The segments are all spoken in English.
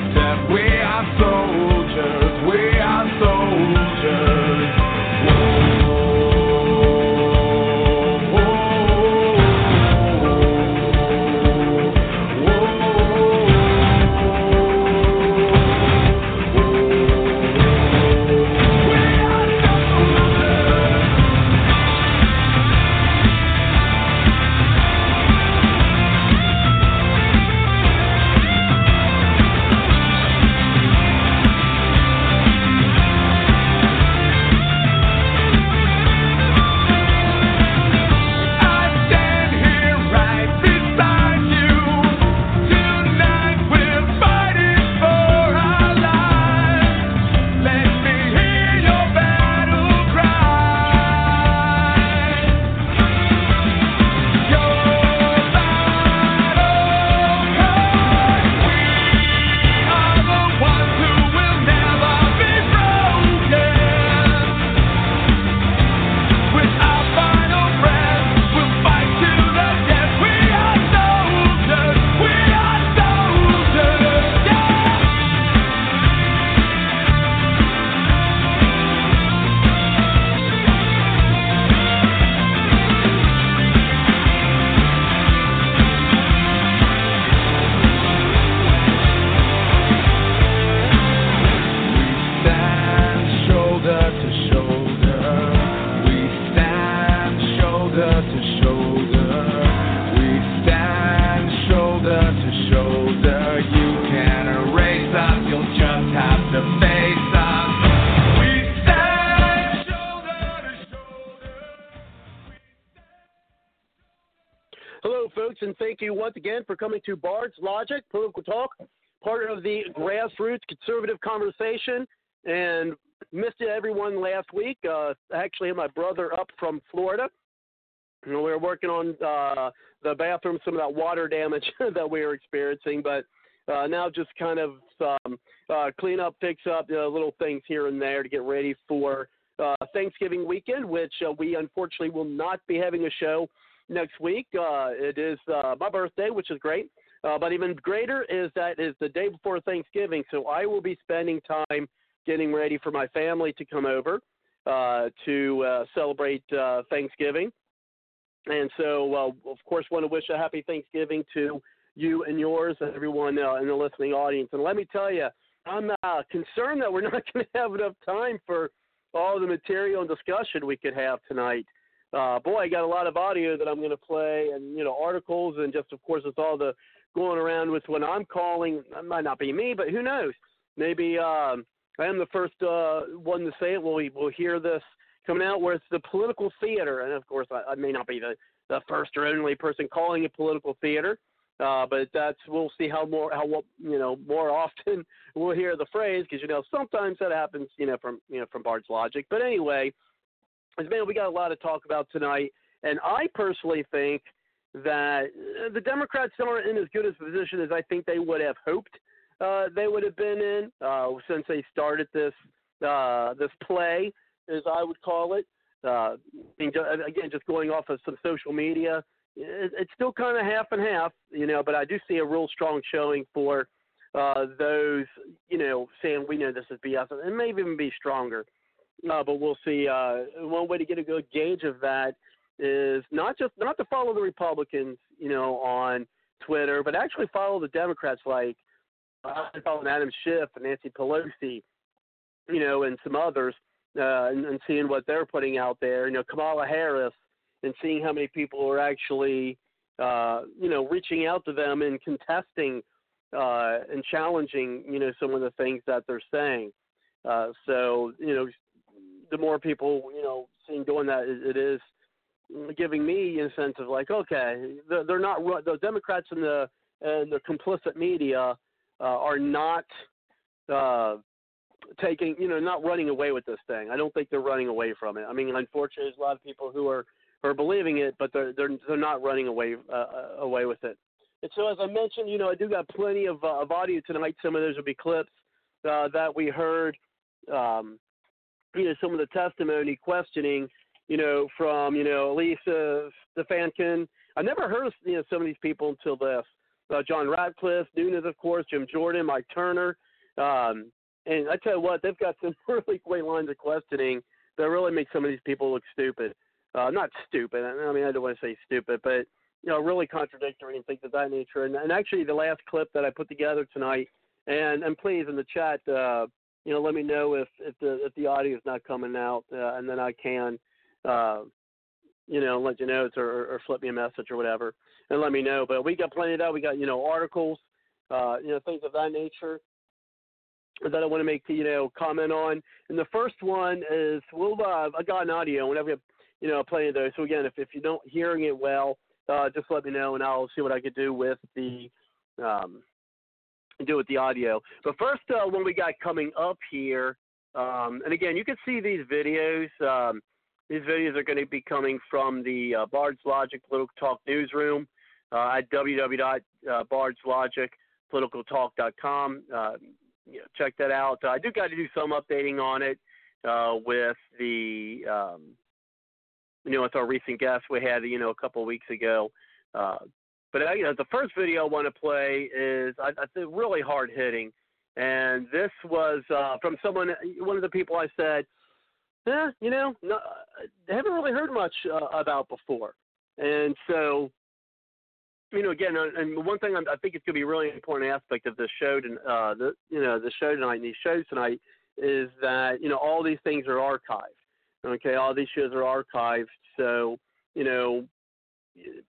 to again for coming to Bard's Logic Political Talk, part of the grassroots conservative conversation. And missed everyone last week. Uh, I actually had my brother up from Florida. You know, we were working on uh, the bathroom, some of that water damage that we were experiencing, but uh, now just kind of um, uh, clean up, fix up uh, little things here and there to get ready for uh, Thanksgiving weekend, which uh, we unfortunately will not be having a show next week. Uh, it is uh, my birthday, which is great. Uh, but even greater is that is the day before Thanksgiving, so I will be spending time getting ready for my family to come over uh, to uh, celebrate uh, Thanksgiving. And so, uh, of course, want to wish a happy Thanksgiving to you and yours and everyone uh, in the listening audience. And let me tell you, I'm uh, concerned that we're not going to have enough time for all the material and discussion we could have tonight. Uh, boy, I got a lot of audio that I'm going to play, and you know, articles, and just of course, it's all the going around with what I'm calling. It might not be me, but who knows? Maybe um, I am the first uh, one to say it. We'll we'll hear this coming out where it's the political theater, and of course, I, I may not be the the first or only person calling it political theater. Uh, but that's we'll see how more how you know more often we'll hear the phrase because you know sometimes that happens you know from you know from Bard's logic. But anyway, as man, we got a lot to talk about tonight, and I personally think that the Democrats aren't in as good a position as I think they would have hoped uh, they would have been in uh, since they started this uh, this play, as I would call it. Uh, again, just going off of some social media, it, it's still kind of half and half, you know. But I do see a real strong showing for uh, those, you know, saying we know this is BS, and may even be stronger. Uh, but we'll see. Uh, one way to get a good gauge of that is not just not to follow the Republicans, you know, on Twitter, but actually follow the Democrats like uh, following Adam Schiff and Nancy Pelosi, you know, and some others, uh, and, and seeing what they're putting out there. You know, Kamala Harris and seeing how many people are actually, uh, you know, reaching out to them and contesting uh, and challenging, you know, some of the things that they're saying. Uh, so, you know, the more people, you know, seeing doing that, it, it is giving me a sense of like, okay, they're, they're not the Democrats and the and the complicit media uh, are not uh, taking, you know, not running away with this thing. I don't think they're running away from it. I mean, unfortunately, there's a lot of people who are who are believing it, but they're they're they're not running away uh, uh, away with it. And so, as I mentioned, you know, I do got plenty of uh, of audio tonight. Some of those will be clips uh, that we heard. Um, you know, some of the testimony questioning, you know, from you know Elisa Stefanik. I never heard of you know some of these people until this. Uh, John Ratcliffe, Nunes, of course, Jim Jordan, Mike Turner. Um, and I tell you what, they've got some really great lines of questioning that really make some of these people look stupid. Uh, not stupid. I mean, I don't want to say stupid, but you know, really contradictory and things of that nature. And, and actually, the last clip that I put together tonight, and and please in the chat, uh, you know, let me know if if the if the audio is not coming out, uh, and then I can, uh, you know, let you know or, or flip me a message or whatever, and let me know. But we got plenty of that. We got you know articles, uh, you know, things of that nature that I want to make you know comment on. And the first one is we'll uh, I got an audio whenever you you know plenty of those. So again, if if you don't hearing it well, uh, just let me know and I'll see what I could do with the um, do with the audio. But first, uh, we got coming up here, um, and again, you can see these videos. Um, these videos are going to be coming from the uh, Bard's Logic Political Talk newsroom uh, at www.bardslogicpoliticaltalk.com. Uh, you know, check that out. Uh, I do got to do some updating on it uh, with the, um, you know, with our recent guest we had, you know, a couple of weeks ago. Uh, but uh, you know, the first video I want to play is I, I think really hard hitting, and this was uh, from someone, one of the people I said, eh, you know, no, I haven't really heard much uh, about before, and so you know, again, uh, and one thing I think it's going to be a really important aspect of this show, and uh, the you know the show tonight and these shows tonight is that you know all these things are archived. Okay, all these shows are archived, so you know,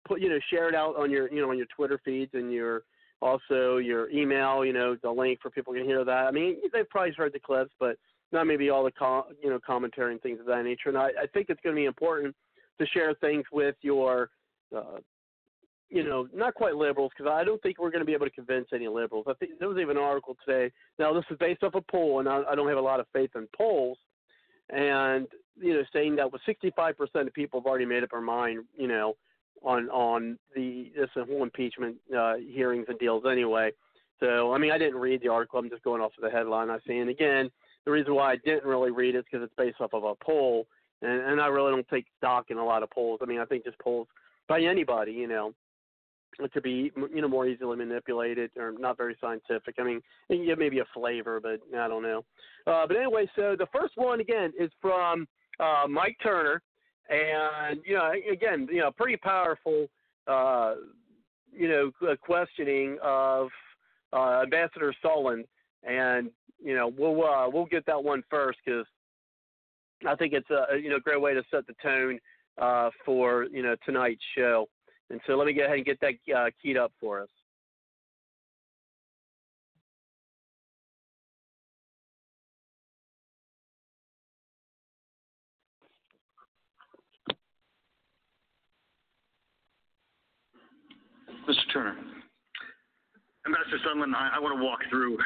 put you know share it out on your you know on your Twitter feeds and your also your email. You know, the link for people to hear that. I mean, they've probably heard the clips, but not maybe all the com- you know commentary and things of that nature. And I, I think it's going to be important to share things with your uh, you know, not quite liberals, because I don't think we're going to be able to convince any liberals. I think there was even an article today. Now, this is based off a poll, and I, I don't have a lot of faith in polls. And you know, saying that with 65% of people have already made up their mind, you know, on on the this whole impeachment uh, hearings and deals anyway. So, I mean, I didn't read the article. I'm just going off of the headline I see. And again, the reason why I didn't really read it is because it's based off of a poll, and, and I really don't take stock in a lot of polls. I mean, I think just polls by anybody, you know, to be you know more easily manipulated or not very scientific. I mean, you get maybe a flavor, but I don't know. Uh, but anyway, so the first one again is from uh, Mike Turner, and you know again you know pretty powerful uh, you know questioning of uh, Ambassador Sondland, and you know we'll uh, we'll get that one first because I think it's a you know great way to set the tone uh, for you know tonight's show. And so let me go ahead and get that uh, keyed up for us. Mr. Turner, Ambassador Sondland, I, I want to walk through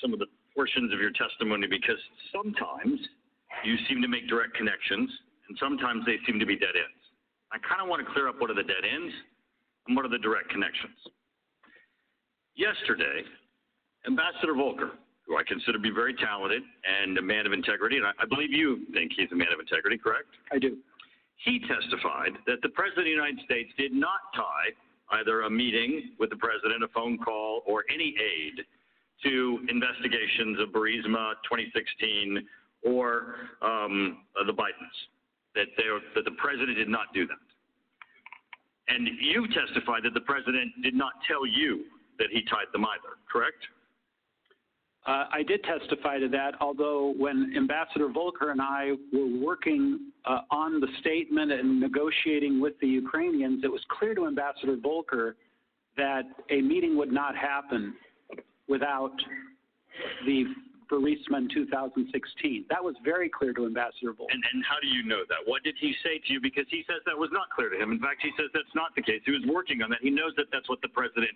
some of the portions of your testimony because sometimes you seem to make direct connections and sometimes they seem to be dead ends. I kind of want to clear up what are the dead ends and what are the direct connections. Yesterday, Ambassador Volker, who I consider to be very talented and a man of integrity, and I, I believe you think he's a man of integrity, correct? I do. He testified that the President of the United States did not tie either a meeting with the President, a phone call, or any aid to investigations of Burisma 2016 or um, uh, the Bidens that, that the president did not do that. And you testified that the president did not tell you that he tied them either, correct? Uh, I did testify to that, although when Ambassador Volker and I were working uh, on the statement and negotiating with the Ukrainians, it was clear to Ambassador Volker that a meeting would not happen without the Burisma in 2016. That was very clear to Ambassador Volker. And, and how do you know that? What did he say to you? Because he says that was not clear to him. In fact, he says that's not the case. He was working on that. He knows that that's what the president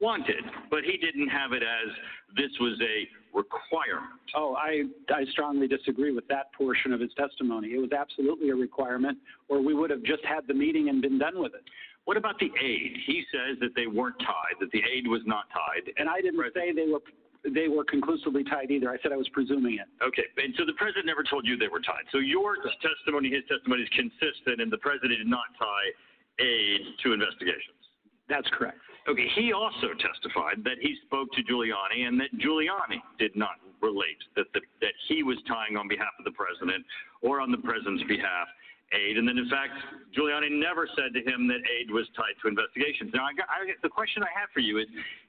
wanted, but he didn't have it as this was a requirement. Oh, I, I strongly disagree with that portion of his testimony. It was absolutely a requirement, or we would have just had the meeting and been done with it. What about the aid? He says that they weren't tied, that the aid was not tied. And I didn't say they were they were conclusively tied either. I said I was presuming it. Okay, and so the president never told you they were tied. So your testimony, his testimony is consistent, and the president did not tie aid to investigations. That's correct. Okay, he also testified that he spoke to Giuliani and that Giuliani did not relate that the, that he was tying on behalf of the president or on the president's behalf aid, and then in fact Giuliani never said to him that aid was tied to investigations. Now, I got, I, the question I have for you is,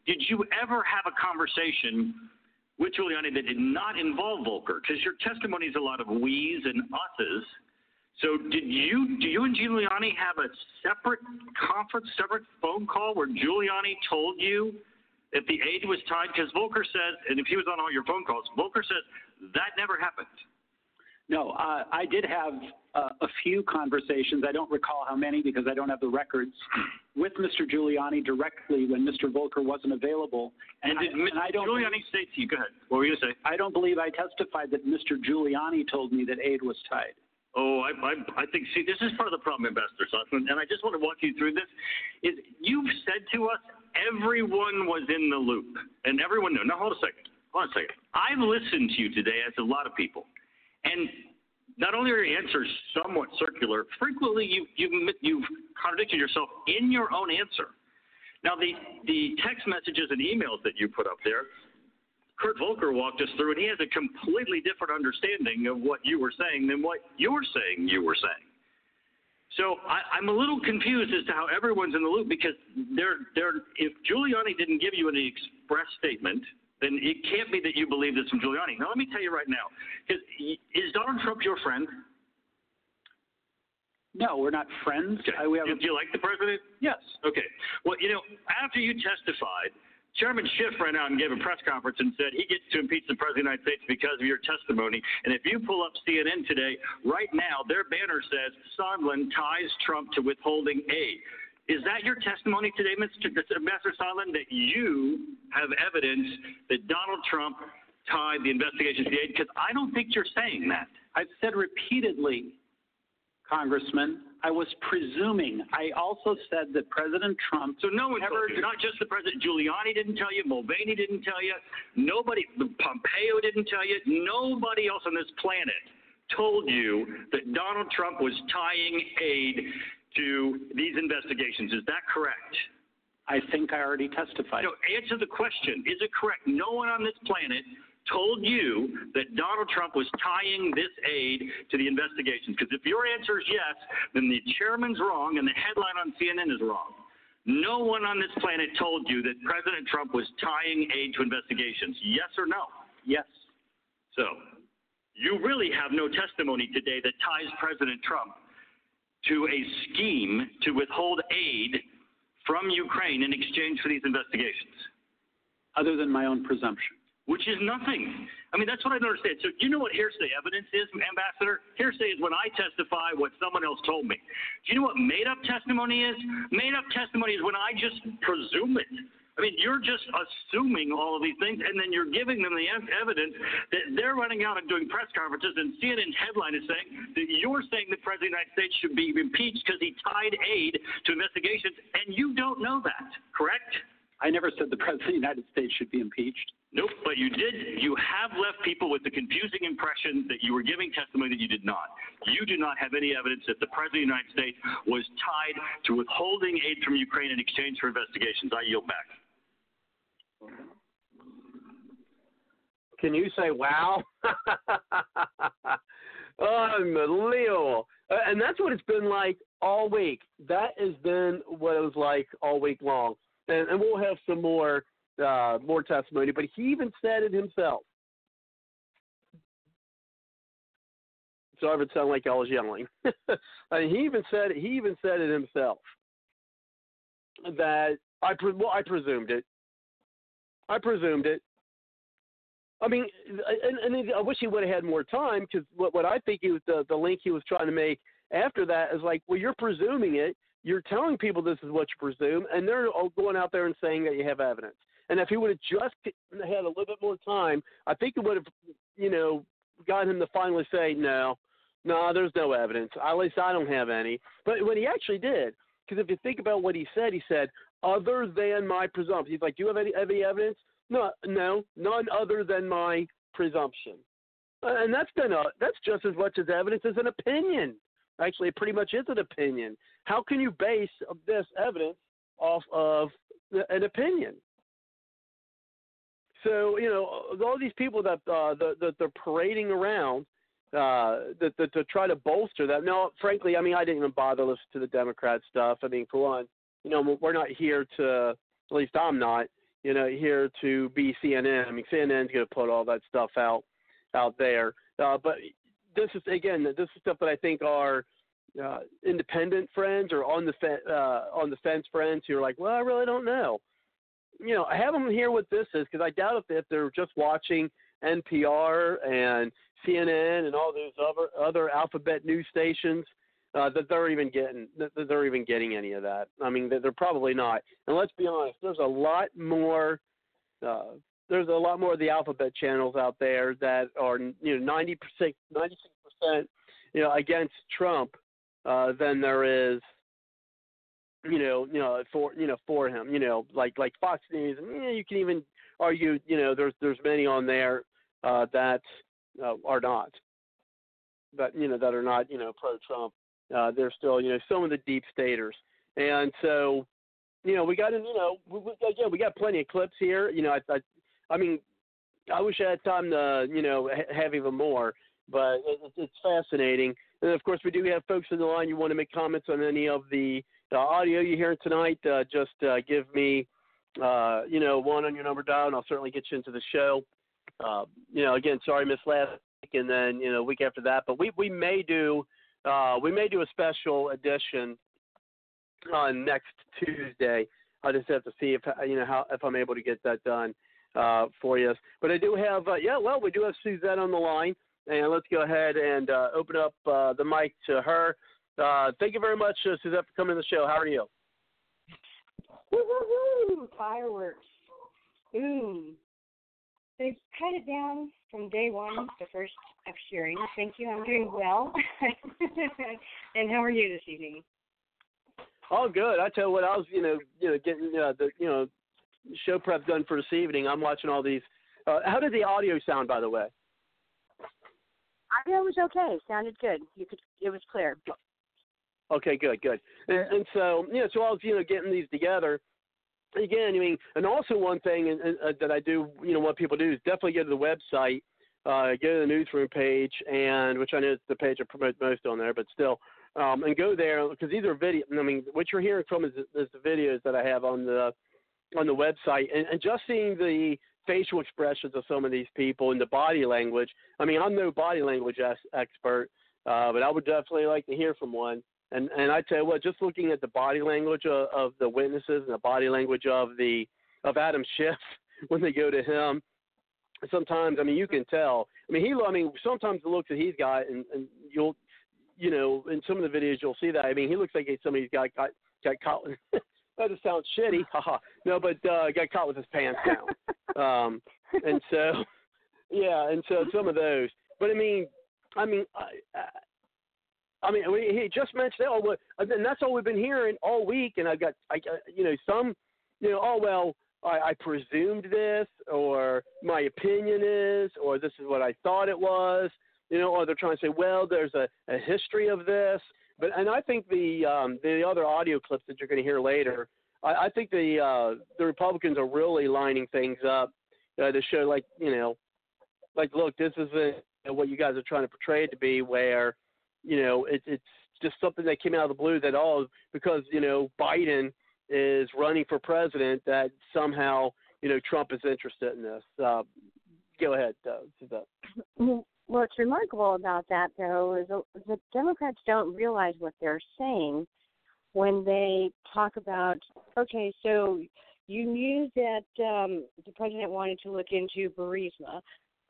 did you ever have a conversation with Giuliani that did not involve Volker? Because your testimony is a lot of we's and us's. So did you do you and Giuliani have a separate conference, separate phone call where Giuliani told you that the aid was tied? Because Volker says, and if he was on all your phone calls, Volker says that never happened. No, uh, I did have uh, a few conversations. I don't recall how many because I don't have the records with Mr. Giuliani directly when Mr. Volker wasn't available. And, and, did I, and I don't Giuliani say to you? Go ahead. What were you going to say? I don't believe I testified that Mr. Giuliani told me that aid was tied. Oh, I, I, I think, see, this is part of the problem, Ambassador Sondland, and I just want to walk you through this, is you've said to us everyone was in the loop, and everyone knew. Now, hold a second. Hold a second. I've listened to you today, as a lot of people, and not only are your answers somewhat circular, frequently you, you've, you've contradicted yourself in your own answer. Now, the, the text messages and emails that you put up there, Kurt Volker walked us through, and he has a completely different understanding of what you were saying than what you're saying you were saying. So I, am a little confused as to how everyone's in the loop because they're, they're, if Giuliani didn't give you any express statement, then it can't be that you believe this from Giuliani. Now, let me tell you right now, is Donald Trump your friend? No, we're not friends. Okay. I, we have do, a... do you like the president? Yes. Okay. Well, you know, after you testified, Chairman Schiff ran out and gave a press conference and said he gets to impeach the President of the United States because of your testimony. And if you pull up CNN today, right now, their banner says Sondland ties Trump to withholding aid. Is that your testimony today, Mr. Ambassador Sondland, that you have evidence that Donald Trump tied the investigation to the aid? Because I don't think you're saying that. I've said repeatedly, Congressman, I was presuming. I also said that President Trump. So no one told you, not just the president. Giuliani didn't tell you. Mulvaney didn't tell you. Nobody. Pompeo didn't tell you. Nobody else on this planet told you that Donald Trump was tying aid to these investigations. Is that correct? I think I already testified. No, answer the question. Is it correct? No one on this planet told you that Donald Trump was tying this aid to the investigations? Because if your answer is yes, then the chairman's wrong and the headline on CNN is wrong. No one on this planet told you that President Trump was tying aid to investigations. Yes or no? Yes. So, you really have no testimony today that ties President Trump to a scheme to withhold aid from Ukraine in exchange for these investigations. Other than my own presumption which is nothing. I mean, that's what I don't understand. So, you know what hearsay evidence is, Ambassador? Hearsay is when I testify what someone else told me. Do you know what made up testimony is? Made up testimony is when I just presume it. I mean, you're just assuming all of these things, and then you're giving them the evidence that they're running out and doing press conferences, and CNN headline is saying that you're saying the President of the United States should be impeached because he tied aid to investigations, and you don't know that, correct? I never said the President of the United States should be impeached. Nope, but you did. You have left people with the confusing impression that you were giving testimony that you did not. You do not have any evidence that the President of the United States was tied to withholding aid from Ukraine in exchange for investigations. I yield back. Can you say wow? Unbelievable. Uh, and that's what it's been like all week. That has been what it was like all week long and, and we'll have some more uh, more testimony, but he even said it himself. Sorry if it sounded like I was yelling. I mean, he even said it, he even said it himself that I pre- well I presumed it. I presumed it. I mean, and, and I wish he would have had more time because what what I think he was the the link he was trying to make after that is like, well, you're presuming it. You're telling people this is what you presume, and they're all going out there and saying that you have evidence. And if he would have just had a little bit more time, I think it would have, you know, got him to finally say, no, no, there's no evidence. At least I don't have any. But when he actually did, because if you think about what he said, he said, other than my presumption. He's like, do you have any, any evidence? No, no, none other than my presumption. And that's been a, that's just as much as evidence as an opinion. Actually, it pretty much is an opinion. How can you base this evidence off of an opinion? So you know, all these people that uh, that, they're parading around uh, that, that to try to bolster that. No, frankly, I mean, I didn't even bother listening to the Democrat stuff. I mean, for one, you know, we're not here to, at least I'm not, you know, here to be CNN. I mean, CNN's going to put all that stuff out out there. Uh, but this is again, this is stuff that I think are uh, independent friends or on the fe- uh, on the fence friends who are like, well, I really don't know. You know, I have them hear what this is because I doubt if, if they're just watching NPR and CNN and all those other other alphabet news stations uh, that they're even getting that they're even getting any of that. I mean, they're probably not. And let's be honest, there's a lot more. Uh, there's a lot more of the alphabet channels out there that are you know 90 percent, 96 percent, you know, against Trump uh, than there is you know, you know, for you know, for him, you know, like like Fox News, and you, can even argue, you know, there's there's many on there uh, that uh, are not, that you know that are not you know pro-Trump. Uh, they're still you know some of the deep staters, and so you know we got you know we, we, again we got plenty of clips here. You know I I, I mean I wish I had time to you know have even more, but it, it's fascinating. And of course we do have folks in the line. You want to make comments on any of the uh, audio you hear tonight? Uh, just uh, give me uh, you know one on your number dial, and I'll certainly get you into the show uh, you know, again, sorry, missed last week, and then you know, week after that. But we we may do uh, we may do a special edition on next Tuesday. I just have to see if you know how if I'm able to get that done uh, for you. But I do have uh, yeah, well, we do have Suzette on the line, and let's go ahead and uh, open up uh, the mic to her. Uh, thank you very much, uh, Suzette, for coming to the show. How are you? Woo-hoo-hoo! Fireworks. Ooh, They've cut it down from day one, the first of hearing. Thank you. I'm doing well. and how are you this evening? All good. I tell you what, I was, you know, you know, getting uh, the, you know, show prep done for this evening. I'm watching all these. Uh, how did the audio sound, by the way? Audio was okay. Sounded good. You could. It was clear. Okay, good, good. And, and so, you know, so I was, you know, getting these together again, I mean, and also one thing uh, that I do, you know, what people do is definitely go to the website, uh, go to the newsroom page, and which I know is the page I promote most on there, but still, um, and go there because these are video. I mean, what you're hearing from is, is the videos that I have on the on the website, and, and just seeing the facial expressions of some of these people and the body language. I mean, I'm no body language expert, uh, but I would definitely like to hear from one. And and I tell you what, just looking at the body language of, of the witnesses and the body language of the of Adam Schiff when they go to him, sometimes I mean you can tell. I mean he I mean sometimes the looks that he's got and, and you'll you know in some of the videos you'll see that. I mean he looks like somebody's got got got caught. that just sounds shitty, haha. no, but uh, got caught with his pants down. um, and so yeah, and so some of those. But I mean, I mean, I, I mean, he just mentioned, oh, and that's all we've been hearing all week. And I got, I, you know, some, you know, oh well, I, I presumed this, or my opinion is, or this is what I thought it was, you know, or they're trying to say, well, there's a, a history of this. But and I think the um, the other audio clips that you're going to hear later, I, I think the uh, the Republicans are really lining things up uh, to show, like, you know, like, look, this isn't what you guys are trying to portray it to be, where you know, it, it's just something that came out of the blue that all oh, because you know Biden is running for president that somehow you know Trump is interested in this. Uh, go ahead, uh, Suzette. What's remarkable about that, though, is the Democrats don't realize what they're saying when they talk about, okay, so you knew that um, the president wanted to look into Burisma.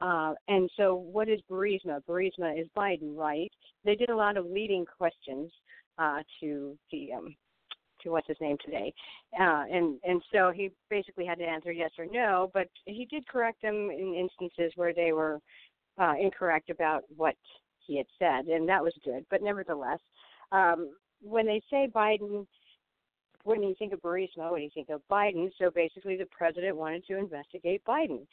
Uh, and so, what is Burisma? Burisma is Biden, right? They did a lot of leading questions uh, to the um, to what's his name today, uh, and and so he basically had to answer yes or no. But he did correct them in instances where they were uh, incorrect about what he had said, and that was good. But nevertheless, um, when they say Biden, when you think of Burisma, when you think of Biden, so basically the president wanted to investigate Biden.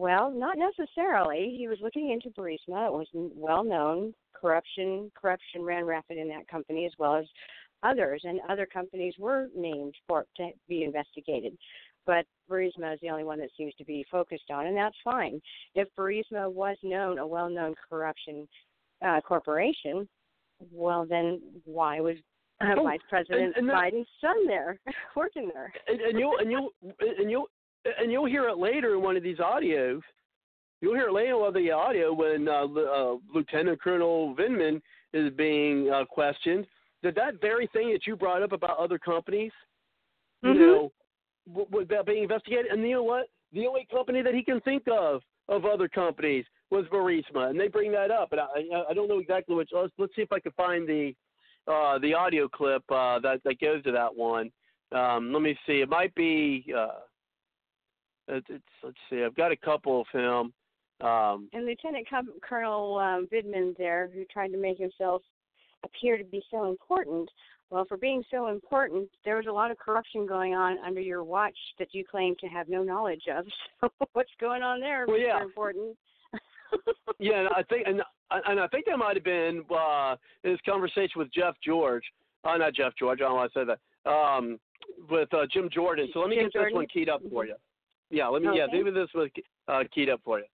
Well, not necessarily. He was looking into Burisma. It was well known. Corruption, corruption ran rapid in that company as well as others, and other companies were named for to be investigated. But Burisma is the only one that seems to be focused on, and that's fine. If Burisma was known, a well-known corruption uh, corporation, well, then why was uh, oh, Vice President and, and that, Biden's son there working there? And, and you'll and you'll and you'll and you'll hear it later in one of these audios. You'll hear it later in one of the audio when uh, uh, Lieutenant Colonel Vindman is being uh, questioned. That that very thing that you brought up about other companies, you mm-hmm. know, w- about being investigated, and you know what? The only company that he can think of of other companies was Burisma, and they bring that up. And I, I don't know exactly which. Let's, let's see if I can find the uh, the audio clip uh, that that goes to that one. Um, let me see. It might be. Uh, it's, let's see. I've got a couple of him. Um, and Lieutenant Colonel um, Vindman there, who tried to make himself appear to be so important. Well, for being so important, there was a lot of corruption going on under your watch that you claim to have no knowledge of. So what's going on there? Well, yeah. important. yeah, and I think, and and I think that might have been uh, in his conversation with Jeff George. Uh, not Jeff George. I don't want to say that. Um, with uh, Jim Jordan. So let me Jim get Jordan? this one keyed up for you. Yeah, let me. Okay. Yeah, maybe this was uh, keyed up for you.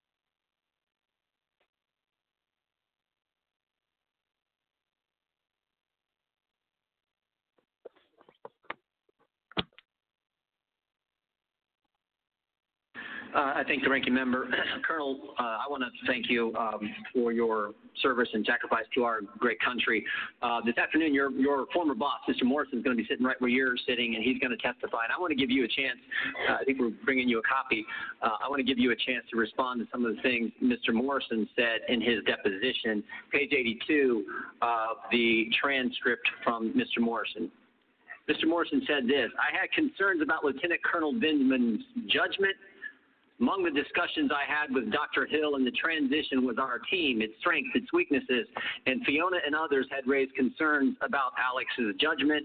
Uh, I thank the ranking member. Colonel, uh, I want to thank you um, for your service and sacrifice to our great country. Uh, this afternoon, your, your former boss, Mr. Morrison, is going to be sitting right where you're sitting, and he's going to testify. And I want to give you a chance. Uh, I think we're bringing you a copy. Uh, I want to give you a chance to respond to some of the things Mr. Morrison said in his deposition. Page 82 of the transcript from Mr. Morrison. Mr. Morrison said this I had concerns about Lieutenant Colonel Vindman's judgment among the discussions I had with Dr. Hill in the transition was our team, its strengths, its weaknesses, and Fiona and others had raised concerns about Alex's judgment.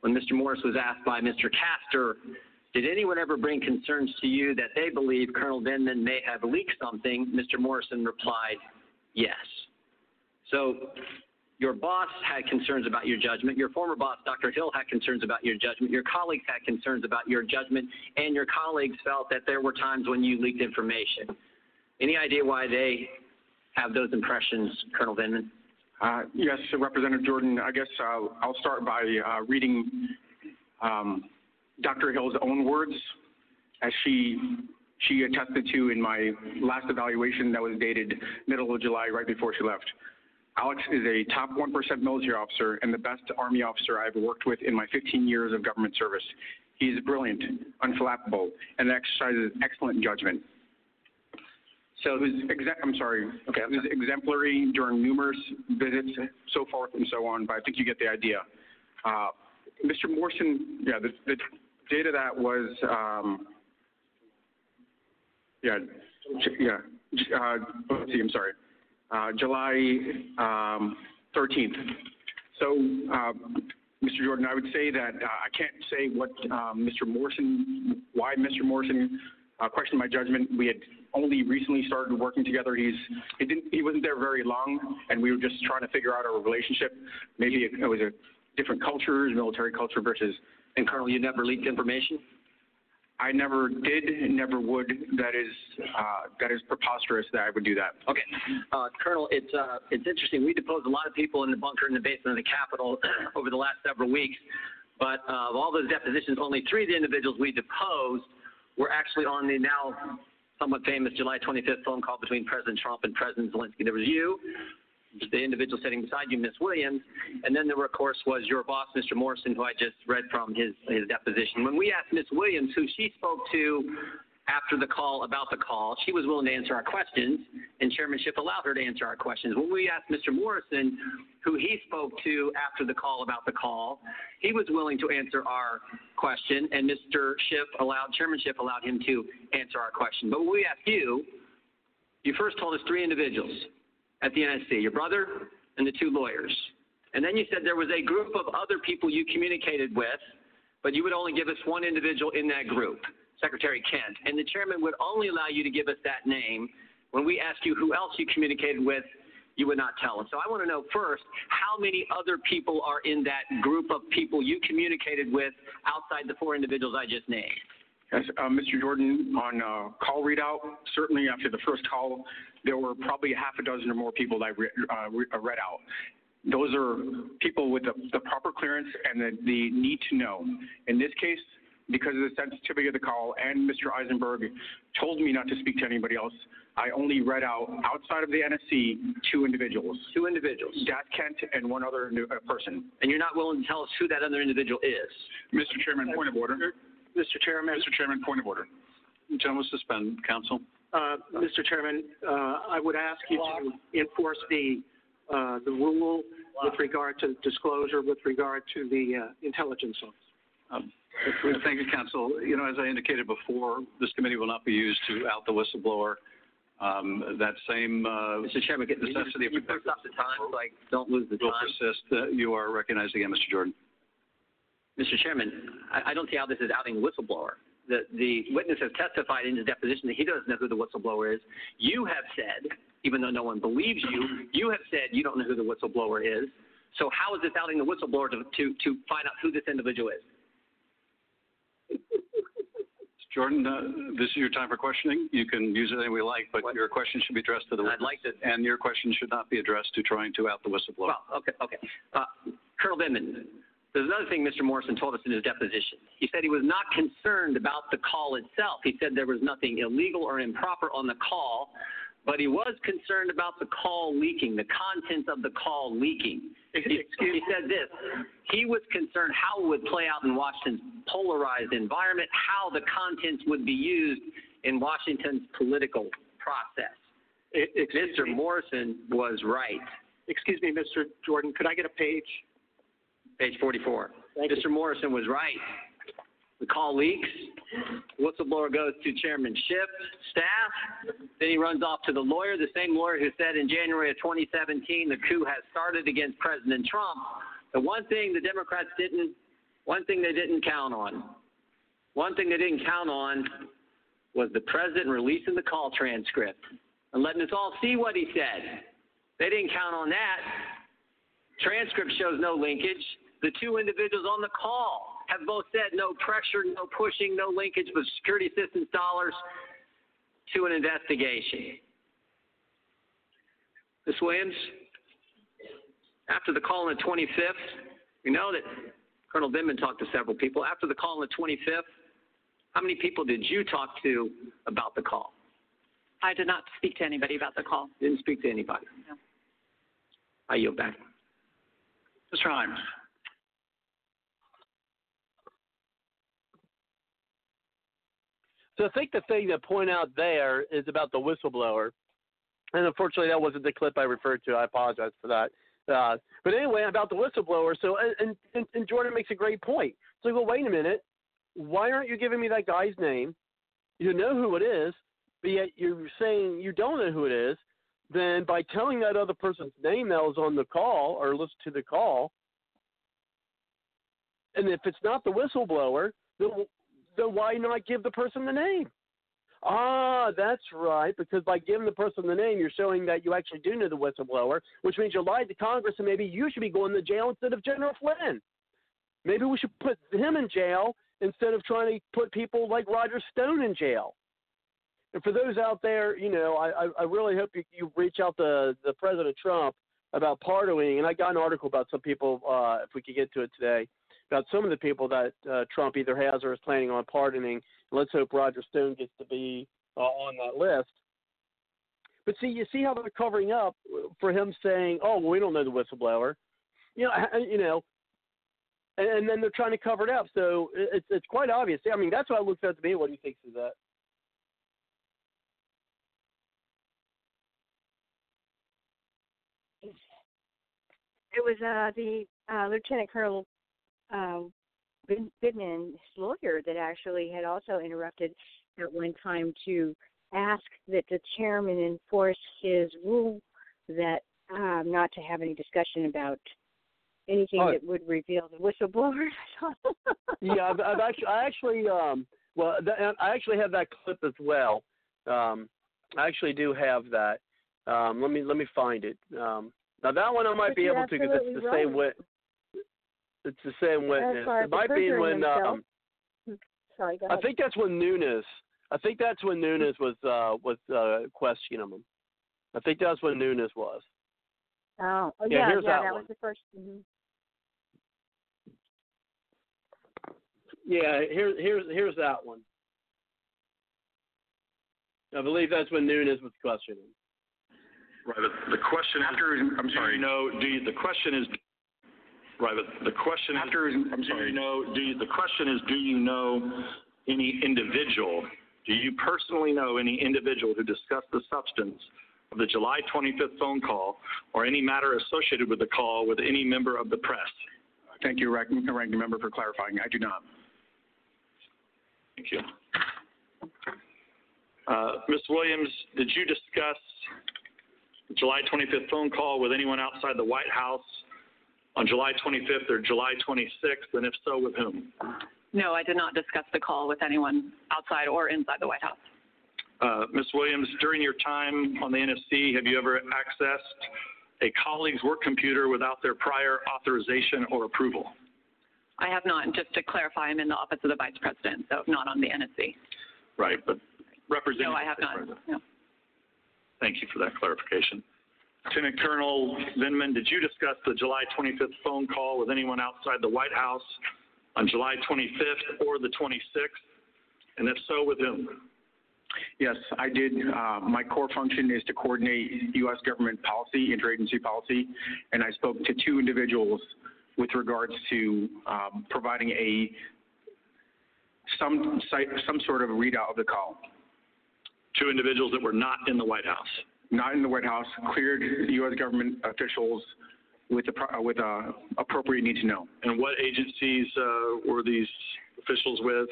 When Mr. Morris was asked by Mr. Castor, did anyone ever bring concerns to you that they believe Colonel Vindman may have leaked something? Mr. Morrison replied, yes. So your boss had concerns about your judgment. Your former boss, Dr. Hill, had concerns about your judgment. Your colleagues had concerns about your judgment, and your colleagues felt that there were times when you leaked information. Any idea why they have those impressions, Colonel Vindman? Uh, yes, Representative Jordan. I guess uh, I'll start by uh, reading um, Dr. Hill's own words as she she attested to in my last evaluation that was dated middle of July, right before she left. Alex is a top 1% military officer and the best Army officer I've worked with in my 15 years of government service. He is brilliant, unflappable, and exercises excellent judgment. So who's exa- I'm sorry. Okay, who's exemplary during numerous visits, so forth and so on. But I think you get the idea. Uh, Mr. Morrison, yeah, the, the data that was, um, yeah, yeah. Uh, let's see. I'm sorry uh, July um, 13th. So, uh, Mr. Jordan, I would say that uh, I can't say what um, Mr. Morrison, why Mr. Morrison uh, questioned my judgment. We had only recently started working together. He's he didn't he wasn't there very long, and we were just trying to figure out our relationship. Maybe it, it was a different culture, military culture versus. And Colonel, you never leaked information. I never did, never would. That is uh, that is preposterous that I would do that. Okay, uh, Colonel, it's uh, it's interesting. We deposed a lot of people in the bunker in the basement of the Capitol over the last several weeks, but uh, of all those depositions, only three of the individuals we deposed were actually on the now somewhat famous July 25th phone call between President Trump and President Zelensky. There was you, the individual sitting beside you, Miss Williams, and then there, of course, was your boss, Mr. Morrison, who I just read from his, his deposition. When we asked Miss Williams, who she spoke to after the call about the call, she was willing to answer our questions, and Chairman Schiff allowed her to answer our questions. When we asked Mr. Morrison, who he spoke to after the call about the call, he was willing to answer our question, and Mr. Schiff allowed, Chairman Schiff allowed him to answer our question. But when we asked you, you first told us three individuals at the NSC, your brother and the two lawyers. And then you said there was a group of other people you communicated with, but you would only give us one individual in that group, Secretary Kent. And the chairman would only allow you to give us that name. When we asked you who else you communicated with, you would not tell us. So I want to know first how many other people are in that group of people you communicated with outside the four individuals I just named. Yes, uh, Mr. Jordan, on uh, call readout, certainly after the first call, there were probably a half a dozen or more people that I re- uh, re- uh, read out. Those are people with the, the proper clearance and the, the need to know. In this case, because of the sensitivity of the call, and Mr. Eisenberg told me not to speak to anybody else, I only read out outside of the NSC two individuals. Two individuals. DAS Kent and one other new, uh, person. And you're not willing to tell us who that other individual is. Mr. Chairman, point of order. Mr. Chairman, Mr. Chairman, point of order. Gentlemen, suspend. Counsel. Uh, Mr. Chairman, uh, I would ask you to enforce the, uh, the rule with regard to disclosure, with regard to the uh, intelligence office. Um, Thank you, Counsel. You know, as I indicated before, this committee will not be used to out the whistleblower. Um, That same uh, Mr. Chairman, can you necessity of you please stop the time so I don't lose the will time? persist. Uh, You are recognized again, Mr. Jordan. Mr. Chairman, I, I don't see how this is outing a whistleblower. The, the witness has testified in his deposition that he doesn't know who the whistleblower is. You have said, even though no one believes you, you have said you don't know who the whistleblower is. So how is this outing the whistleblower to, to, to find out who this individual is? Jordan, uh, this is your time for questioning. You can use it any way you like, but your question should be addressed to the witness. I'd like to. And your question should not be addressed to trying to out the whistleblower. Well, okay, okay. Uh, Colonel Vindman, there's another thing Mr. Morrison told us in his deposition. He said he was not concerned about the call itself. He said there was nothing illegal or improper on the call, but he was concerned about the call leaking, the contents of the call leaking. He, he said this. He was concerned how it would play out in Washington's polarized environment, how the contents would be used in Washington's political process. Excuse Mr. Morrison was right. Excuse me, Mr. Jordan, could I get a page? Page 44. Thank you. Mr. Morrison was right. The call leaks. Whistleblower goes to Chairman Schiff, staff. Then he runs off to the lawyer, the same lawyer who said in January of 2017 the coup has started against President Trump. The one thing the Democrats didn't, one thing they didn't count on, one thing they didn't count on was the president releasing the call transcript and letting us all see what he said. They didn't count on that. Transcript shows no linkage. The two individuals on the call have both said no pressure, no pushing, no linkage with security assistance dollars to an investigation. Ms. Williams, after the call on the 25th, we know that Colonel Vindman talked to several people. After the call on the 25th, how many people did you talk to about the call? I did not speak to anybody about the call. Didn't speak to anybody. No. I yield back. Mr. Himes. So I think the thing to point out there is about the whistleblower. And unfortunately, that wasn't the clip I referred to. I apologize for that. Uh, but anyway, about the whistleblower. So, and, and, and Jordan makes a great point. So, well, wait a minute. Why aren't you giving me that guy's name? You know who it is, but yet you're saying you don't know who it is. Then, by telling that other person's name that was on the call or listened to the call, and if it's not the whistleblower, then, then why not give the person the name? Ah, that's right. Because by giving the person the name, you're showing that you actually do know the whistleblower, which means you lied to Congress, and maybe you should be going to jail instead of General Flynn. Maybe we should put him in jail instead of trying to put people like Roger Stone in jail. And for those out there, you know, I, I really hope you, you reach out to the President Trump about pardoning. And I got an article about some people, uh, if we could get to it today, about some of the people that uh, Trump either has or is planning on pardoning. Let's hope Roger Stone gets to be uh, on that list. But see, you see how they're covering up for him saying, "Oh, well, we don't know the whistleblower," you know, you know, and, and then they're trying to cover it up. So it's it's quite obvious. I mean, that's what it looks like to me. What do you think of that? It was uh, the uh, Lieutenant Colonel uh, Vindman's lawyer that actually had also interrupted at one time to ask that the chairman enforce his rule that um, not to have any discussion about anything Oh. that would reveal the whistleblower. yeah, I've, I've actually, I actually, um, well, th- I actually have that clip as well. Um, I actually do have that. Um, let me let me find it. Um, now that one I might be able to because it's the same right. Wit. It's the same witness. It might be when himself, um, Sorry, go I think that's when Nunes. I think that's when Nunes was uh, was uh, questioning him. I think that's when Nunes was. Oh, oh Yeah, yeah, here's yeah, that that one. was the 1st mhm. Yeah, here's here's here's that one. I believe that's when Nunes was questioning. Right, but the question After, I'm sorry. you know, do you, the question is, right, but the question is, I'm do sorry. you know, do you, the question is, do you know any individual, do you personally know any individual who discussed the substance of the July 25th phone call or any matter associated with the call with any member of the press? Thank you, Ranking Ranking Member, for clarifying. I do not. Thank you. Uh, Ms. Williams, did you discuss the July 25th phone call with anyone outside the White House on July 25th or July 26th, and if so, with whom? No, I did not discuss the call with anyone outside or inside the White House. Uh, Ms. Williams, during your time on the NSC, have you ever accessed a colleague's work computer without their prior authorization or approval? I have not. Just to clarify, I'm in the office of the Vice President, so not on the NSC. Right, but representing. No, I have not. No. Thank you for that clarification. Lieutenant Colonel Vindman, did you discuss the July 25th phone call with anyone outside the White House on July 25th or the 26th? And if so, with whom? Yes, I did. Uh, my core function is to coordinate U.S. government policy, interagency policy, and I spoke to two individuals with regards to um, providing a some some sort of readout of the call. Two individuals that were not in the White House. Not in the White House, cleared U.S. government officials with the uh, with uh, appropriate need to know. And what agencies uh, were these officials with?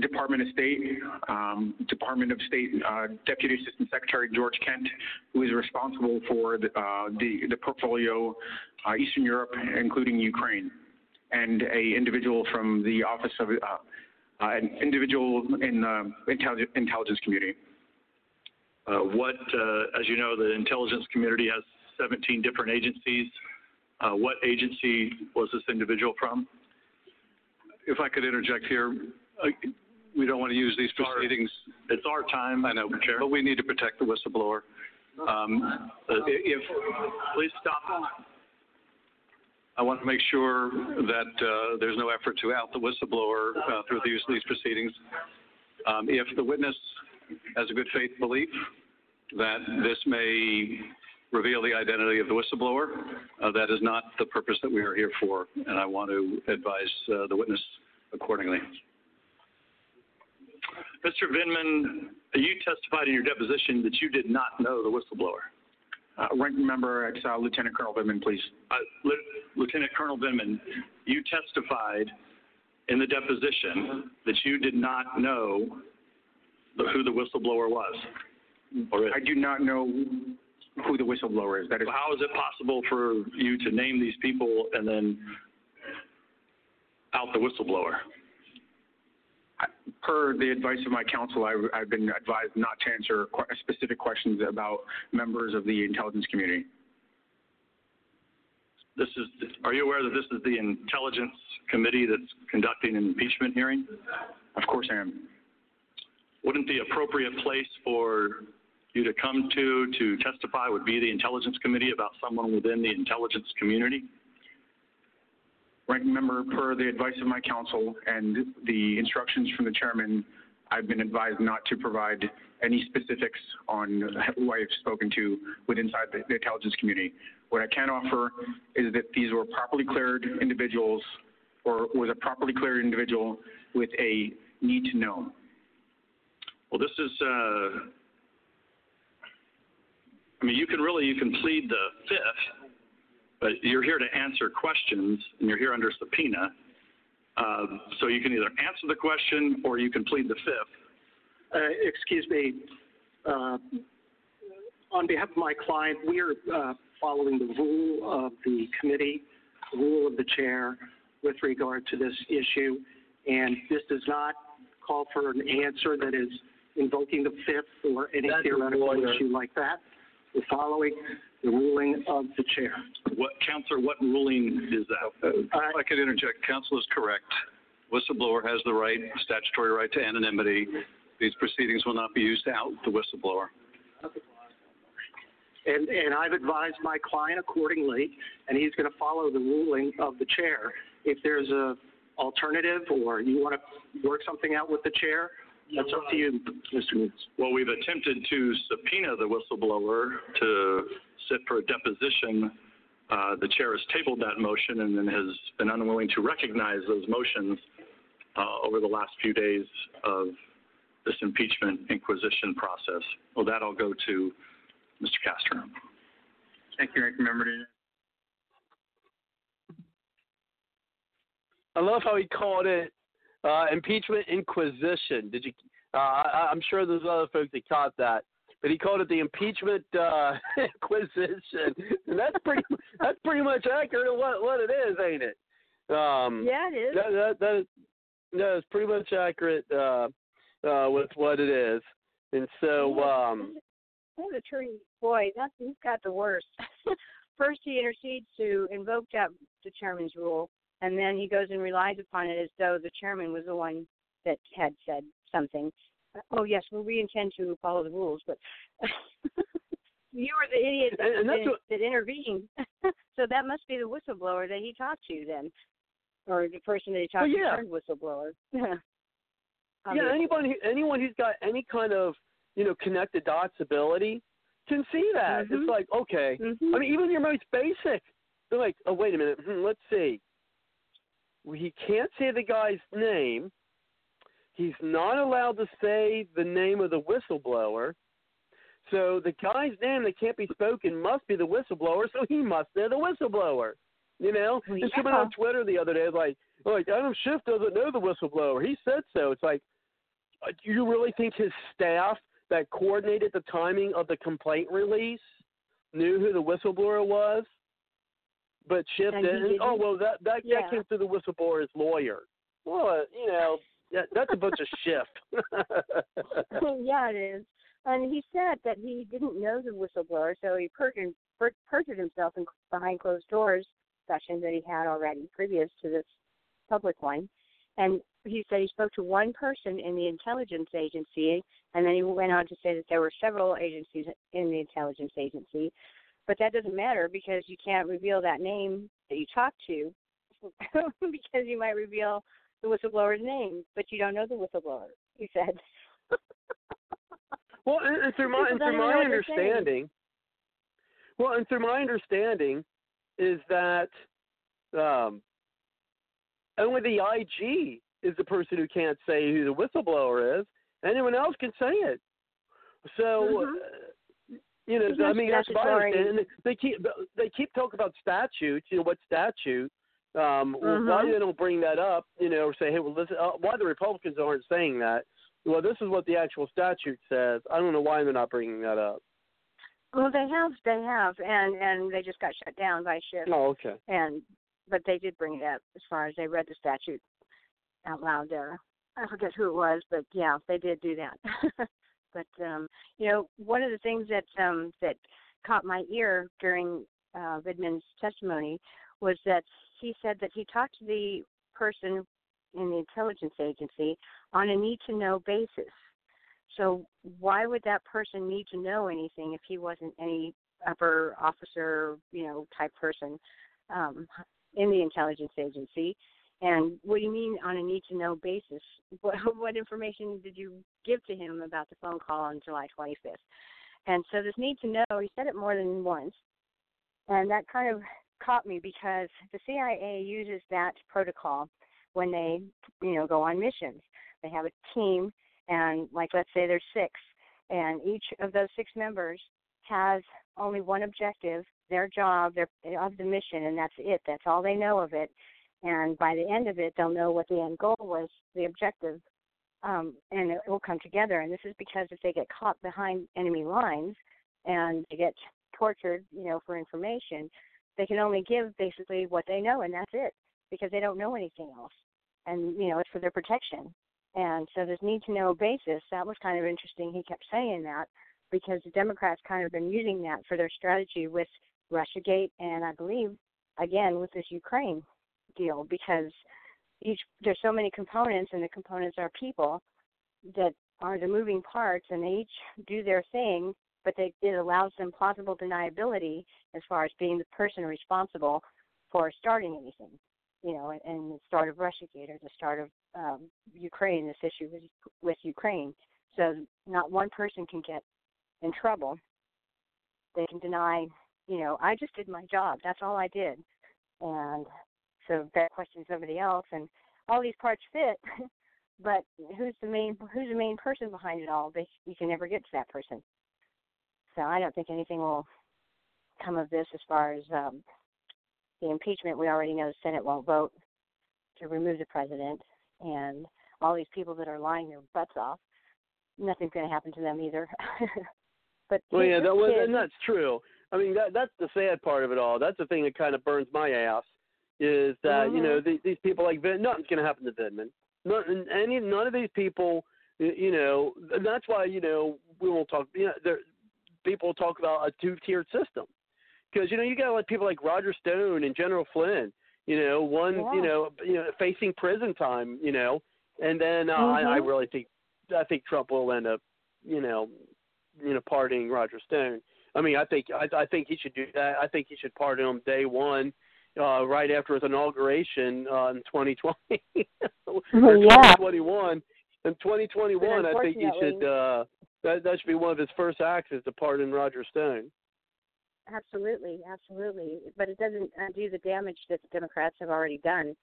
Department of State, um, Department of State uh, Deputy Assistant Secretary George Kent, who is responsible for the uh, the, the portfolio uh, Eastern Europe, including Ukraine, and a individual from the Office of uh, uh, an individual in the intelligence community. Uh, what, uh, as you know, the intelligence community has 17 different agencies. Uh, what agency was this individual from? If I could interject here, uh, we don't want to use these proceedings. It's our time. I know, Chair. but we need to protect the whistleblower. Um, uh, if, Please stop. I want to make sure that uh, there's no effort to out the whistleblower uh, through the use of these proceedings. Um, if the witness has a good faith belief that this may reveal the identity of the whistleblower, uh, that is not the purpose that we are here for, and I want to advise uh, the witness accordingly. Mr. Vindman, you testified in your deposition that you did not know the whistleblower. Uh, ranking member, it's uh, Lieutenant Colonel Vindman, please. Uh, Lieu- Lieutenant Colonel Vindman, you testified in the deposition that you did not know the, who the whistleblower was. Or is. I do not know who the whistleblower is. That is How is it possible for you to name these people and then out the whistleblower? Per the advice of my counsel, I, I've been advised not to answer qu- specific questions about members of the intelligence community. This is, are you aware that this is the Intelligence Committee that's conducting an impeachment hearing? Of course I am. Wouldn't the appropriate place for you to come to to testify would be the Intelligence Committee about someone within the intelligence community? Ranking member, per the advice of my counsel and the instructions from the chairman, I've been advised not to provide any specifics on who I've spoken to with inside the, the intelligence community. What I can offer is that these were properly cleared individuals or was a properly cleared individual with a need to know. Well, this is, uh, I mean, you can really, you can plead the fifth, but you're here to answer questions and you're here under subpoena. Um, so you can either answer the question or you can plead the fifth. Uh, excuse me, uh, on behalf of my client, we are uh, following the rule of the committee, the rule of the chair with regard to this issue, and this does not call for an answer that is invoking the fifth or any That's a theoretical lawyer. issue like that. We're following the ruling of the chair. What, Counselor, what ruling is that? Uh, if I could interject, counsel is correct. Whistleblower has the right, statutory right to anonymity. These proceedings will not be used to out the whistleblower. And, and I've advised my client accordingly, and he's going to follow the ruling of the chair. If there's a alternative or you want to work something out with the chair, that's up to you, Mr. Nunes. Well, we've attempted to subpoena the whistleblower to sit for a deposition. Uh, the chair has tabled that motion and then has been unwilling to recognize those motions uh, over the last few days of this impeachment inquisition process. Well, that I'll go to Mr. Castro. Thank you, Ranking Member. I love how he called it uh, impeachment inquisition. Did you? Uh, I, I'm sure there's other folks that caught that, but he called it the impeachment uh, inquisition, and that's pretty. That's pretty much accurate. What what it is, ain't it? Um, Yeah, it is. That, that, that is, that is pretty much accurate uh, uh, with what it is, and so. Um, That attorney, boy, that's he's got the worst. First, he intercedes to invoke that the chairman's rule, and then he goes and relies upon it as though the chairman was the one that had said something. Oh yes, well we intend to follow the rules, but you were the idiot that, And- and what- that intervened. so that must be the whistleblower that he talked to then, or the person that he talked Well, yeah. to turned whistleblower. yeah, Obviously. anyone who, anyone who's got any kind of you know connected dots ability can see that. Mhm. It's like okay. Mhm. I mean, even your most basic, they're like, oh wait a minute, hmm, let's see. He can't say the guy's name. He's not allowed to say the name of the whistleblower. So the guy's name that can't be spoken must be the whistleblower. So he must be the whistleblower. You know, Well, and someone on Twitter the other day was like, like Adam Schiff doesn't know the whistleblower. He said so. It's like, uh, do you really think his staff that coordinated the timing of the complaint release knew who the whistleblower was? But Schiff And didn't? Oh well, that that, Yeah. that came through the whistleblower's lawyer. Well, uh, you know, that, that's a bunch of Schiff. yeah, it is. And he said that he didn't know the whistleblower, so he perjured, per- perjured himself in behind closed doors session that he had already previous to this public one. And he said he spoke to one person in the intelligence agency, and then he went on to say that there were several agencies in the intelligence agency. But that doesn't matter because you can't reveal that name that you talked to because you might reveal the whistleblower's name, but you don't know the whistleblower, he said. Well, and, and through my and through don't even know my what they're saying. understanding, well, and through my understanding, is that um, only the IG is the person who can't say who the whistleblower is. Anyone else can say it. So, Mhm. You know, I mean, that's my statutory- understanding. They keep they keep talking about statutes. You know, what statute? Um, Why Mhm. they don't bring that up? You know, or say, hey, well, listen, uh, why the Republicans aren't saying that? Well, this is what the actual statute says. I don't know why they're not bringing that up. Well, they have, they have, and and they just got shut down by Schiff. Oh, okay. And but they did bring it up as far as they read the statute out loud there. I forget who it was, but yeah, they did do that. but um, you know, one of the things that um that caught my ear during uh Vindman's testimony was that he said that he talked to the person in the intelligence agency on a need to know basis. So why would that person need to know anything if he wasn't any upper officer, you know, type person? Um, in the intelligence agency. And what do you mean on a need to know basis? What, what information did you give to him about the phone call on July 25th? And so this need to know, he said it more than once. And that kind of caught me because the CIA uses that protocol when they, you know, go on missions. They have a team, and like let's say there's six, and each of those six members has only one objective, their job, their of the mission, and that's it. That's all they know of it. And by the end of it, they'll know what the end goal was, the objective, um, and it will come together. And this is because if they get caught behind enemy lines and they get tortured, you know, for information, they can only give basically what they know, and that's it, because they don't know anything else. And you know, it's for their protection. And so this need to know basis, that was kind of interesting. He kept saying that because the Democrats kind of been using that for their strategy with Russiagate and I believe again with this Ukraine deal because each there's so many components and the components are people that are the moving parts and they each do their thing but they, it allows them plausible deniability as far as being the person responsible for starting anything you know, and, and the start of Russiagate or the start of um, Ukraine, this issue with, with Ukraine. So not one person can get in trouble. They can deny, you know, I just did my job. That's all I did. And so that questions somebody else, and all these parts fit. but who's the main who's the main person behind it all? They, you can never get to that person. So I don't think anything will come of this as far as um, the impeachment, we already know the Senate won't vote to remove the president, and all these people that are lying their butts off, nothing's going to happen to them either. but well, yeah, that was, and that's true. I mean, that that's the sad part of it all. That's the thing that kind of burns my ass is that mm-hmm. you know these, these people like Vin, nothing's going to happen to Vindman. None, any none of these people, you know, and that's why you know we won't talk. You know, there people talk about a two-tiered system because you know you got like people like Roger Stone and General Flynn. You know, one yeah. you know you know facing prison time. You know, and then uh, mm-hmm. I, I really think I think Trump will end up you know you know pardoning Roger Stone. I mean, I think I, I think he should do that. I think he should pardon him day one, uh, right after his inauguration uh, in 2020 or yeah. 2021. In 2021, I think he should. Uh, that that should be one of his first acts is to pardon Roger Stone. Absolutely, absolutely. But it doesn't undo the damage that the Democrats have already done.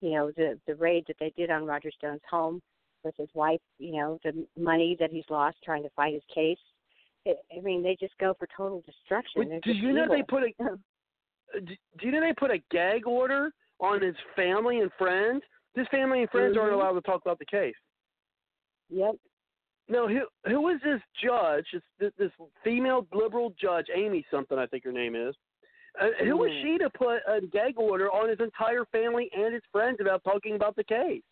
You know, the the raid that they did on Roger Stone's home with his wife. You know, the money that he's lost trying to fight his case. It, I mean, they just go for total destruction. Wait, do you know they put a do you know they put a gag order on his family and friends? His family and friends mm-hmm. aren't allowed to talk about the case. Yep. No, who who is this judge? This, this female liberal judge, Amy something, I think her name is. Uh, who was Mm. she to put a gag order on his entire family and his friends about talking about the case?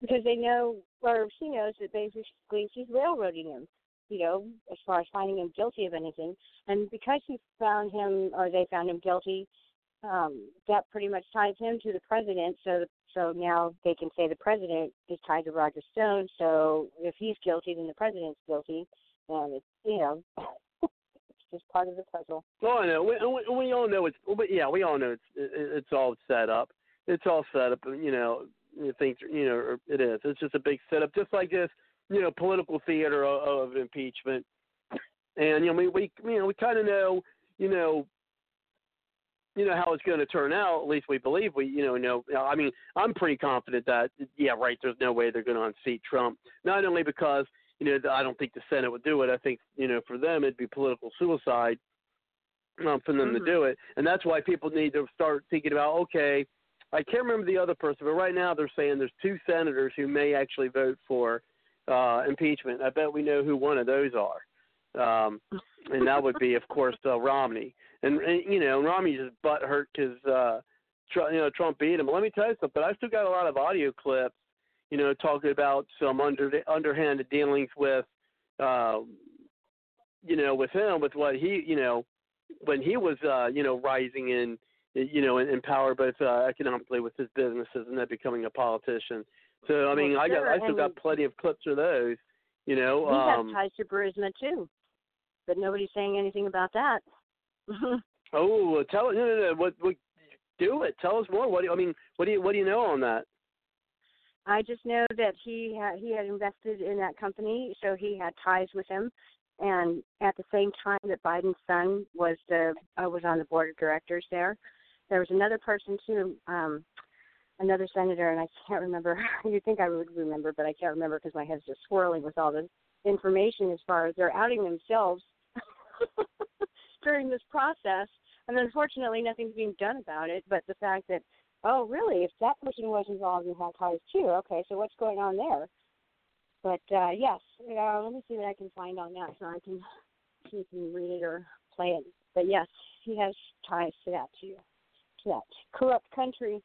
Because they know, or she knows that basically she's railroading him. You know, as far as finding him guilty of anything, and because he found him, or they found him guilty, um, that pretty much ties him to the president. So so now they can say the president is tied to Roger Stone. So if he's guilty, then the president's guilty, and it's you know it's just part of the puzzle. Oh, I know. We, we, we all know it's. But yeah, we all know it's it, it's all set up. It's all set up. You know, things. You know, it is. It's just a big setup, just like this. You know, political theater of, of impeachment. And you know, we we you know we kind of know. You know, you know how it's going to turn out. At least we believe we, you know, know. I mean, I'm pretty confident that yeah, right. There's no way they're going to unseat Trump. Not only because you know I don't think the Senate would do it. I think you know for them it'd be political suicide um, for them mm-hmm. to do it, and that's why people need to start thinking about okay. I can't remember the other person, but right now they're saying there's two senators who may actually vote for uh, impeachment. I bet we know who one of those are. Um, and that would be, of course, uh, Romney. And, and you know, Romney's just butt hurt because uh, Tr- you know Trump beat him. But let me tell you something. But I still got a lot of audio clips, you know, talking about some under underhanded dealings with, uh, you know, with him, with what he, you know, when he was, uh, you know, rising in, you know, in, in power, both uh, economically with his businesses and then becoming a politician. So I mean, well, I got. I still got plenty of clips of those. You know, he um, ties to Burisma too, but nobody's saying anything about that. Oh, tell no, no, no. What, what? do it. Tell us more. What do you, I mean? What do you what do you know on that? I just know that he had he had invested in that company, so he had ties with him. And at the same time that Biden's son was the uh, was on the board of directors there, there was another person too, um, another senator, and I can't remember. You'd think I would remember, but I can't remember because my head's just swirling with all the information as far as they're outing themselves during this process. And unfortunately, nothing's being done about it. But the fact that Oh, really? If that person was involved in hot ties too, okay. So what's going on there? But uh yes, uh, let me see what I can find on that, so I can see if you can read it or play it. But yes, he has ties to that too, to that corrupt country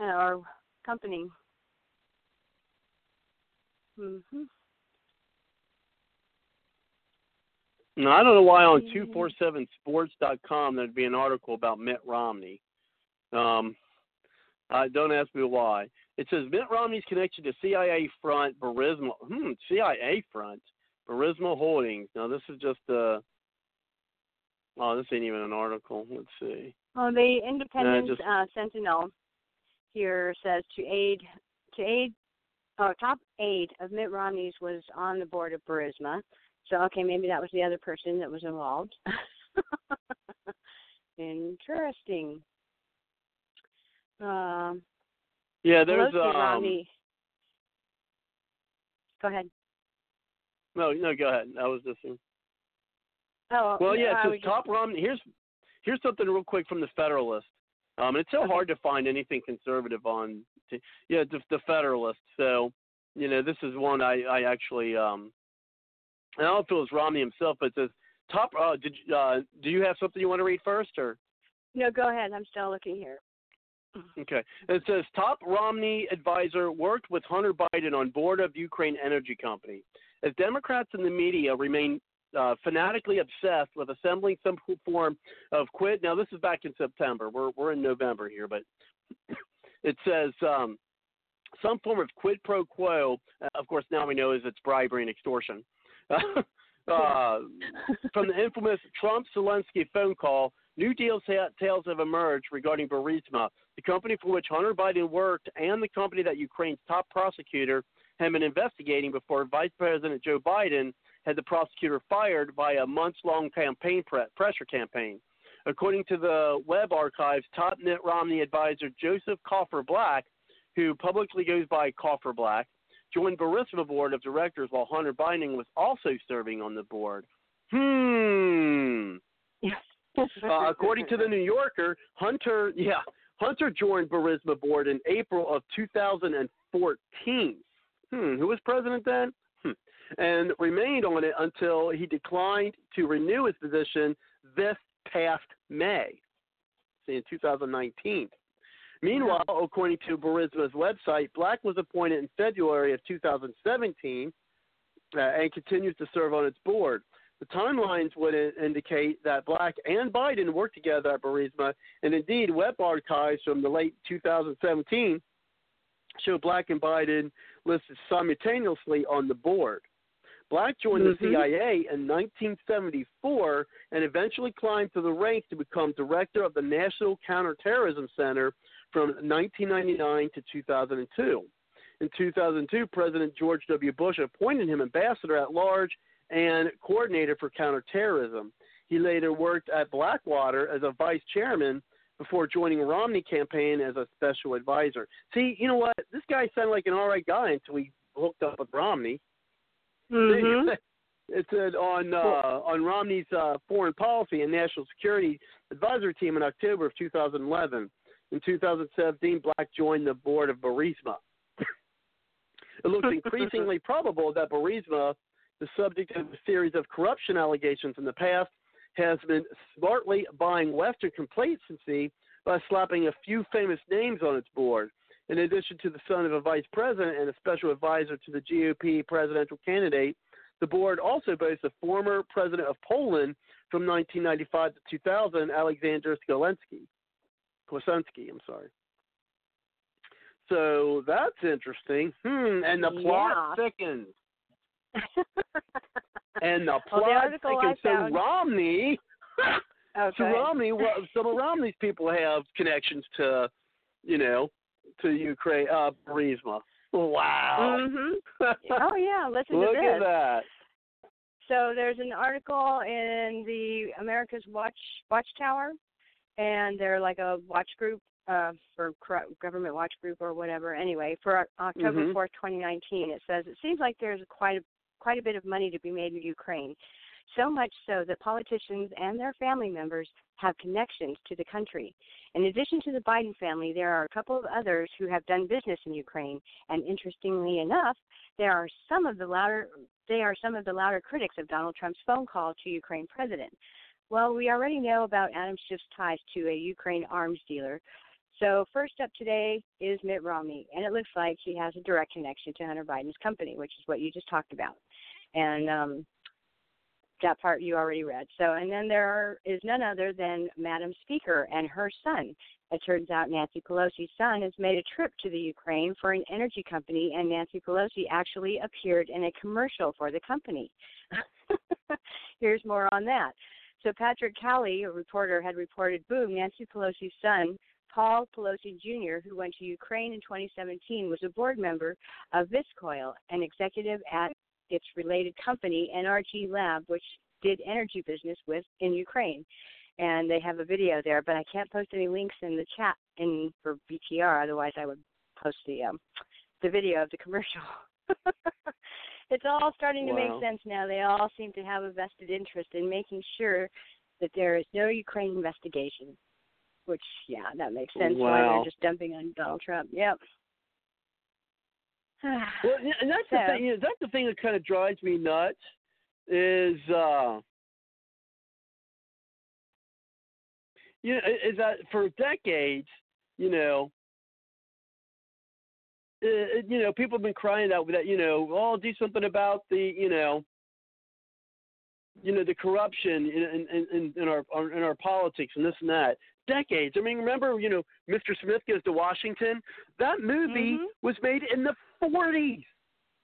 uh, or company. Mhm. No, I don't know why on two four seven sports.com there'd be an article about Mitt Romney. Um, uh, don't ask me why. It says Mitt Romney's connection to CIA front Burisma. Hmm, CIA front Burisma Holdings. Now this is just a. Oh, this ain't even an article. Let's see. Oh, the Independent just- uh, Sentinel here says to aid to aid oh top aide of Mitt Romney's was on the board of Burisma. So okay, maybe that was the other person that was involved. Interesting. Um, Yeah, there's Pelosi, um. Romney. Go ahead. No, no, go ahead. I was listening. Oh, Well, yeah, was says top Romney. Here's here's something real quick from the Federalist. Um, and it's so hard to find anything conservative on. T- yeah, the, the Federalist. So, you know, this is one I I actually um. I don't know if it was Romney himself, but it says top. Uh, did uh, do you have something you want to read first, or? No, go ahead. I'm still looking here. Okay. It says top Romney advisor worked with Hunter Biden on board of Ukraine Energy Company. As Democrats and the media remain uh, fanatically obsessed with assembling some form of quid. Now this is back in September. We're we're in November here, but it says um, some form of quid pro quo. Uh, of course, now we know is it's bribery and extortion. uh, from the infamous Trump Zelensky phone call, new deals tales have emerged regarding Burisma, the company for which Hunter Biden worked, and the company that Ukraine's top prosecutor had been investigating before Vice President Joe Biden had the prosecutor fired by a months-long campaign pre- pressure campaign. According to the web archives, top Mitt Romney advisor Joseph Cofer Black, who publicly goes by Cofer Black, joined Burisma board of directors while Hunter Biden was also serving on the board. Hmm. uh, according to the New Yorker, Hunter, yeah, Hunter joined Burisma board in April of 2014. Hmm, who was president then? And remained on it until he declined to renew his position this past May, see, in 2019. Meanwhile, according to Burisma's website, Black was appointed in February of 2017 uh, and continues to serve on its board. The timelines would indicate that Black and Biden worked together at Burisma, and indeed, web archives from the late 2017 show Black and Biden listed simultaneously on the board. Black joined Mhm. the CIA in 1974 and eventually climbed through the ranks to become director of the National Counterterrorism Center from 1999 to 2002. In 2002, President George W. Bush appointed him ambassador at large and coordinator for counterterrorism. He later worked at Blackwater as a vice chairman before joining Romney campaign as a special advisor. See, you know what? This guy sounded like an all right guy until he hooked up with Romney. Mhm. It said on uh, on Romney's uh, foreign policy and national security advisory team in October of 2011. In 2017, Black joined the board of Burisma. it looks increasingly probable that Burisma, the subject of a series of corruption allegations in the past, has been smartly buying Western complacency by slapping a few famous names on its board. In addition to the son of a vice president and a special advisor to the GOP presidential candidate, the board also boasts a former president of Poland from 1995 to 2000, Alexander Skolensky. Kwasensky, I'm sorry. So that's interesting. Hmm, and the plot Yeah. thickens. And the plot Well, the plot article I thickens. So Romney, Okay. So Romney, well, some of Romney's people have connections to, you know, to Ukraine, uh, Burisma. Wow. Mhm. oh yeah, listen Look to this. at that. So there's an article in the America's Watch Watchtower, and they're like a watch group uh, for government watch group or whatever. Anyway, for October Mhm. 4th, 2019, it says it seems like there's quite a quite a bit of money to be made in Ukraine. So much so that politicians and their family members have connections to the country. In addition to the Biden family, there are a couple of others who have done business in Ukraine, and interestingly enough, there are some of the louder they are some of the louder critics of Donald Trump's phone call to Ukraine president. Well, we already know about Adam Schiff's ties to a Ukraine arms dealer. So first up today is Mitt Romney, and it looks like he has a direct connection to Hunter Biden's company, which is what you just talked about. And um that part you already read. So, and then there are, is none other than Madam Speaker and her son. It turns out Nancy Pelosi's son has made a trip to the Ukraine for an energy company, and Nancy Pelosi actually appeared in a commercial for the company. Here's more on that. So, Patrick Cowley, a reporter, had reported boom, Nancy Pelosi's son, Paul Pelosi Jr., who went to Ukraine in 2017, was a board member of Viscoil, an executive at its related company, NRG Lab, which did energy business with in Ukraine. And they have a video there, but I can't post any links in the chat in for BTR. Otherwise, I would post the um, the video of the commercial. it's all starting to make sense now. They all seem to have a vested interest in making sure that there is no Ukraine investigation. Which, yeah, that makes sense. Why they're just dumping on Donald Trump. Yep. Well, and that's the thing. You know, that's the thing that kind of drives me nuts. Is uh, you know, is that for decades, you know, uh, you know, people have been crying out that you know, oh, do something about the you know, you know, the corruption in in, in, in our in our politics and this and that. Decades. I mean, remember, you know, Mr. Smith goes to Washington. That movie Mhm. was made in the 40s.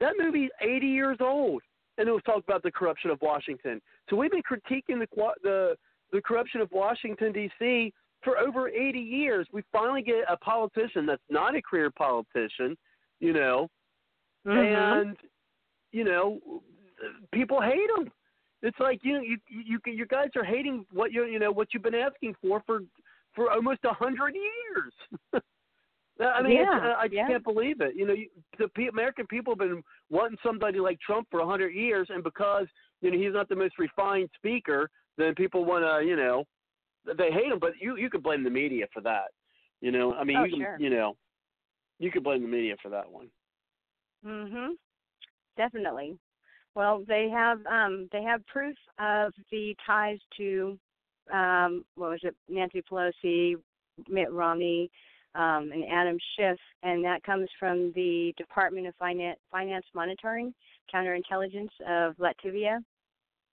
That movie's 80 years old, and it was talked about the corruption of Washington. So we've been critiquing the the the corruption of Washington D.C. for over 80 years. We finally get a politician that's not a career politician, you know, Mhm. and you know, people hate him. It's like you you you you guys are hating what you you know what you've been asking for for for almost a hundred years. I mean, Yeah, uh, I yeah. can't believe it. You know, you, the pe- American people have been wanting somebody like Trump for a hundred years, and because you know he's not the most refined speaker, then people want to you know they hate him. But you you could blame the media for that. You know, I mean, Oh, you can sure. you know you could blame the media for that one. Mhm. Definitely. Well, they have um they have proof of the ties to um what was it Nancy Pelosi, Mitt Romney, um and Adam Schiff and that comes from the Department of Finance Finance Monitoring Counterintelligence of Latvia.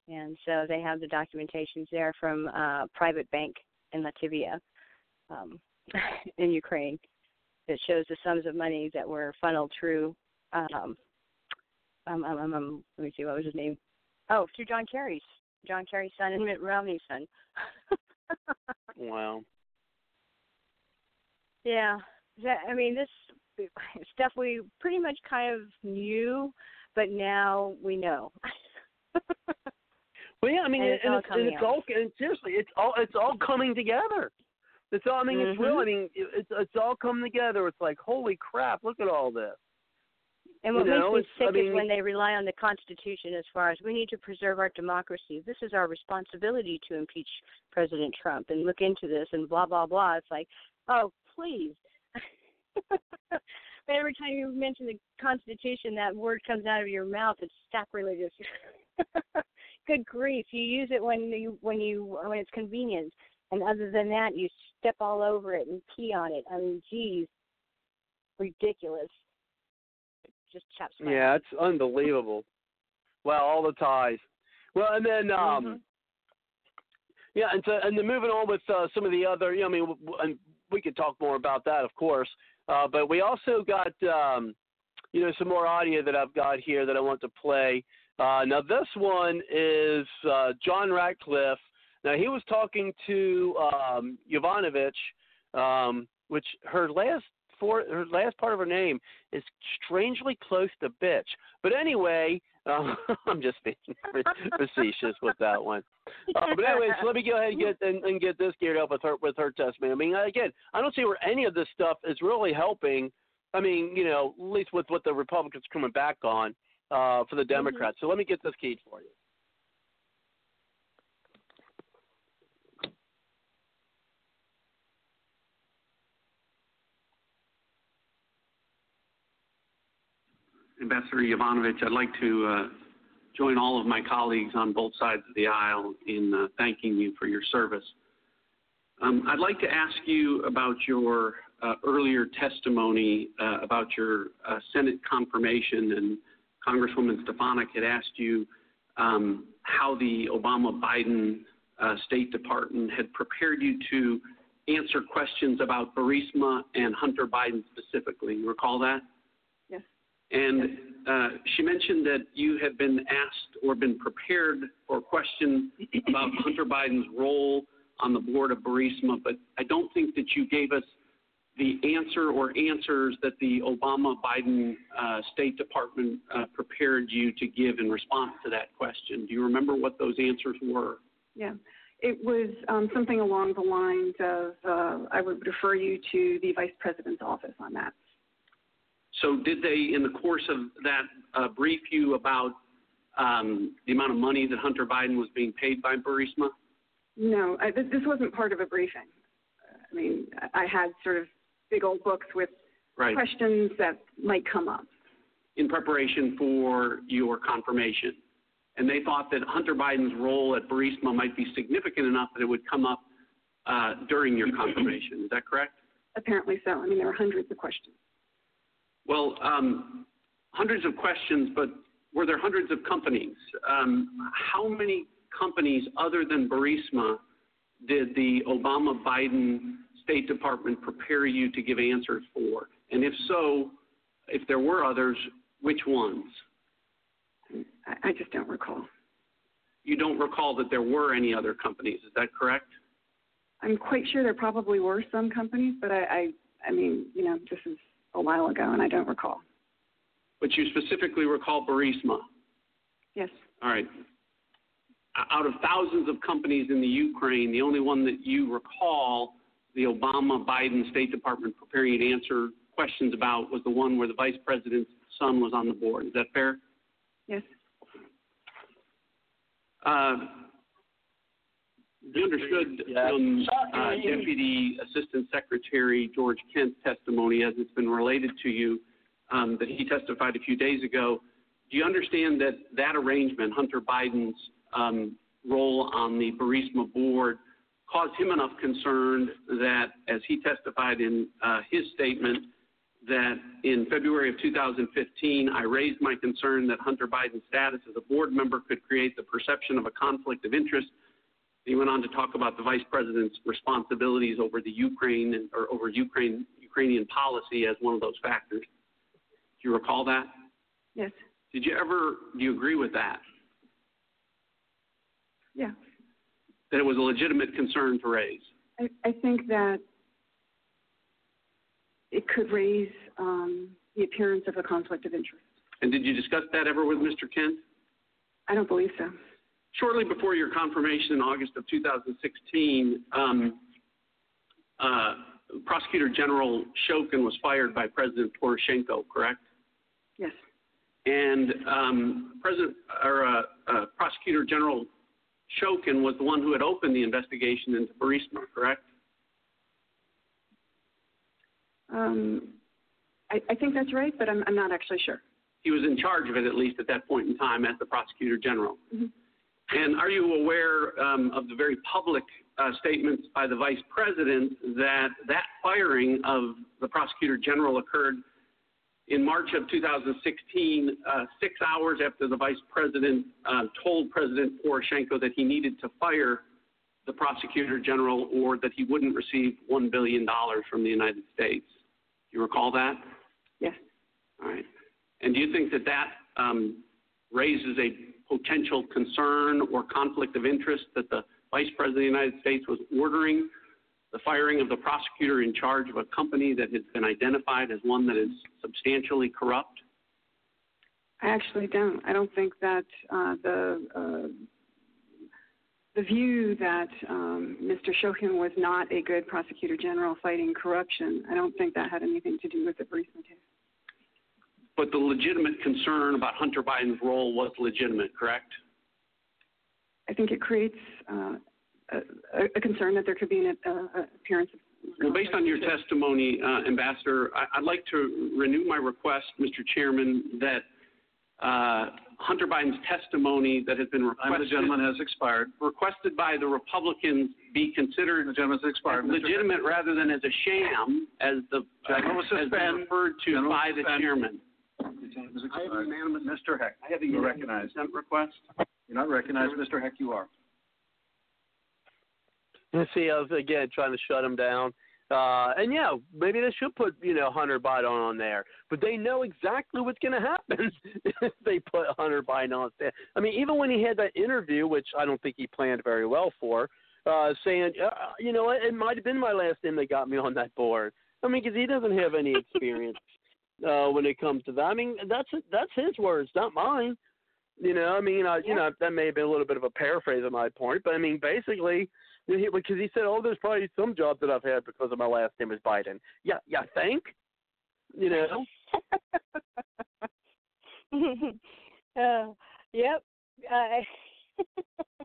And so they have the documentations there from uh private bank in Latvia um in Ukraine that shows the sums of money that were funneled through um, um, um, um, um, let me see, what was his name? Oh, through John Kerry's, John Kerry's son and Mitt Romney's son. Wow. yeah, that, I mean, this stuff we pretty much kind of knew, but now we know. Well, yeah, I mean, And and it's it's, all and coming it's all and seriously, it's all it's all coming together. It's all. I mean, it's real. I mean, it- it's it's all coming together. It's like, holy crap! Look at all this. And what You know, makes me I sick mean- is when they rely on the Constitution as far as we need to preserve our democracy. This is our responsibility to impeach President Trump and look into this and blah blah blah. It's like, oh please. but every time you mention the Constitution, that word comes out of your mouth. It's sacrilegious. Good grief! You use it when you when you when it's convenient, and other than that, you step all over it and pee on it. I mean, geez, ridiculous. Just chaps Yeah, it's unbelievable. Well, all the ties. Well, and then um, Mhm. yeah, and so and then moving on with uh, some of the other. You know, I mean, w- and we could talk more about that, of course. Uh, but we also got um, you know some more audio that I've got here that I want to play. Uh, now this one is uh, John Ratcliffe Now he was talking to um, Yovanovitch, um, which her last for her last part of her name is strangely close to bitch. But anyway, um, I'm just being facetious with that one. Uh, but anyway, so let me go ahead and get and, and get this geared up with her with her testimony. I mean, again, I don't see where any of this stuff is really helping. I mean, you know, at least with what the Republicans are coming back on uh, for the Democrats. So let me get this keyed for you. Ambassador Yovanovitch, I'd like to uh, join all of my colleagues on both sides of the aisle in uh, thanking you for your service. Um, I'd like to ask you about your uh, earlier testimony uh, about your uh, Senate confirmation, and Congresswoman Stefanik had asked you um, how the Obama Biden uh, State Department had prepared you to answer questions about Burisma and Hunter Biden specifically. You recall that? And uh, she mentioned that you had been asked or been prepared for a question about Hunter Biden's role on the board of Burisma, but I don't think that you gave us the answer or answers that the Obama Biden uh, State Department uh, prepared you to give in response to that question. Do you remember what those answers were? Yeah. It was um, something along the lines of uh, I would refer you to the vice president's office on that. So, did they, in the course of that, uh, brief you about um, the amount of money that Hunter Biden was being paid by Burisma? No, I, this, this wasn't part of a briefing. I mean, I had sort of big old books with Right. questions that might come up. in preparation for your confirmation. And they thought that Hunter Biden's role at Burisma might be significant enough that it would come up uh, during your confirmation. Is that correct? Apparently so. I mean, there were hundreds of questions. Well, um, hundreds of questions, but were there hundreds of companies? Um, how many companies other than Burisma did the Obama Biden State Department prepare you to give answers for? And if so, if there were others, which ones? I, I just don't recall. You don't recall that there were any other companies, is that correct? I'm quite sure there probably were some companies, but I, I, I mean, you know, this is a while ago, and I don't recall. But you specifically recall Burisma. Yes. All right. Out of thousands of companies in the Ukraine, the only one that you recall the Obama Biden State Department preparing to answer questions about was the one where the vice president's son was on the board. Is that fair? Yes. Uh, understood from uh, Deputy Assistant Secretary George Kent's testimony, as it's been related to you, um, that he testified a few days ago. Do you understand that that arrangement, Hunter Biden's um, role on the Burisma board, caused him enough concern that, as he testified in uh, his statement, that in February of 2015, I raised my concern that Hunter Biden's status as a board member could create the perception of a conflict of interest. He went on to talk about the vice president's responsibilities over the Ukraine and, or over Ukraine Ukrainian policy as one of those factors. Do you recall that? Yes. Did you ever do you agree with that? Yeah. That it was a legitimate concern to raise? I, I think that it could raise um, the appearance of a conflict of interest. And did you discuss that ever with Mr. Kent? I don't believe so. Shortly before your confirmation in August of 2016, um, uh, Prosecutor General Shokin was fired by President Poroshenko, correct? Yes. And um, President or uh, uh, Prosecutor General Shokin was the one who had opened the investigation into Burisma, correct? Um, I, I think that's right, but I'm, I'm not actually sure. He was in charge of it at least at that point in time as the Prosecutor General. Mhm. And are you aware um, of the very public uh, statements by the Vice President that that firing of the Prosecutor General occurred in March of 2016, uh, six hours after the Vice President uh, told President Poroshenko that he needed to fire the Prosecutor General or that he wouldn't receive $1 billion from the United States? Do you recall that? Yes. All right. And do you think that that um, raises a potential concern or conflict of interest that the Vice President of the United States was ordering the firing of the prosecutor in charge of a company that has been identified as one that is substantially corrupt? I actually don't. I don't think that uh, the uh, the view that um, Mr. Shokin was not a good prosecutor general fighting corruption. I don't think that had anything to do with the Burisma case. But the legitimate concern about Hunter Biden's role was legitimate, correct? I think it creates uh, a, a, concern that there could be an uh, appearance of. Well, based on your testimony, uh, Ambassador, I, would like to renew my request, Mr. Chairman, that uh, Hunter Biden's testimony that has been requested. the gentleman has expired. Requested by the Republicans be considered the gentleman has expired. legitimate rather than as a sham, as the as referred to gentleman by the chairman. I have a unanimous, Mr. Heck. I have a unanimous recognized. consent request. You're not recognized, Mr. Heck. You are. You see, I was again trying to shut him down. Uh, and yeah, maybe they should put you know Hunter Biden on there, but they know exactly what's going to happen if they put Hunter Biden on there. I mean, even when he had that interview, which I don't think he planned very well for, uh, saying, uh, you know, it might have been my last name that got me on that board. I mean, because he doesn't have any experience uh, when it comes to that. I mean, that's that's his words, not mine. You know, I mean, uh, you know, that may have been a little bit of a paraphrase of my point, but I mean, basically, because he said, "Oh, there's probably some jobs that I've had because of my last name is Biden." Yeah, yeah, think. You know. uh, yep. Uh,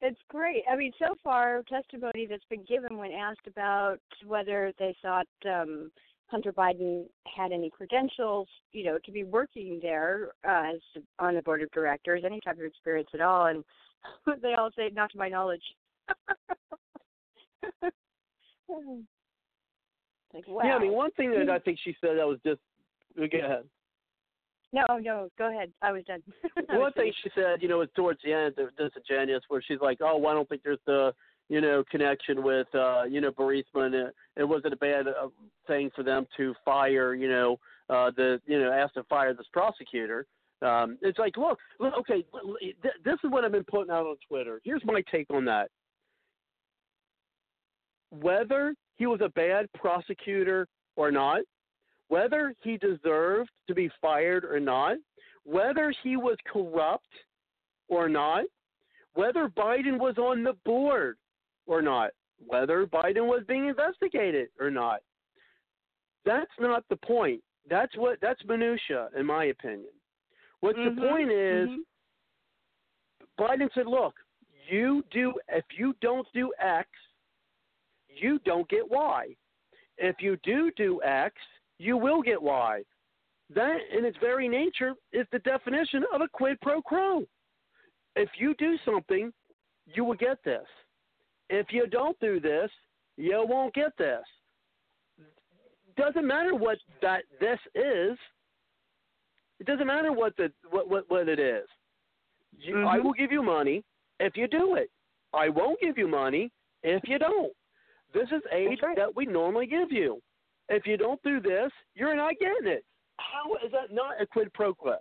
it's great. I mean, so far, testimony that's been given when asked about whether they thought um, Hunter Biden had any credentials, you know, to be working there uh, as on the board of directors, any type of experience at all, and they all say, "Not to my knowledge." like, wow. Yeah, I mean, one thing that I think she said that was just. Go ahead. No, no, go ahead. I was done. one thing she said, you know, was towards the end of disingenuous, where she's like, "Oh, well, I don't think there's the, you know, connection with, uh, you know, Burisma, and it, it wasn't a bad uh, thing for them to fire, you know, uh, the, you know, ask to fire this prosecutor." Um, it's like, look, look, okay, this is what I've been putting out on Twitter. Here's my take on that whether he was a bad prosecutor or not, whether he deserved to be fired or not, whether he was corrupt or not, whether Biden was on the board or not, whether Biden was being investigated or not. That's not the point. That's what that's minutia, in my opinion. What mm-hmm. the point is, mm-hmm. Biden said, "Look, you do if you don't do X, you don't get Y. If you do do X, you will get Y. That, in its very nature, is the definition of a quid pro quo. If you do something, you will get this. If you don't do this, you won't get this. Doesn't matter what that this is. It doesn't matter what the what what, what it is. You, mm-hmm. I will give you money if you do it. I won't give you money if you don't. This is aid right. that we normally give you. If you don't do this, you're not getting it. How is that not a quid pro quo?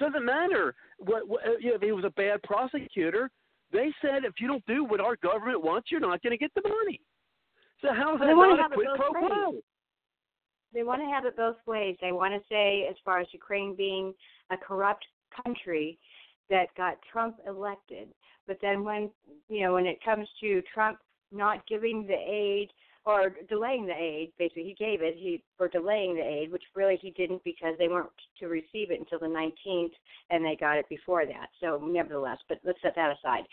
Doesn't matter what, what you know, if he was a bad prosecutor. They said if you don't do what our government wants, you're not going to get the money. So how is that not a quid pro quo? They want to have it both ways. They want to say, as far as Ukraine being a corrupt country that got Trump elected, but then when you know when it comes to Trump not giving the aid or delaying the aid. Basically, he gave it he for delaying the aid, which really he didn't because they weren't to receive it until the 19th, and they got it before that. So, nevertheless, but let's set that aside.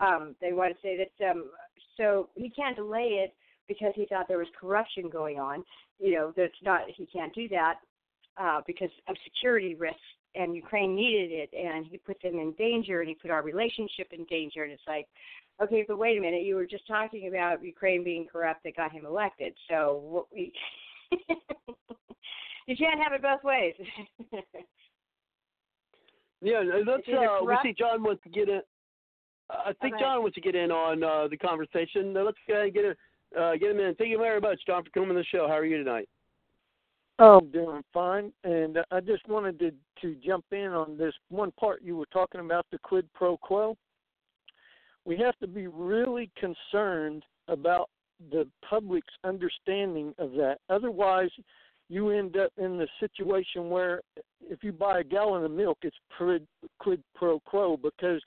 Um, they want to say that um, so he can't delay it because he thought there was corruption going on. You know, that's not he can't do that uh, because of security risks. And Ukraine needed it, and he put them in danger, and he put our relationship in danger. And it's like, Okay, but wait a minute. You were just talking about Ukraine being corrupt that got him elected. So what we you can't have it both ways. yeah, let's. Uh, we see John wants to get in. I think okay. John wants to get in on uh, the conversation. Let's uh, get in, uh, get him in. Thank you very much, John, for coming to the show. How are you tonight? I'm doing fine, and I just wanted to to jump in on this one part you were talking about the quid pro quo we have to be really concerned about the public's understanding of that. Otherwise, you end up in the situation where if you buy a gallon of milk, it's quid, pro quo because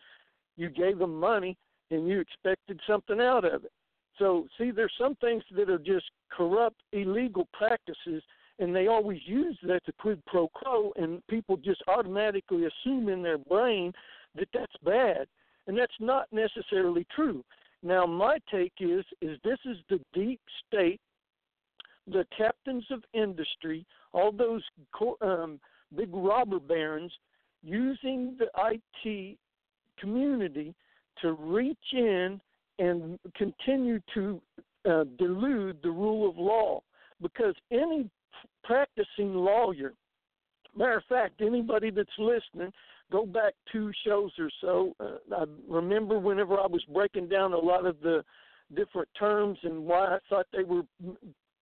you gave them money and you expected something out of it. So, see, there's some things that are just corrupt, illegal practices, and they always use that to quid pro quo, and people just automatically assume in their brain that that's bad, and that's not necessarily true. Now, my take is is this is the deep state, the captains of industry, all those um, big robber barons using the IT community to reach in and continue to uh, delude the rule of law because any practicing lawyer, matter of fact, anybody that's listening, go back two shows or so. Uh, I remember whenever I was breaking down a lot of the different terms and why I thought they were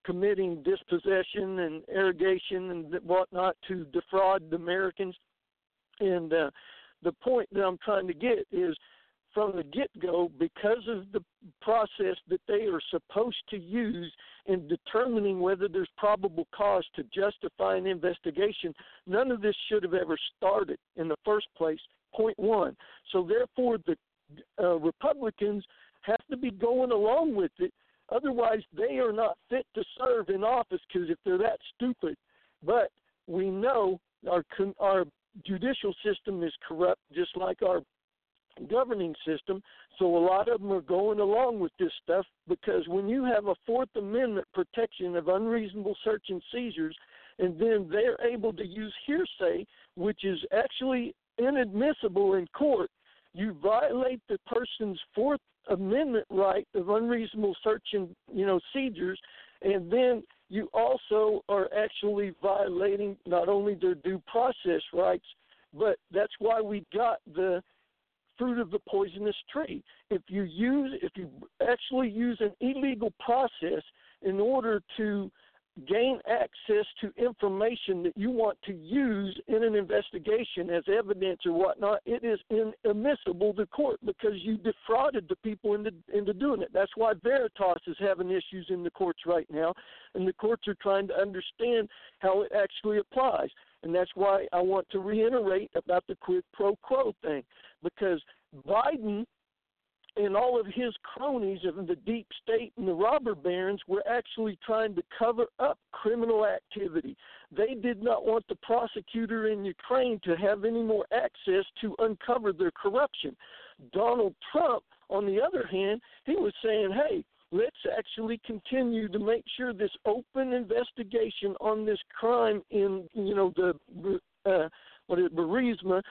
committing dispossession and irrigation and whatnot to defraud the Americans. And uh, the point that I'm trying to get is from the get go because of the process that they are supposed to use in determining whether there's probable cause to justify an investigation. None of this should have ever started in the first place. Point one. So, therefore, the uh, Republicans have to be going along with it. Otherwise, they are not fit to serve in office because if they're that stupid. But we know our our judicial system is corrupt, just like our governing system. So a lot of them are going along with this stuff because when you have a Fourth Amendment protection of unreasonable search and seizures, and then they're able to use hearsay, which is actually inadmissible in court, you violate the person's Fourth Amendment right of unreasonable search and you know seizures, and then you also are actually violating not only their due process rights, but that's why we got the fruit of the poisonous tree. If you use, if you actually use an illegal process in order to gain access to information that you want to use in an investigation as evidence or whatnot, it is inadmissible to court because you defrauded the people into into doing it. That's why Veritas is having issues in the courts right now, and the courts are trying to understand how it actually applies. And that's why I want to reiterate about the quid pro quo thing, because Biden and all of his cronies of the deep state and the robber barons were actually trying to cover up criminal activity. They did not want the prosecutor in Ukraine to have any more access to uncover their corruption. Donald Trump, on the other hand, he was saying, hey, let's actually continue to make sure this open investigation on this crime in you know the uh, what is it, Burisma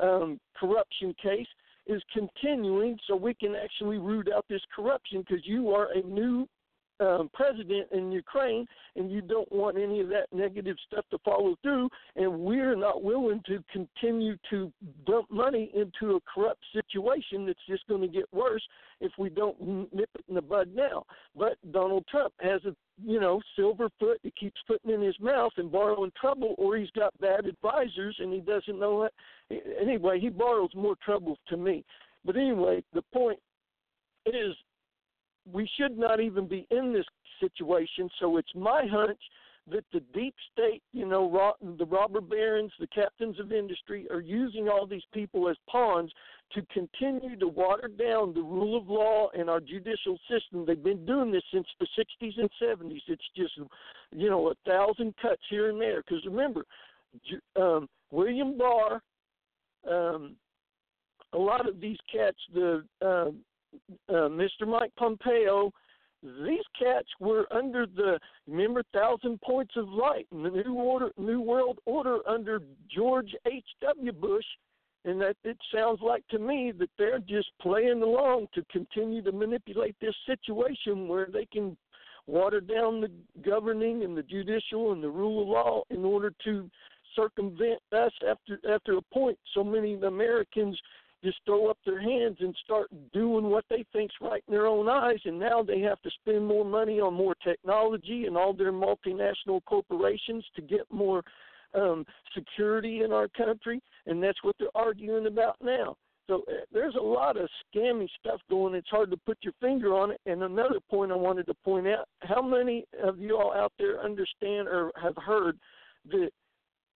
um, corruption case is continuing, so we can actually root out this corruption because you are a new um, president in Ukraine, and you don't want any of that negative stuff to follow through. And we're not willing to continue to dump money into a corrupt situation that's just going to get worse if we don't nip it in the bud now. But Donald Trump has a you know silver foot he keeps putting in his mouth and borrowing trouble, or he's got bad advisors and he doesn't know what. Anyway, he borrows more trouble to me. But anyway, the point is we should not even be in this situation. So it's my hunch that the deep state, you know, the robber barons, the captains of industry are using all these people as pawns to continue to water down the rule of law and our judicial system. They've been doing this since the 60s and 70s. It's just, you know, a thousand cuts here and there. Because remember, um, William Barr, um, a lot of these cats, the uh, uh, Mr. Mike Pompeo, these cats were under the remember thousand points of light and the new order new world order under George H. W. Bush and that it sounds like to me that they're just playing along to continue to manipulate this situation where they can water down the governing and the judicial and the rule of law in order to circumvent us after after a point so many Americans just throw up their hands and start doing what they think's right in their own eyes and now they have to spend more money on more technology and all their multinational corporations to get more um security in our country and that's what they're arguing about now So uh, there's a lot of scammy stuff going. It's hard to put your finger on it. And another point I wanted to point out: how many of you all out there understand or have heard that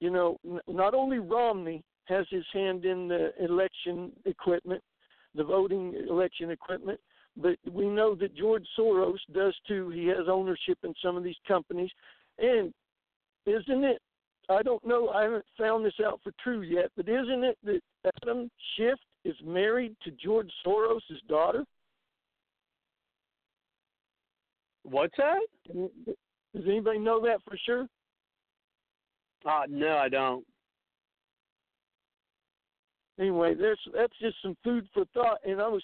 you know n- not only Romney has his hand in the election equipment, the voting election equipment, but we know that George Soros does too. He has ownership in some of these companies, and isn't it? I don't know. I haven't found this out for true yet, but isn't it that Adam Schiff is married to George Soros' daughter? What's that? Does anybody know that for sure? Uh, no, I don't. Anyway, there's that's just some food for thought, and I was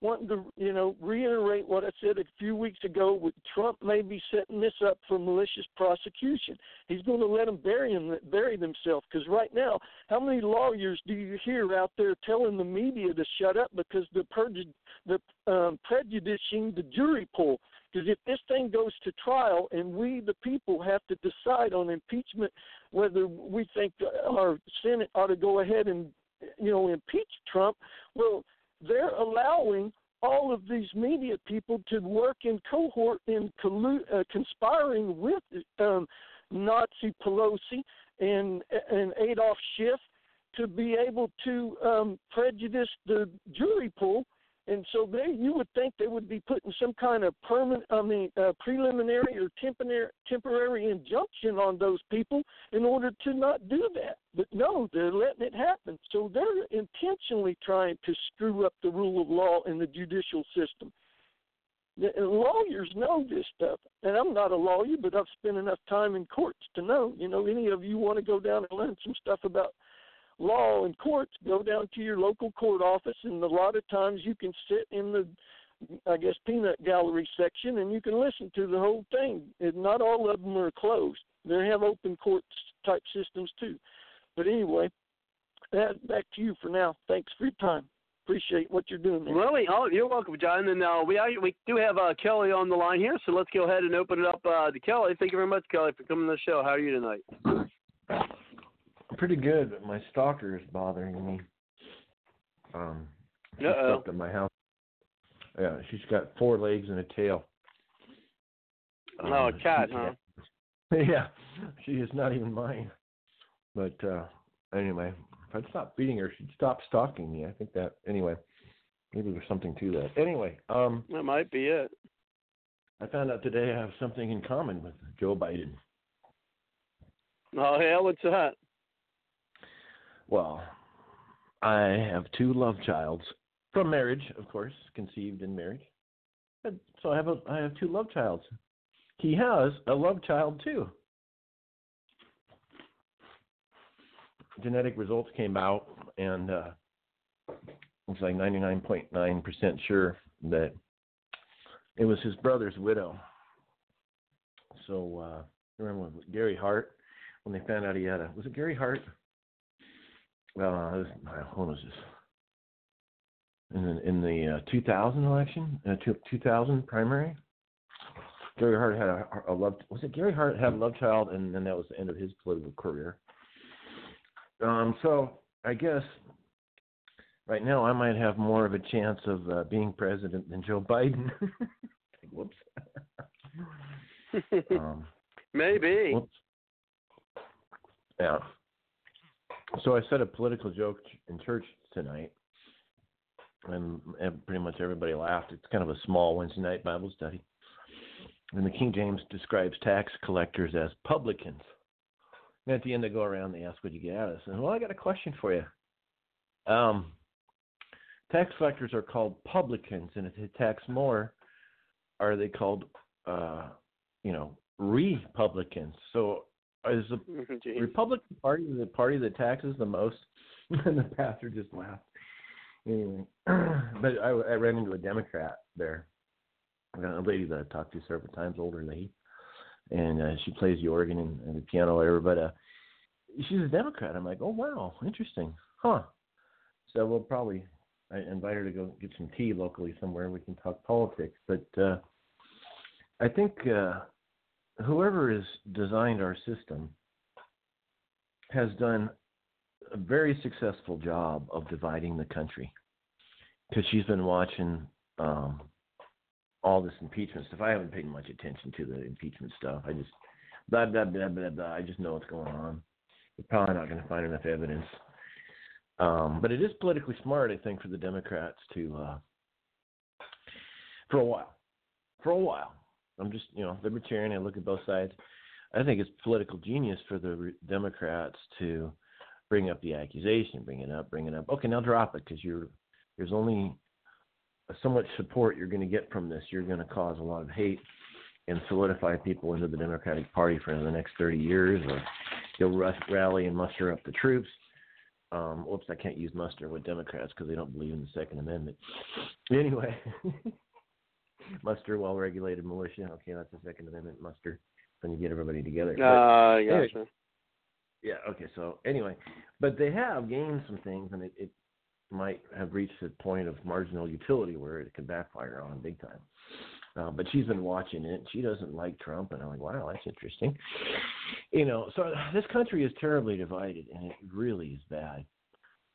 wanting to, you know, reiterate what I said a few weeks ago. With Trump may be setting this up for malicious prosecution. He's going to let them bury him, bury themselves. Because right now, how many lawyers do you hear out there telling the media to shut up because they're purged, they're um, prejudicing the jury pool? Because if this thing goes to trial and we, the people, have to decide on impeachment, whether we think our Senate ought to go ahead and, you know, impeach Trump, well, they're allowing all of these media people to work in cohort in collu- uh, conspiring with um, Nazi Pelosi and and Adolf Schiff to be able to um, prejudice the jury pool and so they, you would think they would be putting some kind of permanent, I mean, uh, preliminary or temporary, temporary injunction on those people in order to not do that. But no, they're letting it happen. So they're intentionally trying to screw up the rule of law in the judicial system. The lawyers know this stuff, and I'm not a lawyer, but I've spent enough time in courts to know. You know, any of you want to go down and learn some stuff about law and courts, go down to your local court office, and a lot of times you can sit in the, I guess, peanut gallery section, and you can listen to the whole thing. And not all of them are closed; they have open court type systems too. But anyway, that back to you for now. Thanks for your time. Appreciate what you're doing. Man. Really? Oh, you're welcome, John. And uh, we we do have uh, Kelly on the line here, so let's go ahead and open it up uh, to Kelly. Thank you very much, Kelly, for coming to the show. How are you tonight? Pretty good, but my stalker is bothering me. Um, she's Uh-oh. stuck in my house. Yeah, she's got four legs and a tail. Oh, a cat, huh? Yeah, she is not even mine. But uh anyway, if I'd stop feeding her, she'd stop stalking me. I think that anyway. Maybe there's something to that. Anyway, um That might be it. I found out today I have something in common with Joe Biden. Oh, yeah, what's that? Well, I have two love childs from marriage, of course, conceived in marriage. And so I have a I have two love childs. He has a love child too. Genetic results came out, and uh, it's like 99.9% sure that it was his brother's widow. So uh, remember Gary Hart when they found out he had a was it Gary Hart? Uh, this, was this? In the, in the uh, 2000 election, uh, two- 2000 primary. Gary Hart had a, a love. Was it Gary Hart had a love child, and then that was the end of his political career. Um, so I guess right now I might have more of a chance of uh, being president than Joe Biden. Whoops. um, Maybe. Whoops. Yeah. So I said a political joke in church tonight, and, pretty much everybody laughed. It's kind of a small Wednesday night Bible study. And the King James describes tax collectors as publicans. And at the end, they go around and they ask what you get out of this. And well, I got a question for you. Um, tax collectors are called publicans, and if they tax more, are they called, uh, you know, republicans? So is the Jeez. Republican Party the party that taxes the most? and the pastor just laughed. Anyway, but I, I ran into a Democrat there, a lady that I talked to several times, older lady, and uh, she plays the organ and, and the piano, whatever. But uh, she's a Democrat. I'm like, oh wow, interesting, huh? So we'll probably I invite her to go get some tea locally somewhere. We can talk politics. But uh, I think uh, whoever has designed our system has done a very successful job of dividing the country. because she's been watching um, all this impeachment stuff. I haven't paid much attention to the impeachment stuff. I just blah blah blah blah blah. I just know what's going on. You're probably not going to find enough evidence. Um, but it is politically smart, I think, for the Democrats to, uh, for a while, for a while. I'm just, you know, libertarian. I look at both sides. I think it's political genius for the Democrats to bring up the accusation, bring it up, bring it up. Okay, now drop it because you're there's only so much support you're going to get from this. You're going to cause a lot of hate and solidify people into the Democratic Party for the next 30 years, or you'll rally and muster up the troops. Um, whoops, I can't use muster with Democrats because they don't believe in the Second Amendment. Anyway, muster well-regulated militia. Okay, that's the Second Amendment muster. When you get everybody together. Uh, anyway, gotcha. yeah. Okay. So anyway, but they have gained some things, and it, it might have reached a point of marginal utility where it could backfire on big time. Uh, but she's been watching it. She doesn't like Trump, and I'm like, wow, that's interesting. You know, so this country is terribly divided, and it really is bad.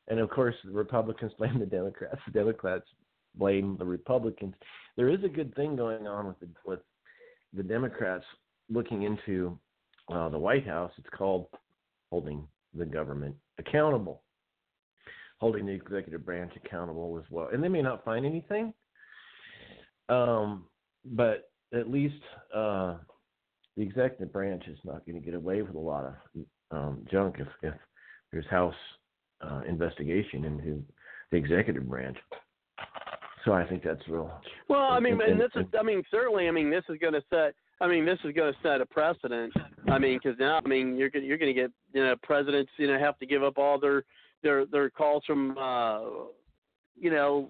And of course, the Republicans blame the Democrats. The Democrats blame the Republicans. There is a good thing going on with the with the Democrats looking into uh, the White House. It's called holding the government accountable, holding the executive branch accountable as well. And they may not find anything, um, but at least uh, the executive branch is not going to get away with a lot of um, junk if, if there's House uh, investigation into the executive branch. So I think that's real. Well, I mean, and- this is, I mean, certainly, I mean, this is going to set, I mean, this is going to set a precedent. I mean, because now, I mean, you're you're going to get, you know, presidents, you know, have to give up all their their their calls from, uh, you know,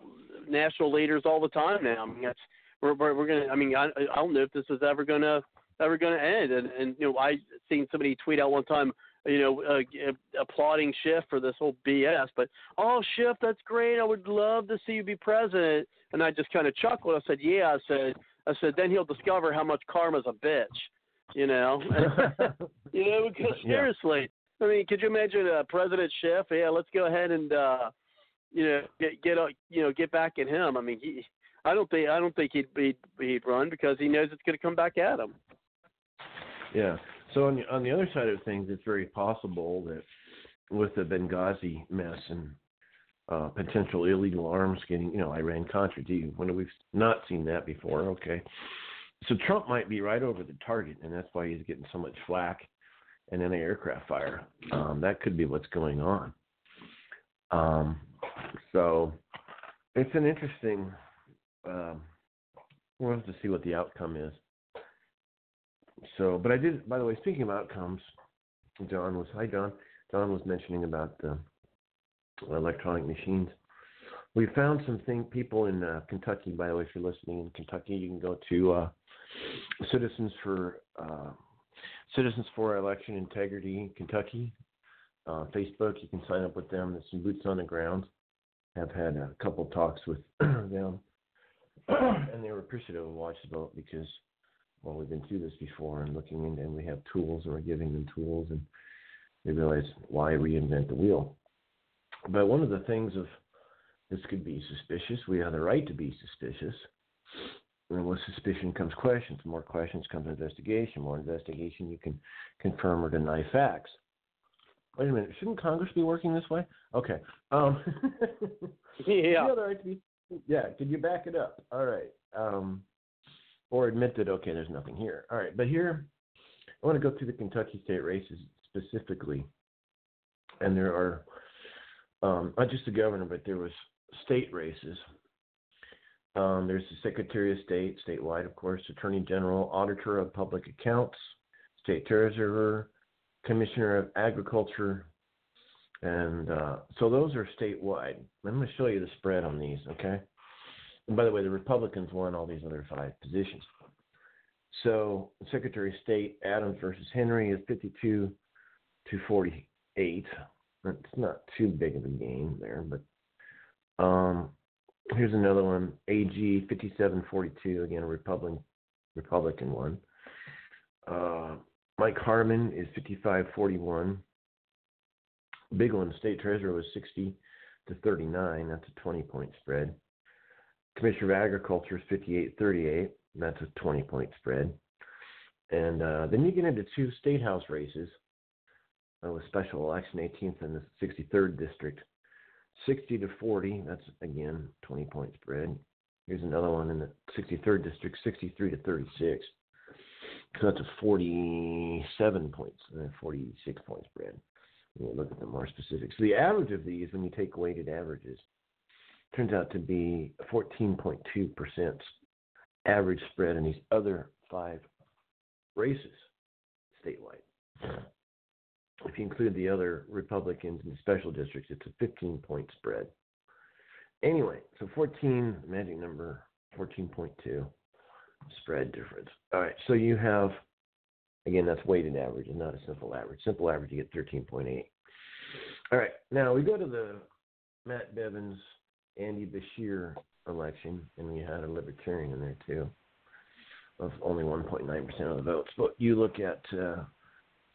national leaders all the time now. I mean, that's we're we're, we're going to. I mean, I I don't know if this is ever going to ever going to end. And and you know, I seen somebody tweet out one time. You know, uh, applauding Schiff for this whole BS, but oh Schiff, that's great. I would love to see you be president. And I just kind of chuckled. I said, yeah. I said, I said, then he'll discover how much karma's a bitch. You know, you know, because Yeah. seriously, I mean, could you imagine uh, President Schiff? Yeah, let's go ahead and uh, you know get get uh, you know get back at him. I mean, he, I don't think I don't think he'd he'd, he'd run because he knows it's going to come back at him. Yeah. So on the on the other side of things, it's very possible that with the Benghazi mess and uh, potential illegal arms getting, you know, Iran Contra, gee, when we've not seen that before. Okay. So Trump might be right over the target, and that's why he's getting so much flack and then the aircraft fire. Um, that could be what's going on. Um, so it's an interesting. Um, we'll have to see what the outcome is. So, but I did. By the way, speaking of outcomes, John was hi John. John was mentioning about the electronic machines. We found some thing people in uh, Kentucky. By the way, if you're listening in Kentucky, you can go to uh, Citizens for uh, Citizens for Election Integrity Kentucky uh, Facebook. You can sign up with them. There's some boots on the ground. I've had a couple talks with them, and they were appreciative of Watch the Vote because well, we've been through this before and looking into, and we have tools, and we're giving them tools, and they realize why reinvent the wheel. But one of the things of this could be suspicious. We have the right to be suspicious. And with suspicion comes questions. More questions comes investigation. More investigation, you can confirm or deny facts. Wait a minute. Shouldn't Congress be working this way? Okay. Um, Yeah. You have the right to be, yeah. Could you back it up? All right. Um, or admit that okay, there's nothing here. All right. But here, I want to go through the Kentucky state races specifically, and there are um, not just the governor, but there was state races. Um, there's the Secretary of State, statewide, of course, Attorney General, Auditor of Public Accounts, State Treasurer, Commissioner of Agriculture, and uh, so those are statewide. I'm going to show you the spread on these, okay? And by the way, the Republicans won all these other five positions. So Secretary of State Adams versus Henry is 52 to 48. It's not too big of a game there, but um, here's another one. AG 5742 again, a Republican Republican one. Uh, Mike Harmon is 5541. Big one, State Treasurer was 60 to 39. That's a 20 point spread. Commissioner of Agriculture is 5838. That's a 20 point spread. And uh, then you get into two state house races uh, with special election 18th and the 63rd district. 60 to 40, that's again 20 point spread. Here's another one in the 63rd district, 63 to 36. So that's a 47 points, uh, 46 point spread. We'll look at the more specifics. So the average of these, when you take weighted averages, turns out to be 14.2% average spread in these other five races statewide. If you include the other Republicans in the special districts, it's a 15 point spread. Anyway, so 14, magic number 14.2 spread difference. All right, so you have, again, that's weighted average and not a simple average. Simple average, you get 13.8. All right, now we go to the Matt Bevins, Andy Beshear election, and we had a libertarian in there too, of only 1.9% of the votes. But you look at uh,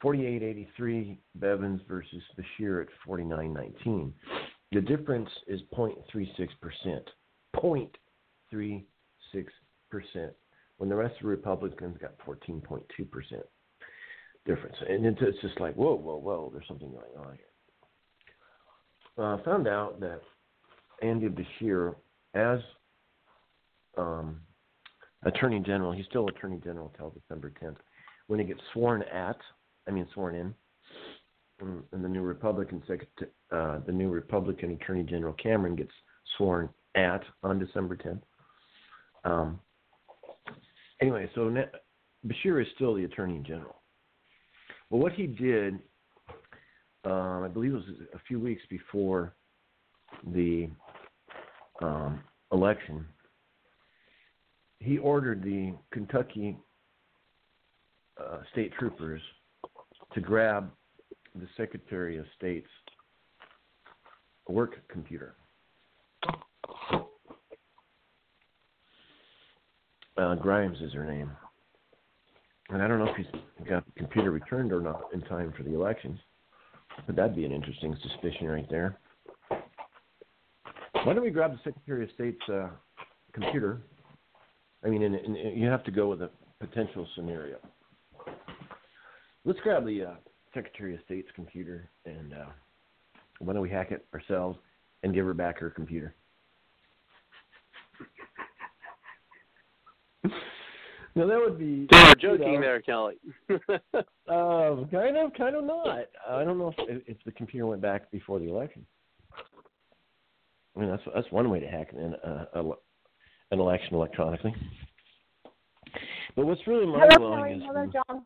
4883 Bevins versus Beshear at 4919. The difference is 0.36%. 0.36%. When the rest of the Republicans got 14.2% difference. And it's, it's just like, whoa, whoa, whoa, there's something going on here. Uh, found out that Andy Beshear, as um, Attorney General, he's still Attorney General until December 10th. When he gets sworn at, I mean sworn in, and, and the new Republican uh, the new Republican Attorney General Cameron gets sworn at on December 10th. Um, anyway, so Beshear is still the Attorney General. Well, what he did, um, I believe it was a few weeks before the um, election, he ordered the Kentucky uh, state troopers to grab the Secretary of State's work computer. Uh, Grimes is her name. And I don't know if he's got the computer returned or not in time for the elections. But that'd be an interesting suspicion right there. Why don't we grab the Secretary of State's uh, computer? I mean, in, in, in, you have to go with a potential scenario. Let's grab the uh, Secretary of State's computer and uh, why don't we hack it ourselves and give her back her computer? now that would be. So you're joking you know, there, Kelly. uh, kind of, kind of not. I don't know if, if the computer went back before the election. I mean, that's that's one way to hack an, uh, an election electronically. But what's really mind blowing is. Hello, John.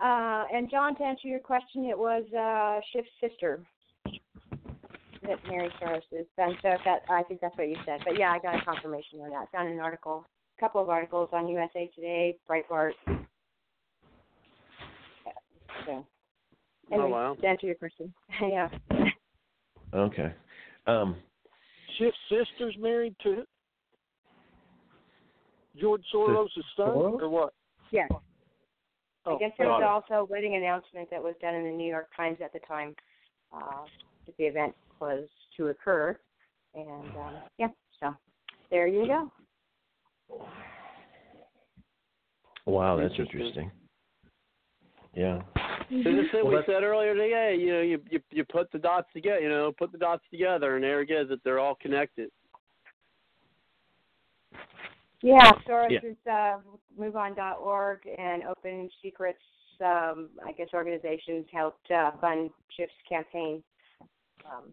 Uh, and John, to answer your question, it was uh, Schiff's sister that Mary Soros is. And so that I think that's what you said. But yeah, I got a confirmation on that. Found an article, a couple of articles on USA Today, Breitbart. So, anyway, oh wow! To answer your question, yeah. Okay. Um, Schiff's sister's married to George Soros' son, Soros? or what? Yes. Oh, I guess there was it. also a wedding announcement that was done in the New York Times at the time uh, that the event was to occur. And um, yeah, so there you go. Wow, that's interesting. Yeah. So just Well, we said earlier today, you know, you, you you put the dots together, you know, put the dots together, and there it is that they're all connected. Yeah, Soros Yeah. is uh, MoveOn.org and Open Secrets, um, I guess, organizations helped uh, fund Schiff's campaign, um,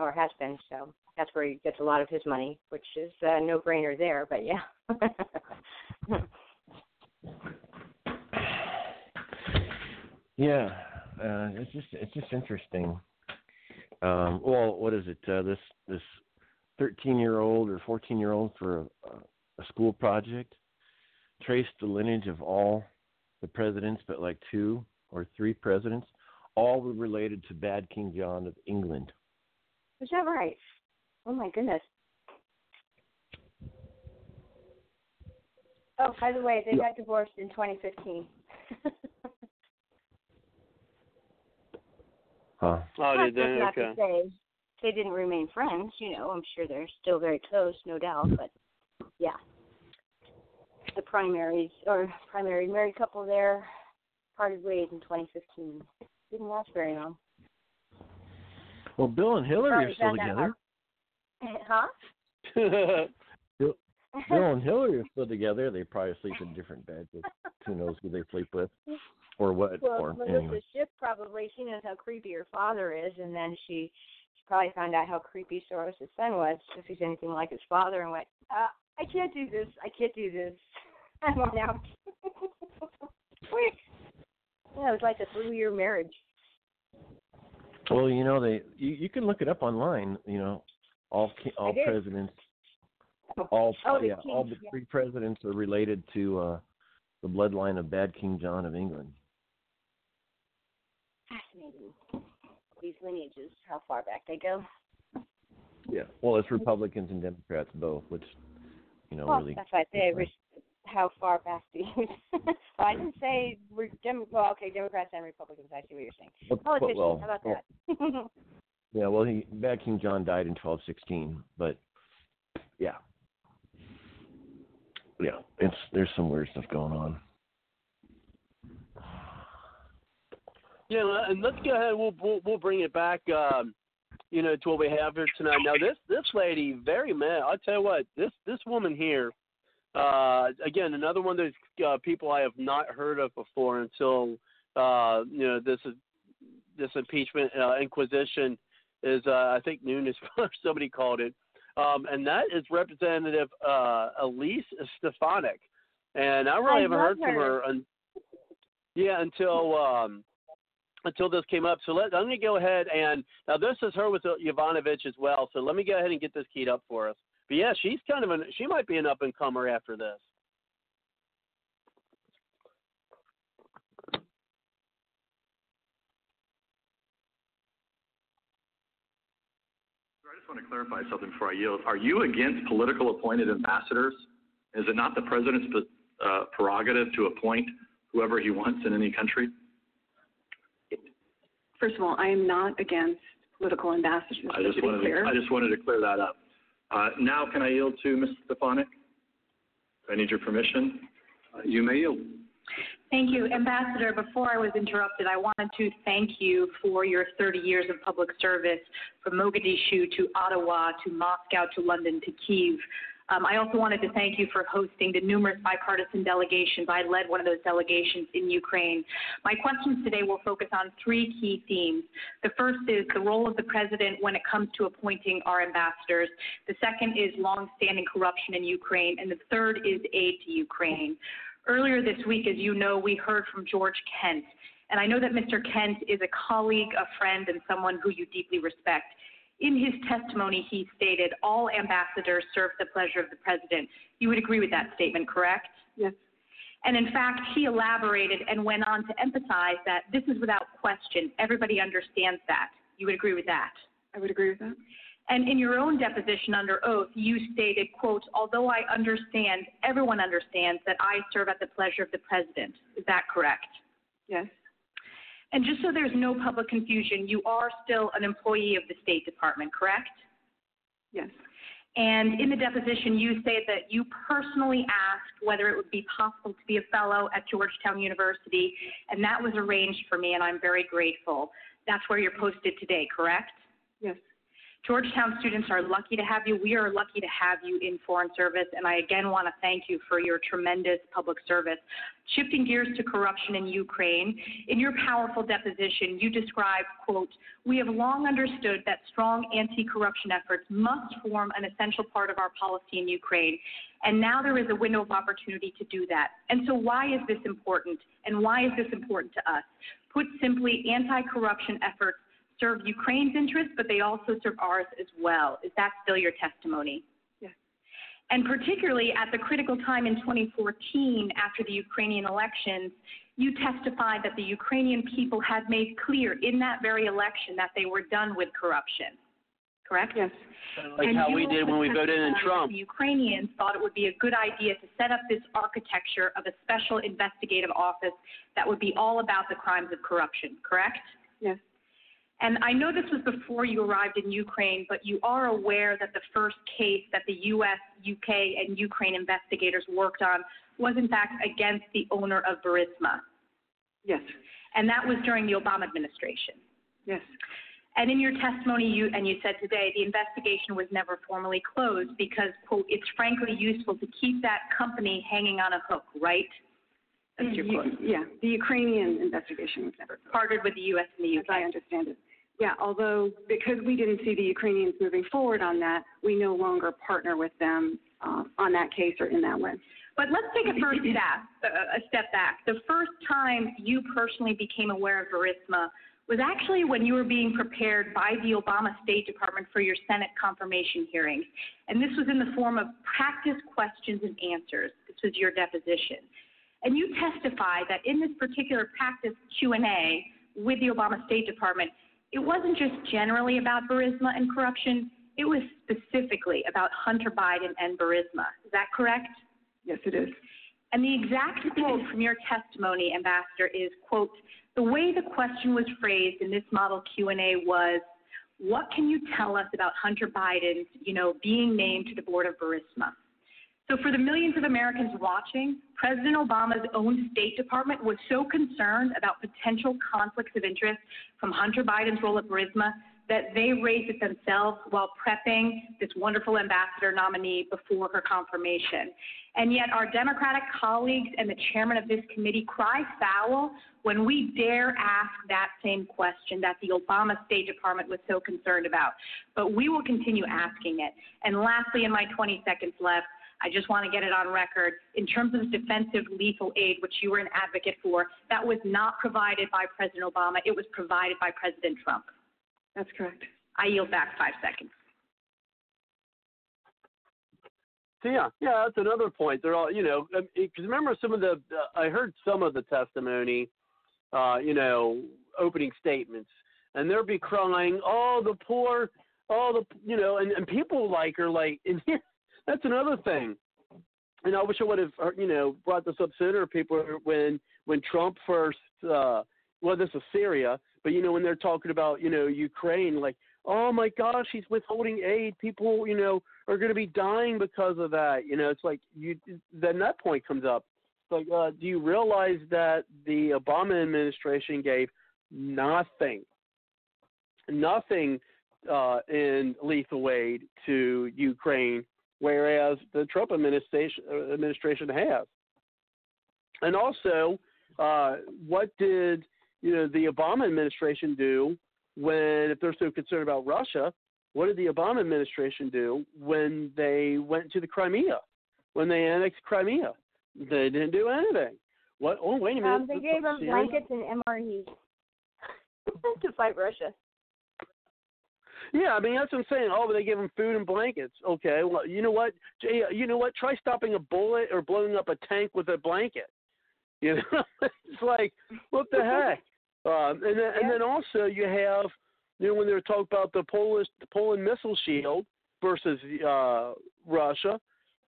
or has been. So that's where he gets a lot of his money, which is a no-brainer there. But yeah. Yeah, uh, it's just it's just interesting. Um, well, what is it? Uh, this this thirteen year old or fourteen year old for a, a school project traced the lineage of all the presidents, but like two or three presidents, all were related to Bad King John of England. is that right? Oh my goodness. Oh, by the way, they Yeah. got divorced in 2015. Huh? Oh, Not did they? not to Okay. say, they didn't remain friends. You know, I'm sure they're still very close, no doubt. But yeah, the primaries or primary married couple there parted ways in 2015. Didn't last very long. Well, Bill and Hillary are still together. Huh? Bill, Bill and Hillary are still together. They probably sleep in different beds. But who knows who they sleep with, or what? Well, or Melissa anyway. Schiff probably she knows how creepy her father is, and then she she probably found out how creepy Soros' son was, if he's anything like his father, and went, uh, "I can't do this. I can't do this. I'm on out." Quick. Yeah, it was like a three-year marriage. Well, you know they you, you can look it up online. You know, all all presidents, all Oh, yeah, all the yeah. three presidents are related to uh the bloodline of Bad King John of England. Fascinating. These lineages, how far back they go. Yeah. Well, it's Republicans and Democrats both, which you know well, really. that's why I say how far back do you? well, I didn't say we're Dem- well, okay, Democrats and Republicans. I see what you're saying. Oh, well, Politicians, well, how about well, that? Yeah. Well, he Bad King John died in 1216, but yeah. Yeah, it's there's some weird stuff going on. Yeah, and let's go ahead. We'll we'll, we'll bring it back. Um, you know, to what we have here tonight. Now, this this lady, very mad. I tell you what, this this woman here, uh, again, another one of those uh, people I have not heard of before until uh, you know this is this impeachment uh, inquisition is uh, I think noon is somebody called it, um, and that is Representative uh, Elise Stefanik, and I really I haven't heard from her. her. Un- yeah, until um, until this came up. So let, let me go ahead and now this is her with Yovanovitch as well. So let me go ahead and get this keyed up for us. But yeah, she's kind of an she might be an up and comer after this. I just want to clarify something before I yield. Are you against political appointed ambassadors? Is it not the president's uh, prerogative to appoint whoever he wants in any country? First of all, I am not against political ambassadors. I just to wanted to, I just wanted to clear that up. Uh, now, can I yield to Ms. Stefanik? I need your permission. Uh, You may yield. Thank you. Ambassador, before I was interrupted, I wanted to thank you for your 30 years of public service from Mogadishu to Ottawa to Moscow to London to Kiev. Um, I also wanted to thank you for hosting the numerous bipartisan delegations. I led one of those delegations in Ukraine. My questions today will focus on three key themes. The first is the role of the president when it comes to appointing our ambassadors. The second is longstanding corruption in Ukraine. And the third is aid to Ukraine. Earlier this week, as you know, we heard from George Kent. And I know that Mr. Kent is a colleague, a friend, and someone who you deeply respect. In his testimony, he stated all ambassadors serve the pleasure of the president. You would agree with that statement, correct? Yes. And in fact, he elaborated and went on to emphasize that this is without question. Everybody understands that. You would agree with that? I would agree with that. And in your own deposition under oath, you stated, quote, although I understand, everyone understands that I serve at the pleasure of the president. Is that correct? Yes. And just so there's no public confusion, you are still an employee of the State Department, correct? Yes. And in the deposition, you say that you personally asked whether it would be possible to be a fellow at Georgetown University, and that was arranged for me, and I'm very grateful. That's where you're posted today, correct? Yes. Georgetown students are lucky to have you. We are lucky to have you in Foreign Service, and I again want to thank you for your tremendous public service. Shifting gears to corruption in Ukraine, in your powerful deposition, you described, quote, we have long understood that strong anti-corruption efforts must form an essential part of our policy in Ukraine, and now there is a window of opportunity to do that. And so why is this important, and why is this important to us? Put simply, anti-corruption efforts serve Ukraine's interests, but they also serve ours as well. Is that still your testimony? Yes. And particularly at the critical time in 2014, after the Ukrainian elections, you testified that the Ukrainian people had made clear in that very election that they were done with corruption. Correct? Yes. Like and how we did when we voted in Trump. The Ukrainians thought it would be a good idea to set up this architecture of a special investigative office that would be all about the crimes of corruption, correct? Yes. And I know this was before you arrived in Ukraine, but you are aware that the first case that the U.S., UK, and Ukraine investigators worked on was in fact against the owner of Burisma. Yes. And that was during the Obama administration. Yes. And in your testimony, you and you said today the investigation was never formally closed because, quote, it's frankly useful to keep that company hanging on a hook, right? That's your quote. Yeah, the Ukrainian investigation was never Partnered with the U.S. and the as I understand it. Yeah, although because we didn't see the Ukrainians moving forward on that, we no longer partner with them uh, on that case or in that way. But let's take a first step, a step back. The first time you personally became aware of Burisma was actually when you were being prepared by the Obama State Department for your Senate confirmation hearings. And this was in the form of practice questions and answers. This was your deposition. And you testified that in this particular practice Q&A with the Obama State Department, it wasn't just generally about Burisma and corruption, it was specifically about Hunter Biden and Burisma. Is that correct? Yes, it is. And the exact quote from your testimony, Ambassador, is, quote, the way the question was phrased in this model Q&A was, what can you tell us about Hunter Biden's, you know, being named to the board of Burisma? So for the millions of Americans watching, President Obama's own State Department was so concerned about potential conflicts of interest from Hunter Biden's role at Burisma that they raised it themselves while prepping this wonderful ambassador nominee before her confirmation. And yet our Democratic colleagues and the chairman of this committee cry foul when we dare ask that same question that the Obama State Department was so concerned about. But we will continue asking it. And lastly, in my 20 seconds left, I just want to get it on record. In terms of defensive lethal aid, which you were an advocate for, that was not provided by President Obama. It was provided by President Trump. That's correct. I yield back five seconds. So yeah, yeah, that's another point. They're all, you know, because remember some of the, uh, I heard some of the testimony, uh, you know, opening statements, and they'll be crying, oh, the poor, oh, the, you know, and, and people like are like, and here, that's another thing. And I wish I would have, uh, you know, brought this up sooner. People when when Trump first, uh, well, this is Syria, but you know when they're talking about, you know, Ukraine, like, oh my gosh, he's withholding aid. People, you know, are going to be dying because of that. You know, it's like you. Then that point comes up. It's like, uh, do you realize that the Obama administration gave nothing, nothing uh, in lethal aid to Ukraine, whereas the Trump administration uh, administration has. And also, uh, what did you know the Obama administration do when, if they're so concerned about Russia, what did the Obama administration do when they went to the Crimea, when they annexed Crimea? They didn't do anything. What? Oh, wait a minute. Um, they gave them blankets and MREs to fight Russia. Yeah, I mean that's what I'm saying. Oh, but they give them food and blankets. Okay, well, you know what? You know what? Try stopping a bullet or blowing up a tank with a blanket. You know, it's like what the heck? Um, and then, and then also you have, you know, when they're talking about the Polish the Poland missile shield versus uh, Russia,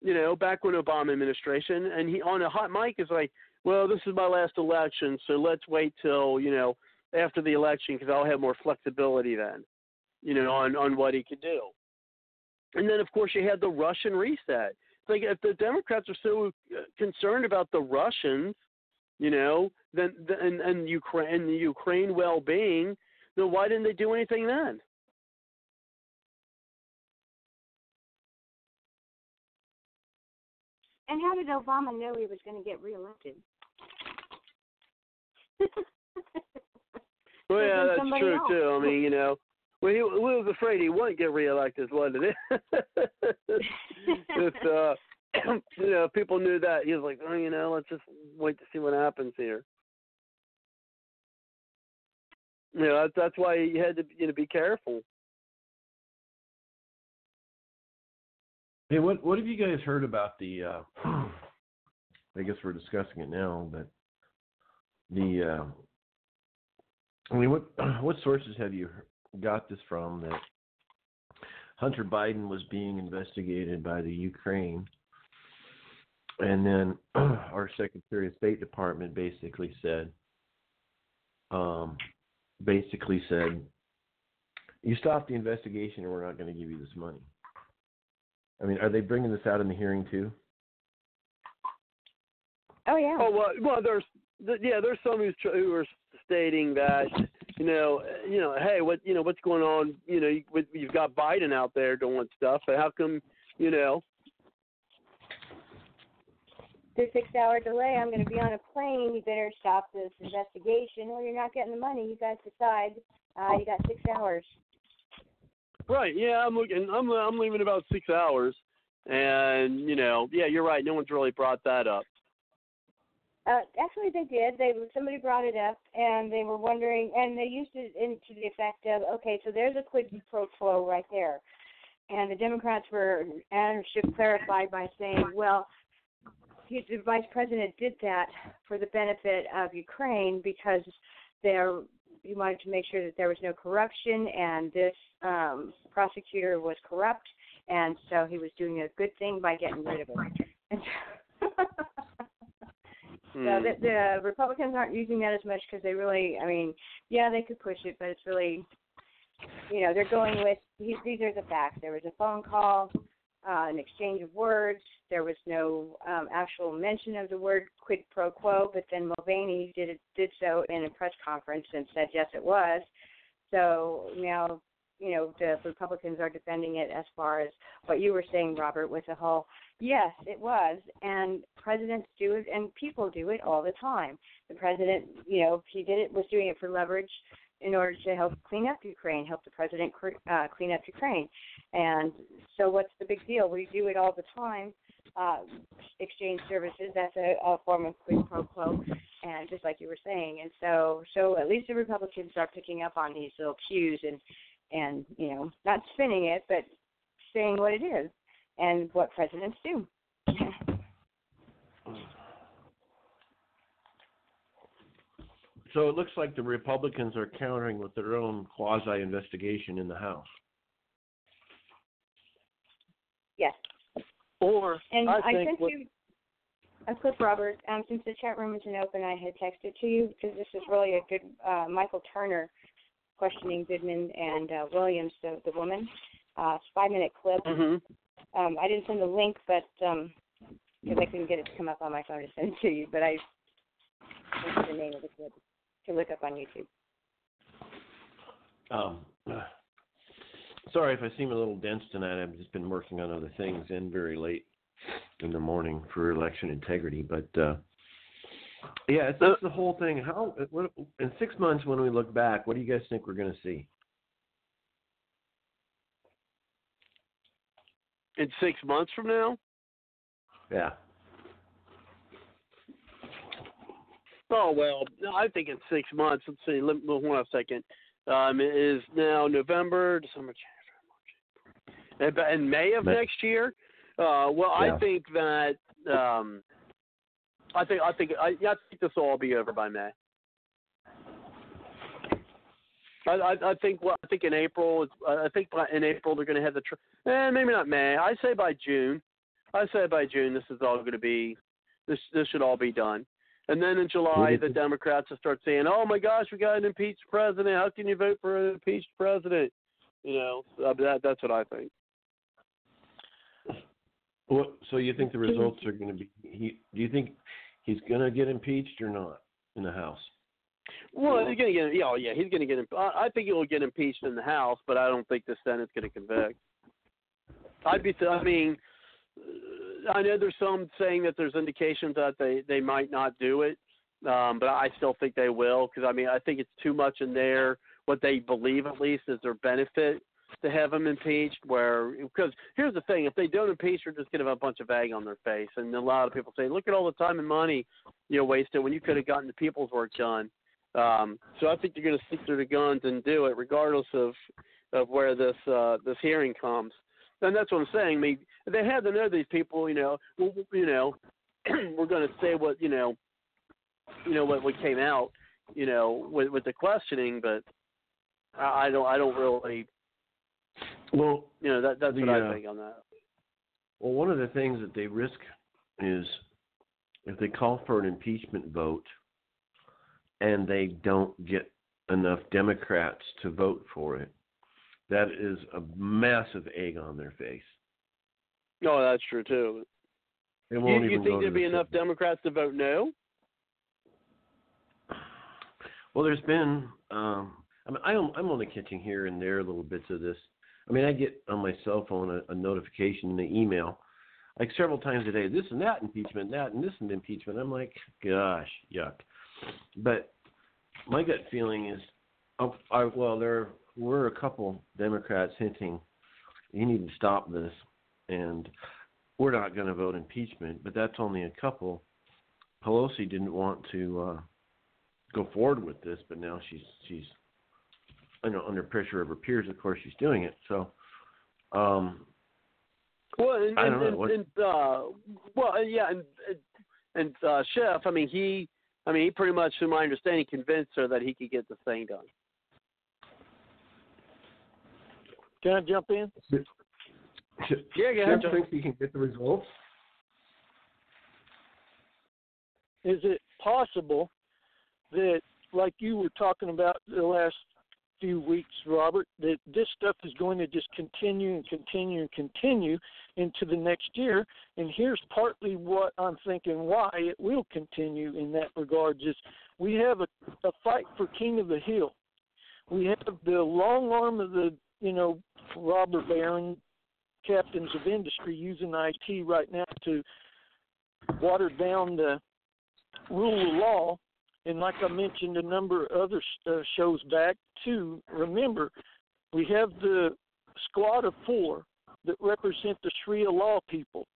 you know, back when Obama administration, and he on a hot mic is like, well, this is my last election, so let's wait till you know after the election because I'll have more flexibility then, you know, on on what he could do. And then of course you had the Russian reset. It's like if the Democrats are so uh, concerned about the Russians, you know, then then- and and Ukraine and the Ukraine well-being, then why didn't they do anything then? And how did Obama know he was going to get reelected? Well, yeah, that's true else. too. I mean, you know, he, we was afraid he wouldn't get reelected, wasn't it? if uh, you know, people knew that he was like, oh, you know, let's just wait to see what happens here. You know, that's that's why you had to you know be careful. Hey, what what have you guys heard about the? Uh, I guess we're discussing it now, but the. Uh, I mean, what what sources have you got this from? That Hunter Biden was being investigated by the Ukraine, and then our Secretary of State Department basically said, um, basically said You stop the investigation, and we're not going to give you this money. I mean, are they bringing this out in the hearing too? Oh yeah. Oh well, well there's yeah, there's some who's who are stating that you know you know hey what you know what's going on you know you, you've got Biden out there doing stuff, but how come you know The six-hour delay. I'm going to be on a plane. You better stop this investigation, or you're not getting the money. You guys decide. Uh, you got six hours. Right. Yeah, I'm looking. I'm I'm leaving about six hours, and you know, yeah, you're right. No one's really brought that up. Uh, actually, they did. They somebody brought it up, and they were wondering, and they used it into the effect of, okay, so there's a quid pro quo right there, and the Democrats were and should clarify by saying, well, he, the vice president did that for the benefit of Ukraine because there he wanted to make sure that there was no corruption, and this um, prosecutor was corrupt, and so he was doing a good thing by getting rid of him. And So the, the Republicans aren't using that as much because they really, I mean, yeah, they could push it, but it's really, you know, they're going with these, these are the facts. There was a phone call, uh, an exchange of words. There was no um, actual mention of the word quid pro quo, but then Mulvaney did it, did so in a press conference and said yes, it was. So now, you know, the Republicans are defending it as far as what you were saying, Robert, with the whole Yes, it was. And presidents do it and people do it all the time. The president, you know, he did it was doing it for leverage in order to help clean up Ukraine, help the president uh, clean up Ukraine. And so what's the big deal? We do it all the time. Uh, exchange services, that's a, a form of quid pro quo, and just like you were saying. And so, so at least the Republicans are picking up on these little cues and, and you know, not spinning it, but saying what it is and what presidents do. So it looks like the Republicans are countering with their own quasi investigation in the House. Yes. Or and I, I, think sent what, you a clip, Robert. Um, since the chat room isn't open, I had texted to you because this is really a good uh, Michael Turner questioning Goodman and uh, Williams, the the woman. Uh, five minute clip. Mhm. Um, I didn't send the link, but um 'cause I couldn't get it to come up on my phone to send it to you, but I sent you the name of the clip to look up on YouTube. Um, sorry if I seem a little dense tonight. I've just been working on other things and very late in the morning for election integrity. But uh, yeah, it's, it's the whole thing. How what, in six months when we look back, what do you guys think we're going to see? In six months from now. Yeah. Oh well, I think in six months. Let's see. Let, me hold on a second. Um, it is now November, December, January, March, April. in May of May. next year. Uh, well, Yeah. I think that um, I think I think I, I think this will all be over by May. I, I, I think well, I think in April. it's- I think by, in April they're going to have the. Tr- eh, maybe not May. I say by June. I say by June this is all going to be. This this should all be done. And then in July, the Democrats will start saying, "Oh my gosh, we got an impeached president. How can you vote for an impeached president?" You know, that that's what I think. Well, so you think the results are going to be? He, do you think he's going to get impeached or not in the House? Well, he's going to get. Yeah, oh, yeah, he's going to get. I I think he will get impeached in the House, but I don't think the Senate's going to convict. I'd be. I mean, I know there's some saying that there's indications that they they might not do it, um, but I still think they will because I mean I think it's too much in there what they believe at least is their benefit to have him impeached. Where because here's the thing, if they don't impeach, they're just going to have a bunch of egg on their face, and a lot of people say, look at all the time and money you know wasted when you could have gotten the people's work done. Um, so I think they're going to stick to the guns and do it, regardless of of where this uh, this hearing comes. And that's what I'm saying. I mean, they had to know these people. You know, well, you know, we're going to say what you know, you know what what came out. You know, with with the questioning, but I, I don't I don't really. Well, you know that that's the, what I uh, think on that. Well, one of the things that they risk is if they call for an impeachment vote and they don't get enough Democrats to vote for it, that is a massive egg on their face. No, that's true too. It You, won't you even think there'd the be enough Democrats to vote no? Well, there's been. Um, I mean, I'm I'm only catching here and there little bits of this. I mean, I get on my cell phone a, a notification in the email, like several times a day. This and that impeachment, that and this and impeachment. I'm like, gosh, yuck. But my gut feeling is, oh, I, well, there were a couple Democrats hinting, you need to stop this, and we're not going to vote impeachment. But that's only a couple. Pelosi didn't want to. Uh, go forward with this, but now she's she's you know under pressure of her peers. Of course, she's doing it. So, um, Well, and, I and, don't know, and, what- and uh, well, yeah, and and uh, Schiff. I mean, he, I mean, he pretty much, from my understanding, convinced her that he could get the thing done. Can I jump in? Yeah, go ahead, Jeff John. thinks he can get the results. Is it possible that, like you were talking about the last few weeks, Robert, that this stuff is going to just continue and continue and continue into the next year? And here's partly what I'm thinking why it will continue in that regard is we have a, a fight for King of the Hill. We have the long arm of the, you know, robber baron captains of industry using IT right now to water down the rule of law. And like I mentioned a number of other uh, shows back, too, remember, we have the squad of four that represent the Sharia law people.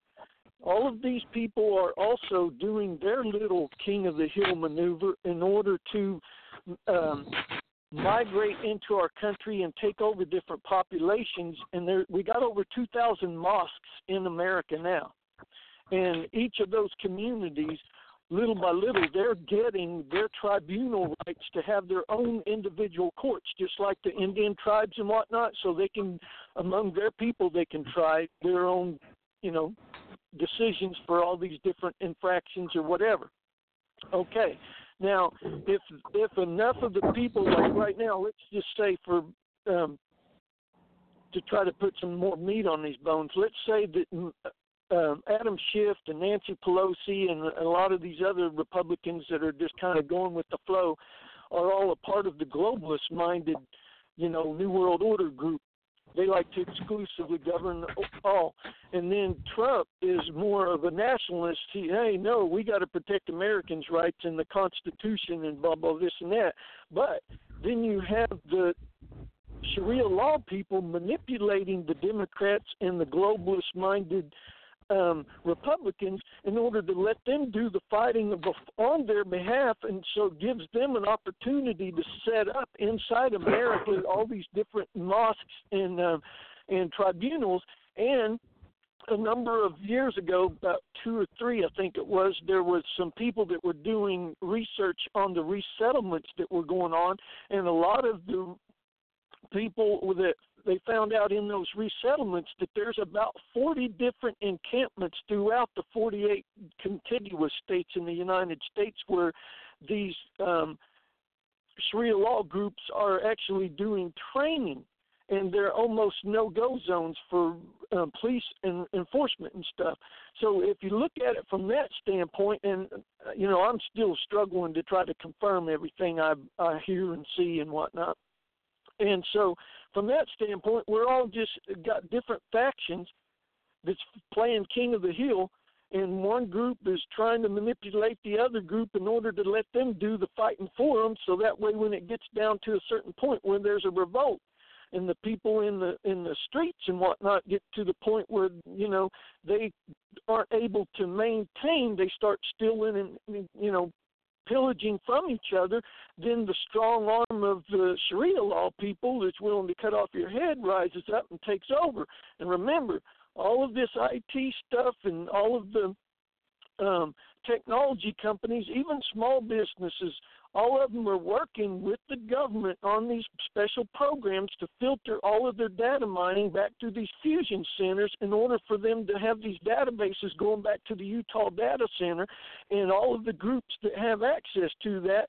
All of these people are also doing their little king of the hill maneuver in order to um, migrate into our country and take over different populations. And there, we got over 2,000 mosques in America now. And each of those communities, little by little, they're getting their tribunal rights to have their own individual courts, just like the Indian tribes and whatnot. So they can, among their people, they can try their own, you know, decisions for all these different infractions or whatever. Okay. Now, if if enough of the people, like right now, let's just say for um, to try to put some more meat on these bones, let's say that um, Adam Schiff and Nancy Pelosi and a lot of these other Republicans that are just kind of going with the flow are all a part of the globalist-minded, you know, New World Order group. They like to exclusively govern all. And then Trump is more of a nationalist. He, hey, no, we got to protect Americans' rights and the Constitution and blah blah this and that. But then you have the Sharia law people manipulating the Democrats and the globalist-minded um, Republicans in order to let them do the fighting on their behalf, and so gives them an opportunity to set up inside America all these different mosques and uh, and tribunals. And a number of years ago, about two or three, I think it was, there was some people that were doing research on the resettlements that were going on, and a lot of the people that they found out in those resettlements that there's about 40 different encampments throughout the 48 contiguous states in the United States where these um, Sharia law groups are actually doing training, and they're almost no-go zones for um, police and enforcement and stuff. So if you look at it from that standpoint, and uh, you know, I'm still struggling to try to confirm everything I I hear and see and whatnot. And so, from that standpoint, we're all just got different factions that's playing king of the hill, and one group is trying to manipulate the other group in order to let them do the fighting for them. So that way, when it gets down to a certain point where there's a revolt, and the people in the in the streets and whatnot get to the point where you know they aren't able to maintain, they start stealing and you know pillaging from each other, then the strong arm of the Sharia law people that's willing to cut off your head rises up and takes over. And remember, all of this IT stuff and all of the um, technology companies, even small businesses, all of them are working with the government on these special programs to filter all of their data mining back to these fusion centers in order for them to have these databases going back to the Utah Data Center and all of the groups that have access to that,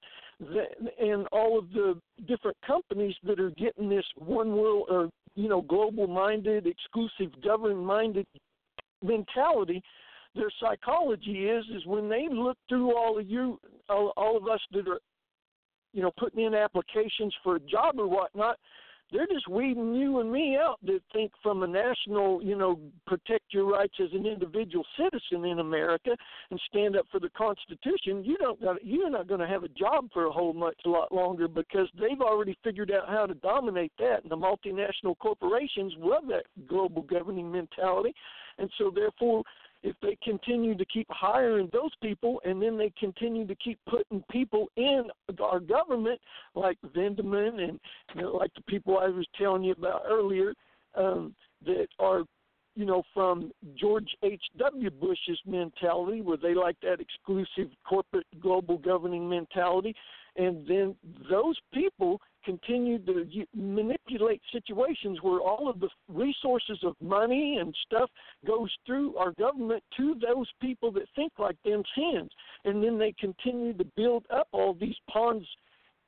and all of the different companies that are getting this one world or you know, global minded, exclusive government minded mentality, their psychology is is when they look through all of you, all, all of us that are, you know, putting in applications for a job or whatnot, they're just weeding you and me out to think from a national, you know, protect your rights as an individual citizen in America and stand up for the Constitution. You don't gotta, you're not going to have a job for a whole much lot longer because they've already figured out how to dominate that, and the multinational corporations love that global governing mentality, and so therefore if they continue to keep hiring those people and then they continue to keep putting people in our government like Vindman and you know, like the people I was telling you about earlier um, that are you know from George H. W. Bush's mentality where they like that exclusive corporate global governing mentality and then those people continue to manipulate situations where all of the resources of money and stuff goes through our government to those people that think like them's hands. And then they continue to build up all these pawns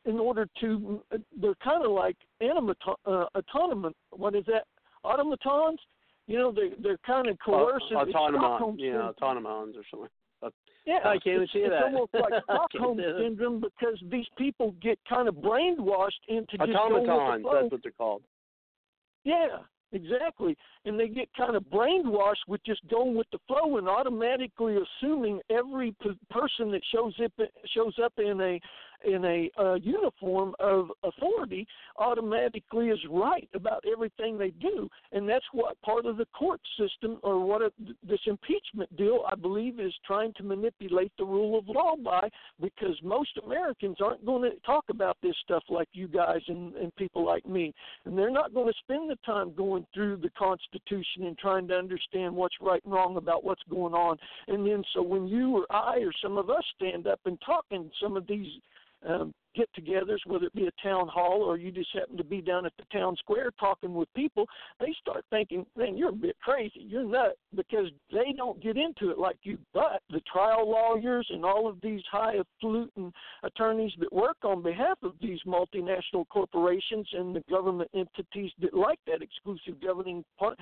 in order to they're kind of like animaton uh, autonomous what is that automatons? You know they they're kind of coercive uh, autonomon yeah autonomons or something yeah, I can't even it's, see it's that. almost like Stockholm syndrome because these people get kind of brainwashed into just going with Automatons, the flow. that's what they're called. Yeah, exactly. And they get kind of brainwashed with just going with the flow and automatically assuming every p- person that shows up shows up in a in a uh, uniform of authority automatically is right about everything they do, and that's what part of the court system or what a, this impeachment deal I believe is trying to manipulate the rule of law by, because most Americans aren't going to talk about this stuff like you guys and, and people like me, and they're not going to spend the time going through the Constitution and trying to understand what's right and wrong about what's going on, and then so when you or I or some of us stand up and talk in some of these um, get-togethers, whether it be a town hall or you just happen to be down at the town square talking with people, they start thinking, "Man, you're a bit crazy. You're nuts," because they don't get into it like you. But the trial lawyers and all of these high highfalutin attorneys that work on behalf of these multinational corporations and the government entities that like that exclusive governing part,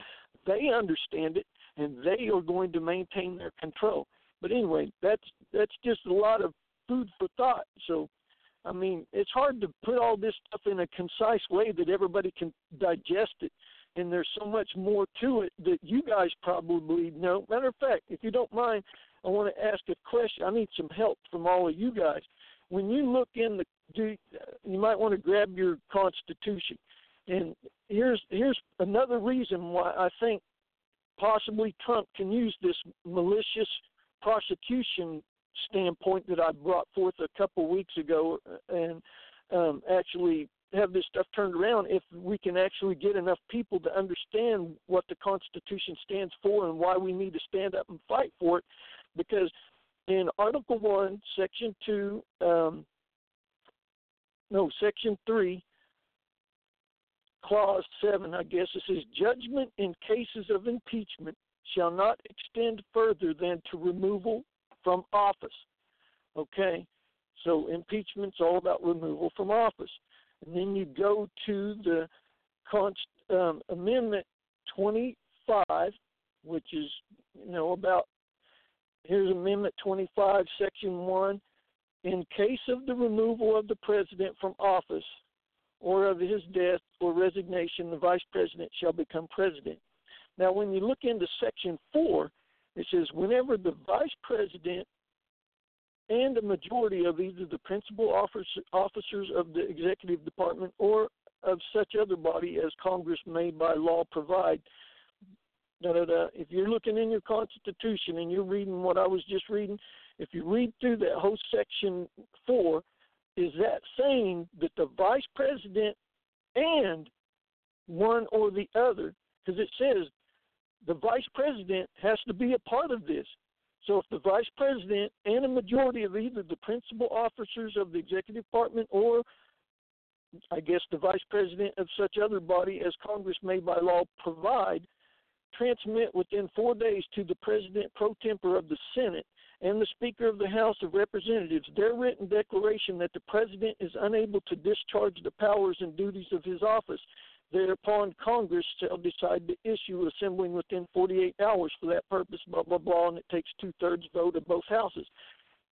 they understand it and they are going to maintain their control. But anyway, that's that's just a lot of food for thought. So I mean, it's hard to put all this stuff in a concise way that everybody can digest it. And there's so much more to it that you guys probably know. Matter of fact, if you don't mind, I want to ask a question. I need some help from all of you guys. When you look in the, do, you might want to grab your Constitution. And here's here's another reason why I think possibly Trump can use this malicious prosecution standpoint that I brought forth a couple weeks ago, and um, actually have this stuff turned around if we can actually get enough people to understand what the Constitution stands for and why we need to stand up and fight for it. Because in Article 1, Section 2, um, no, Section 3, Clause 7, I guess, it says, Judgment in cases of impeachment shall not extend further than to removal from office. Okay? So impeachment's all about removal from office. And then you go to the const, um, Amendment 25, which is, you know, about here's Amendment 25, Section 1. In case of the removal of the president from office or of his death or resignation, the vice president shall become president. Now, when you look into Section 4, it says whenever the vice president and a majority of either the principal officers of the executive department or of such other body as Congress may by law provide. Da, da, da. If you're looking in your Constitution and you're reading what I was just reading, if you read through that whole section four, is that saying that the vice president and one or the other, because it says the vice president has to be a part of this. So if the vice president and a majority of either the principal officers of the executive department or I guess the vice president of such other body as Congress may by law provide transmit within four days to the president pro tempore of the Senate and the Speaker of the House of Representatives their written declaration that the president is unable to discharge the powers and duties of his office Thereupon, Congress shall decide to issue assembling within 48 hours for that purpose, blah, blah, blah, and it takes two thirds vote of both houses.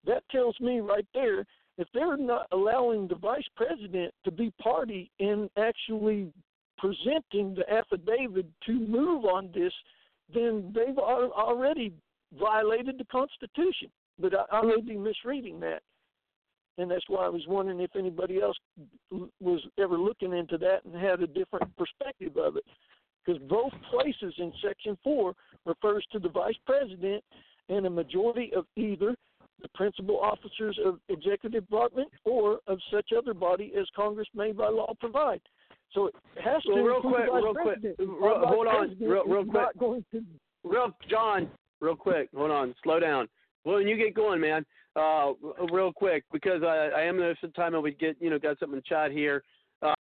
That tells me right there if they're not allowing the vice president to be party in actually presenting the affidavit to move on this, then they've already violated the Constitution. But I, I may be misreading that and that's why I was wondering if anybody else was ever looking into that and had a different perspective of it. Because both places in Section 4 refers to the vice president and a majority of either the principal officers of executive department or of such other body as Congress may by law provide. So it has to well, real include quick, real quick, real, hold on, real, real quick, to real John, real quick, hold on, slow down. Well, when you get going, man, uh, real quick, because I, I am noticing time and we get, you know, got something in chat here.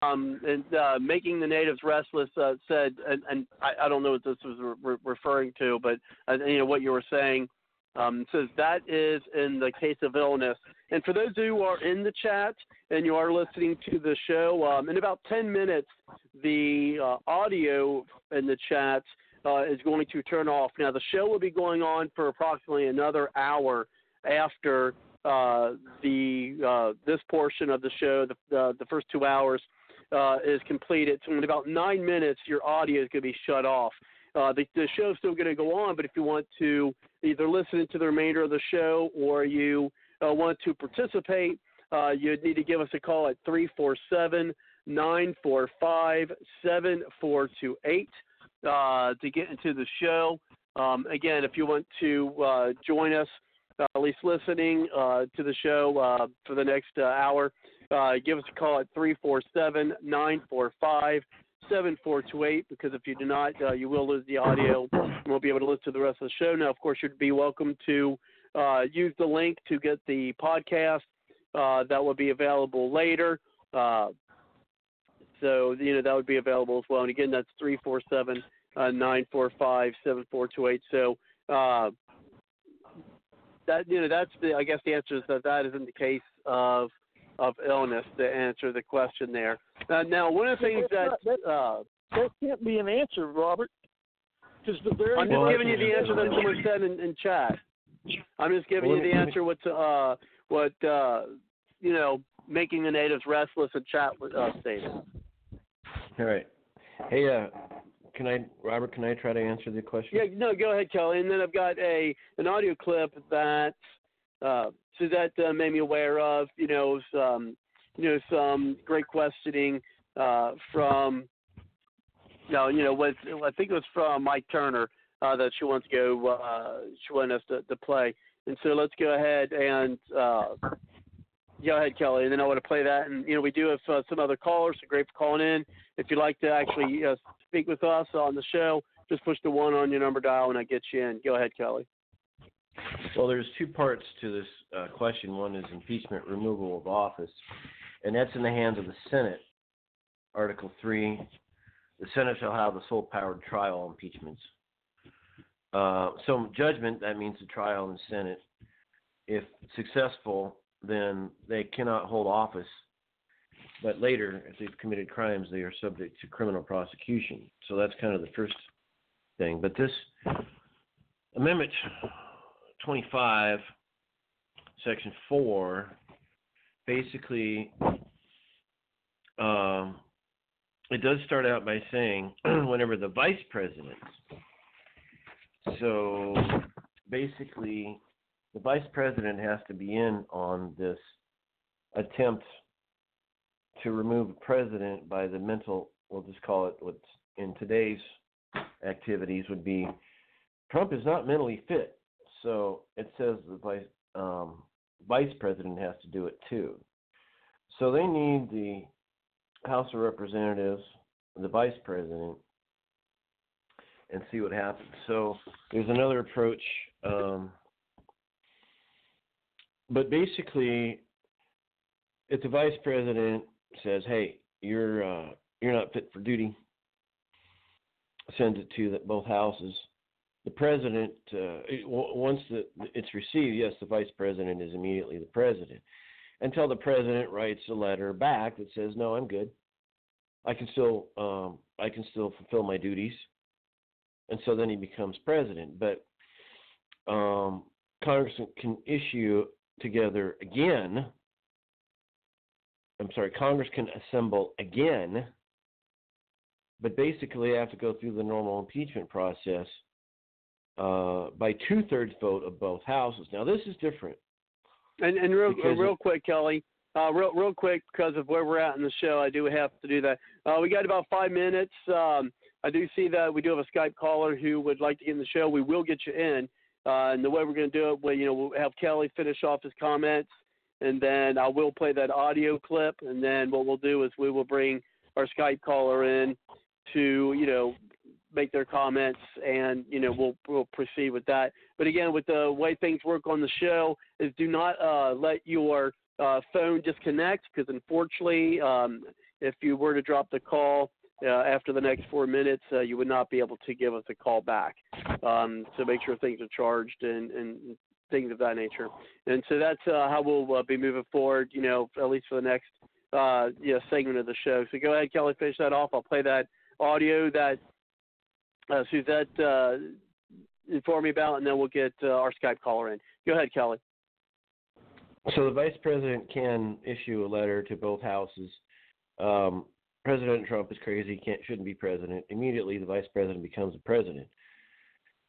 Um, and uh, making the natives restless uh, said, and, and I, I don't know what this was re- referring to, but uh, you know what you were saying. Um, says that is in the case of illness. And for those who are in the chat and you are listening to the show, um, in about 10 minutes, the uh, audio in the chat uh, is going to turn off. Now, the show will be going on for approximately another hour after uh, the uh, this portion of the show, the the first two hours, uh, is completed. So in about nine minutes, your audio is going to be shut off. Uh, the, the show's still going to go on, but if you want to either listen to the remainder of the show or you want to participate, you'd need to give us a call at 347 945 7428 uh, to get into the show. Um, again, if you want to uh, join us, at least listening uh, to the show uh, for the next uh, hour, uh, give us a call at 347 945 7428 because if you do not, uh, you will lose the audio and won't be able to listen to the rest of the show. Now, of course, you'd be welcome to use the link to get the podcast that will be available later. so, you know, that would be available as well. And again, that's 347 945 7428. So, that you know that's the I guess the answer is that that isn't the case of of illness to answer the question there. Uh, now, one of the things that that, uh, that can't be an answer, Robert. Because the very I'm just giving you the answer that someone said in, in chat. I'm just giving you the answer what uh what uh you know making the natives restless in chat uh, stated. All right. Hey, uh, can I, Robert? Can I try to answer the question? Yeah, no, go ahead, Kelly. And then I've got a an audio clip that uh, Suzette uh, made me aware of. You know, some you know some great questioning uh, from. Know, you know, what I think it was from Mike Turner uh, that she wants to go. Uh, she wanted us to, to play, and so let's go ahead and uh, go ahead, Kelly, and then I want to play that. And you know, we do have uh, some other callers. So great for calling in. If you'd like to actually uh, speak with us on the show, just push the one on your number dial, and I get you in. Go ahead, Kelly. Well, there's two parts to this uh, question. One is impeachment, removal of office, and that's in the hands of the Senate. Article three: the Senate shall have the sole power to trial all impeachments. Uh, so judgment that means the trial in the Senate. If successful, then they cannot hold office. But later, if they've committed crimes, they are subject to criminal prosecution. So that's kind of the first thing. But this Amendment 25, Section 4, basically, um, it does start out by saying whenever the vice president, so basically, the vice president has to be in on this attempt to remove a president by the mental, we'll just call it what's in today's activities would be Trump is not mentally fit. So it says the vice, um, vice president has to do it too. So they need the House of Representatives, the vice president, and see what happens. So there's another approach. Um, but basically, if the vice president says, "Hey, you're uh, you're not fit for duty," sends it to the, both houses. The president, uh, once the, it's received, yes, the vice president is immediately the president, until the president writes a letter back that says, "No, I'm good. I can still um, I can still fulfill my duties, and so then he becomes president. But um, Congress can issue together again. I'm sorry, Congress can assemble again, but basically I have to go through the normal impeachment process uh, by two thirds vote of both houses. Now this is different. And and real Because real quick, Kelly, uh, real real quick because of where we're at in the show, I do have to do that. Uh, we got about five minutes. Um, I do see that we do have a Skype caller who would like to get in the show. We will get you in. Uh, and the way we're going to do it, well, you know, we'll have Kelly finish off his comments, and then I will play that audio clip, and then what we'll do is we will bring our Skype caller in to, you know, make their comments, and you know, we'll we'll proceed with that. But again, with the way things work on the show, is do not uh, let your uh, phone disconnect because unfortunately, um, if you were to drop the call, uh, after the next four minutes, uh, you would not be able to give us a call back. Um, make sure things are charged and, and things of that nature. And so that's uh, how we'll uh, be moving forward. You know, at least for the next uh, you know segment of the show. So go ahead, Kelly, finish that off. I'll play that audio that uh, Suzette informed me about, and then we'll get our Skype caller in. Go ahead, Kelly. So the vice president can issue a letter to both houses. Um, President Trump is crazy; can't shouldn't be president. Immediately, the vice president becomes the president,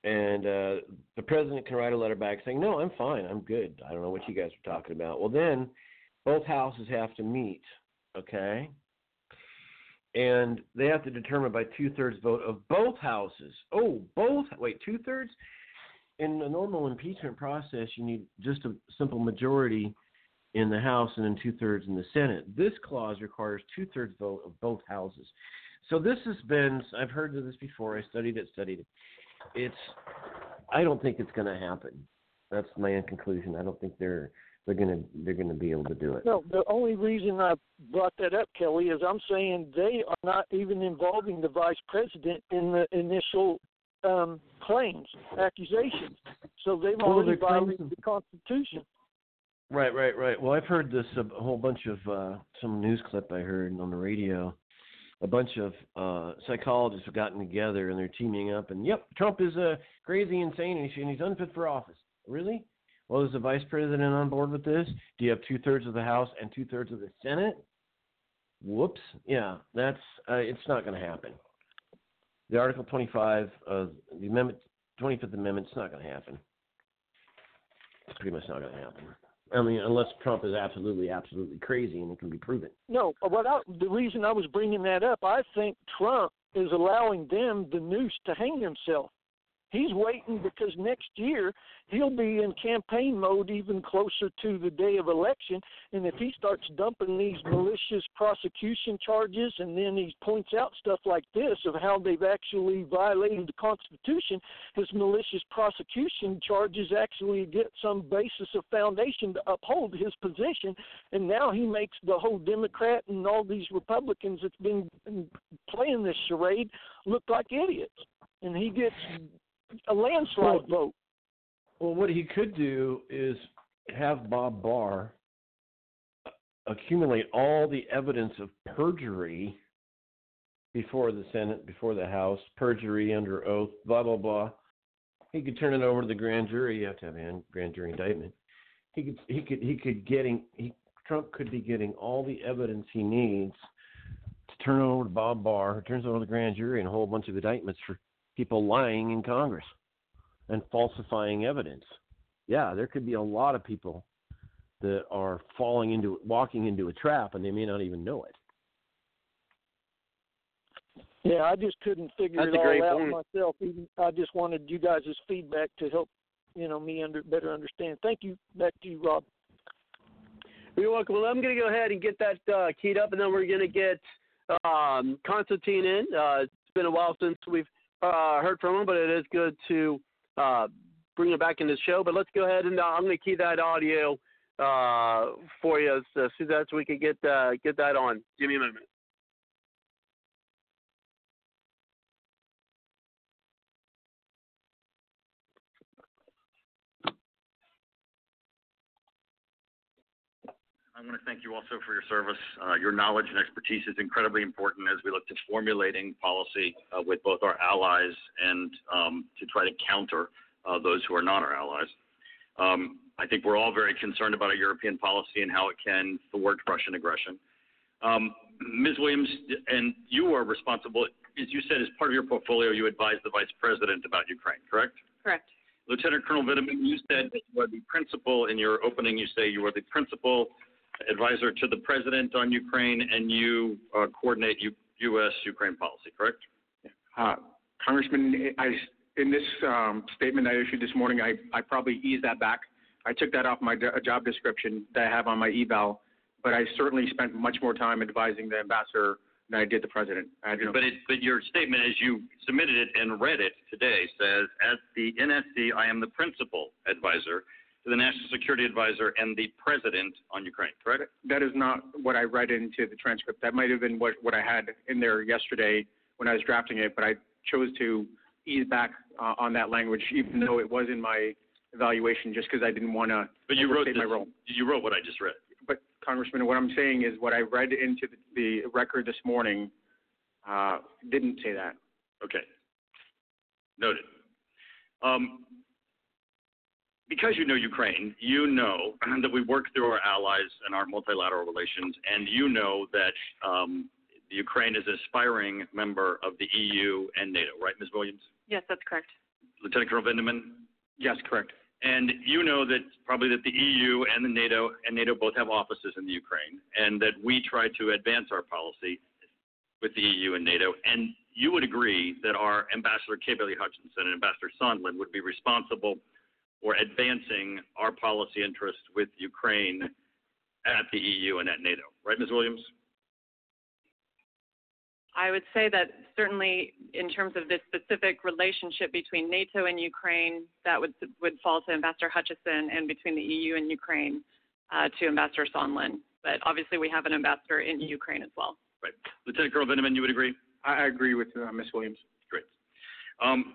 and uh, the president can write a letter back saying, "No, I'm fine. I'm good. I don't know what you guys are talking about." Well, then both houses have to meet, okay? And they have to determine by two thirds vote of both houses. Oh, both. Wait, two thirds. In the normal impeachment process, you need just a simple majority in the House and then two thirds in the Senate. This clause requires two thirds vote of both houses. So this has been I've heard of this before. I studied it, studied it. It's I don't think it's going to happen. That's my conclusion. I don't think they're they're going to they're going to be able to do it. No, the only reason I brought that up, Kelly, is I'm saying they are not even involving the vice president in the initial um, claims, accusations. So they've Well, already violated the Constitution. Right, right, right. Well, I've heard this a, whole bunch of uh, some news clip I heard on the radio. A bunch of uh, psychologists have gotten together and they're teaming up. And yep, Trump is uh, crazy, insane, and he's, and he's unfit for office. Really? Well, is the vice president on board with this? Do you have two thirds of the House and two thirds of the Senate? Whoops. Yeah, that's uh, it's not going to happen. The Article 25 of the Amendment, 25th Amendment, it's not going to happen. It's pretty much not going to happen. I mean, unless Trump is absolutely, absolutely crazy and it can be proven. No, what I, the reason I was bringing that up, I think Trump is allowing them the noose to hang himself. He's waiting because next year he'll be in campaign mode even closer to the day of election. And if he starts dumping these malicious prosecution charges and then he points out stuff like this of how they've actually violated the Constitution, his malicious prosecution charges actually get some basis of foundation to uphold his position. And now he makes the whole Democrat and all these Republicans that's been playing this charade look like idiots. And he gets a landslide vote. Well, what he could do is have Bob Barr accumulate all the evidence of perjury before the Senate, before the House, perjury under oath, blah blah blah. He could turn it over to the grand jury. You have to have a grand jury indictment. He could he could he could getting he Trump could be getting all the evidence he needs to turn it over to Bob Barr, who turns it over to the grand jury and a whole bunch of indictments for people lying in Congress and falsifying evidence. Yeah, there could be a lot of people that are falling into walking into a trap and they may not even know it. Yeah, I just couldn't figure That's it all out point. myself. Even I just wanted you guys' feedback to help, you know, me under better understand. Thank you. Back to you, Rob. You're welcome. Well, I'm going to go ahead and get that uh, keyed up, and then we're going to get um, Constantine in. Uh, it's been a while since we've uh, heard from him, but it is good to uh, bring him back in the show. But let's go ahead and uh, I'm going to key that audio uh, for you so, so that we can get uh, get that on. Give me a moment. I'm want to thank you also for your service. Uh, your knowledge and expertise is incredibly important as we look to formulating policy uh, with both our allies and um, to try to counter uh, those who are not our allies. Um, I think we're all very concerned about our European policy and how it can thwart Russian aggression. Um, Ms. Williams, and you are responsible, as you said, as part of your portfolio, you advise the Vice President about Ukraine, correct? Correct. Lieutenant Colonel Vindman, you said that you are the principal, in your opening, you say you are the principal advisor to the President on Ukraine, and you uh, coordinate U- U.S.-Ukraine policy, correct? Uh, Congressman, I, in this um, statement I issued this morning, I, I probably eased that back. I took that off my d- job description that I have on my eval, but I certainly spent much more time advising the ambassador than I did the president. I had no- But, it, but your statement, as you submitted it and read it today, says, as the NSC, I am the principal advisor the National Security Advisor and the President on Ukraine, correct? that is not what I read into the transcript. That might have been what, what I had in there yesterday when I was drafting it, but I chose to ease back uh, on that language, even though it was in my evaluation, just because I didn't want to But you wrote this, my role. you wrote what I just read. But Congressman, what I'm saying is what I read into the, the record this morning uh, didn't say that. Okay. Noted. Um, because you know Ukraine, you know that we work through our allies and our multilateral relations, and you know that um, Ukraine is an aspiring member of the EU and NATO, right, Ms. Williams? Yes, that's correct. Lieutenant Colonel Vindman? Yes, correct. And you know that probably that the EU and the NATO and NATO both have offices in the Ukraine, and that we try to advance our policy with the EU and NATO. And you would agree that our Ambassador Bailey Hutchison and Ambassador Sondland would be responsible for advancing our policy interests with Ukraine at the EU and at NATO, right, Ms. Williams? I would say that certainly in terms of this specific relationship between NATO and Ukraine, that would would fall to Ambassador Hutchison, and between the EU and Ukraine uh, to Ambassador Sondland. But obviously, we have an ambassador in Ukraine as well. Right. Lieutenant Colonel Vindman, you would agree? I, I agree with uh, Ms. Williams. Great. Um,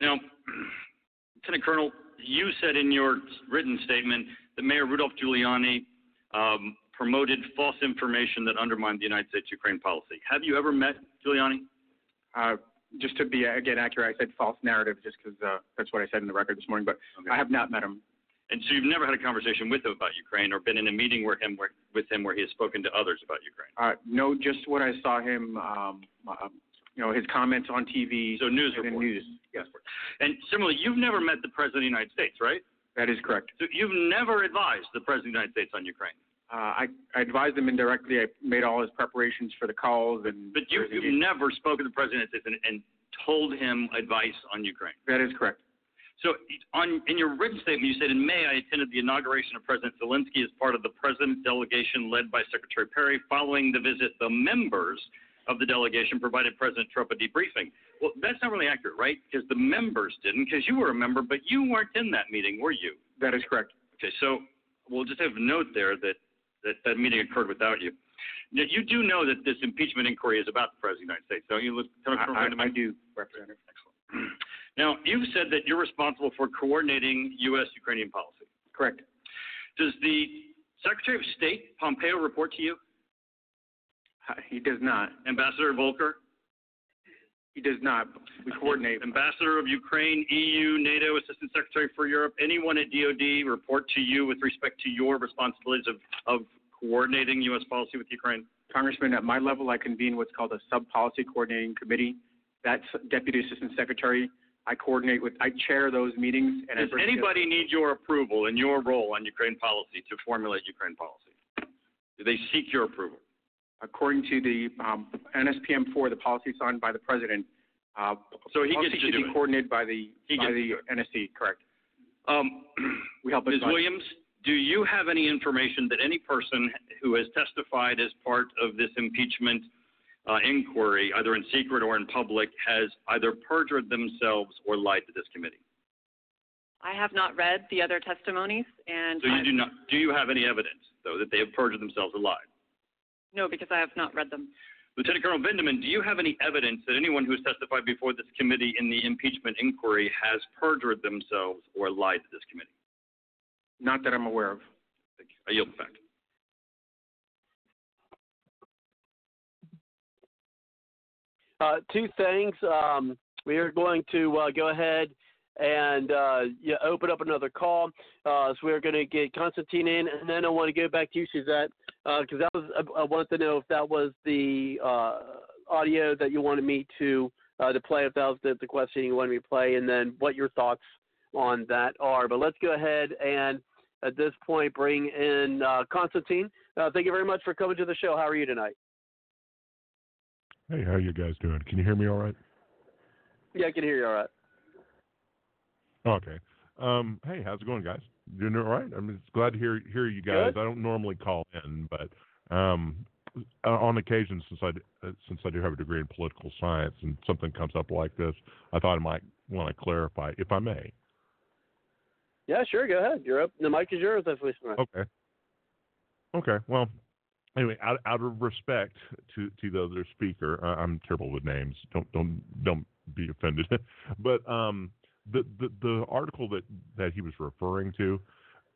now, Lieutenant Colonel, you said in your written statement that Mayor Rudolph Giuliani um, promoted false information that undermined the United States-Ukraine policy. Have you ever met Giuliani? Uh, just to be again accurate, I said false narrative just because uh, that's what I said in the record this morning. But I have not met him. And so you've never had a conversation with him about Ukraine, or been in a meeting where him where, with him where he has spoken to others about Ukraine. Uh, no, just what I saw him. Um, uh, you know his comments on TV. So news and reports. news. Yes, And similarly, you've never met the President of the United States, right? that is correct. So you've never advised the President of the United States on Ukraine. Uh, I, I advised him indirectly. I made all his preparations for the calls, and But you, you've never spoken to the President of the United States and, and told him advice on Ukraine. that is correct. So, on in your written statement, you said in May I attended the inauguration of President Zelensky as part of the President delegation led by Secretary Perry. Following the visit, the members of the delegation provided President Trump a debriefing. Well, that's not really accurate, right? Because the members didn't, because you were a member, but you weren't in that meeting, were you? That is correct. Okay, so we'll just have a note there that that, that meeting occurred without you. Now, you do know that this impeachment inquiry is about the President of the United States, don't you, Lieutenant I, I, I do, Representative. Excellent. Now, you've said that you're responsible for coordinating U.S.-Ukrainian policy. Correct. Does the Secretary of State Pompeo report to you? He does not. Ambassador Volker? He does not. We coordinate. Ambassador of Ukraine, EU, NATO, Assistant Secretary for Europe, anyone at DOD report to you with respect to your responsibilities of, of coordinating U.S. policy with Ukraine? Congressman, at my level, I convene what's called a sub-policy coordinating committee. That's Deputy Assistant Secretary. I coordinate with, I chair those meetings. And Does anybody need your approval in your role on Ukraine policy to formulate Ukraine policy? Do they seek your approval? According to the um, NSPM 4, the policy signed by the president, uh, So he policy gets to should do be it. coordinated by the He by the to NSC. Correct. Um, We help Ms. advise. Williams, do you have any information that any person who has testified as part of this impeachment uh, inquiry, either in secret or in public, has either perjured themselves or lied to this committee? I have not read the other testimonies, and So you I- do not. Do you have any evidence, though, that they have perjured themselves or lied? No, because I have not read them. Lieutenant Colonel Benjamin, do you have any evidence that anyone who has testified before this committee in the impeachment inquiry has perjured themselves or lied to this committee? Not that I'm aware of. Thank you. I yield back. Uh, two things. Um, we are going to uh, go ahead and uh, yeah, open up another call. Uh, so we are going to get Constantine in, and then I want to go back to you, Suzette, because that was I, I wanted to know if that was the uh, audio that you wanted me to uh, to play, if that was the, the question you wanted me to play, and then what your thoughts on that are. But let's go ahead and at this point bring in uh, Constantine. Uh, thank you very much for coming to the show. How are you tonight? Hey, how you guys doing? Can you hear me all right? Yeah, I can hear you all right. Okay. Um, hey, how's it going, guys? Doing all right? I'm just glad to hear hear you guys. Good. I don't normally call in, but um, on occasion, since I uh, since I do have a degree in political science, and something comes up like this, I thought I might want to clarify, if I may. Yeah, sure. Go ahead. You're up. The mic is yours. If that's what Okay. Okay. Well, anyway, out out of respect to to the other speaker, uh, I'm terrible with names. Don't don't don't be offended. but um, the, the the article that that he was referring to.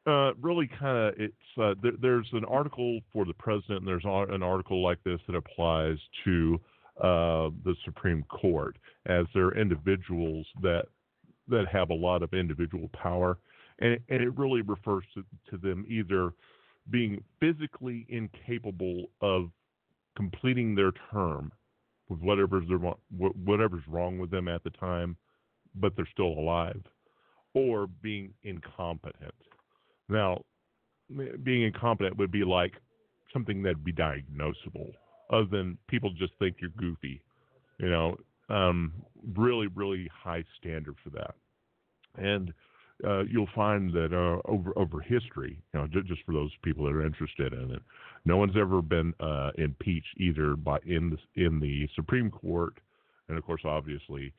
Uh, really, kind of, it's uh, there, there's an article for the president, and there's an article like this that applies to uh, the Supreme Court, as they're individuals that that have a lot of individual power, and, and it really refers to, to them either being physically incapable of completing their term with whatever's their, whatever's wrong with them at the time, but they're still alive, or being incompetent. Now, being incompetent would be like something that'd be diagnosable, other than people just think you're goofy. You know, um, really, really high standard for that. And uh, you'll find that uh, over over history, you know, just for those people that are interested in it, no one's ever been uh, impeached either by in the in the Supreme Court, and of course, obviously,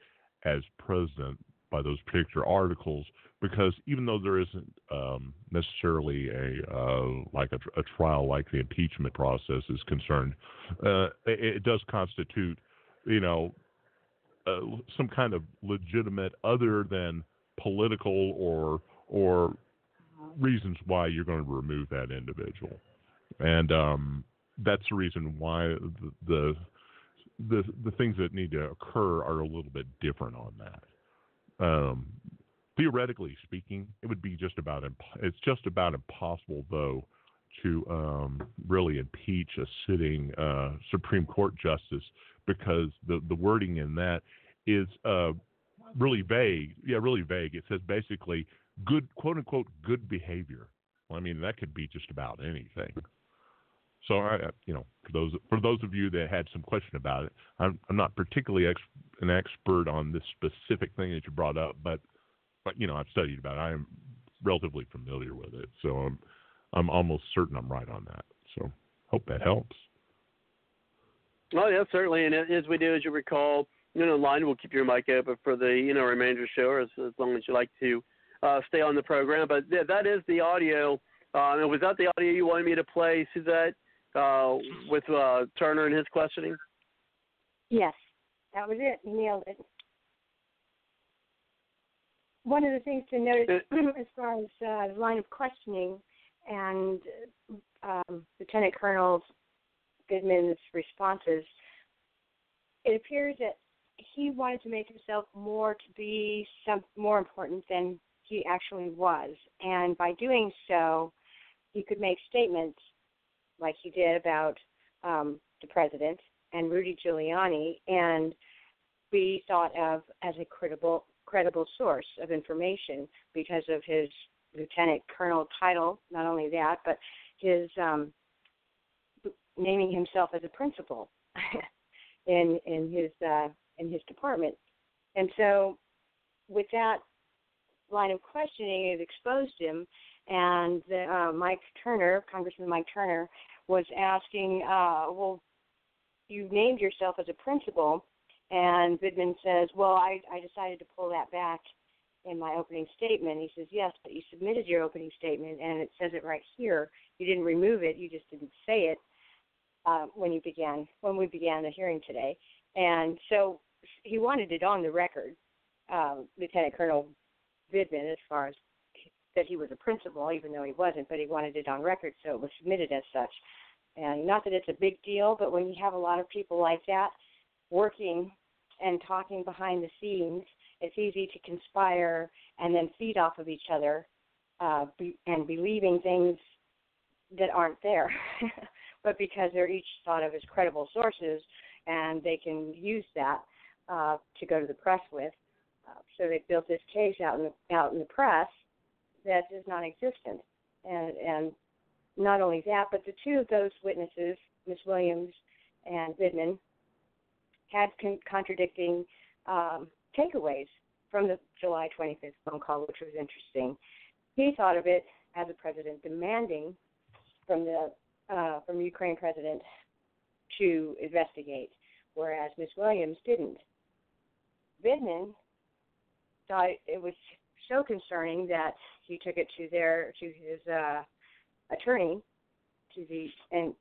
as president by those particular articles because even though there isn't um, necessarily a uh, like a, a, trial like the impeachment process is concerned, uh, it, it, does constitute, you know, uh, some kind of legitimate other than political or or reasons why you're going to remove that individual, and um, that's the reason why the, the the the things that need to occur are a little bit different on that. Um, theoretically speaking, it would be just about imp- it's just about impossible though to um, really impeach a sitting uh, Supreme Court justice because the the wording in that is uh, really vague. Yeah, really vague. It says basically good quote unquote good behavior. Well, I mean that could be just about anything. So I, you know, for those for those of you that had some question about it, I'm, I'm not particularly ex- an expert on this specific thing that you brought up, but but you know, I've studied about it. I am relatively familiar with it, so I'm I'm almost certain I'm right on that. So hope that helps. Oh yeah, certainly. And as we do, as you recall, you know, line we'll keep your mic open for the you know remainder of the show, as, as long as you like to uh, stay on the program. But yeah, that is the audio. Uh, was that the audio you wanted me to play, Suzette? Uh, with uh, Turner and his questioning? Yes, that was it. You nailed it. One of the things to notice as far as uh, the line of questioning and um, Lieutenant Colonel Goodman's responses, it appears that he wanted to make himself more to be some more important than he actually was, and by doing so, he could make statements like he did about um, the president and Rudy Giuliani, and be thought of as a credible credible source of information because of his lieutenant colonel title. Not only that, but his um, naming himself as a principal in in his uh, in his department, and so with that line of questioning, it exposed him and uh, Mike Turner, Congressman Mike Turner, was asking, uh, well, you named yourself as a principal, and Vindman says, well, I, I decided to pull that back in my opening statement. He says, yes, but you submitted your opening statement, and it says it right here. You didn't remove it, you just didn't say it uh, when you began when we began the hearing today. And so he wanted it on the record, uh, Lieutenant Colonel Vindman, as far as that he was a principal, even though he wasn't, but he wanted it on record, so it was submitted as such. And not that it's a big deal, but when you have a lot of people like that, working and talking behind the scenes, it's easy to conspire and then feed off of each other uh, be, and believing things that aren't there. but because they're each thought of as credible sources, and they can use that uh, to go to the press with. Uh, so they built this case out in the out in the press that is non-existent, and and not only that, but the two of those witnesses, Ms. Williams and Vindman, had con- contradicting um, takeaways from the July 25th phone call, which was interesting. He thought of it as a president demanding from the uh, from Ukraine president to investigate, whereas Ms. Williams didn't. Vindman thought it was so concerning that he took it to their to his uh, attorney to the and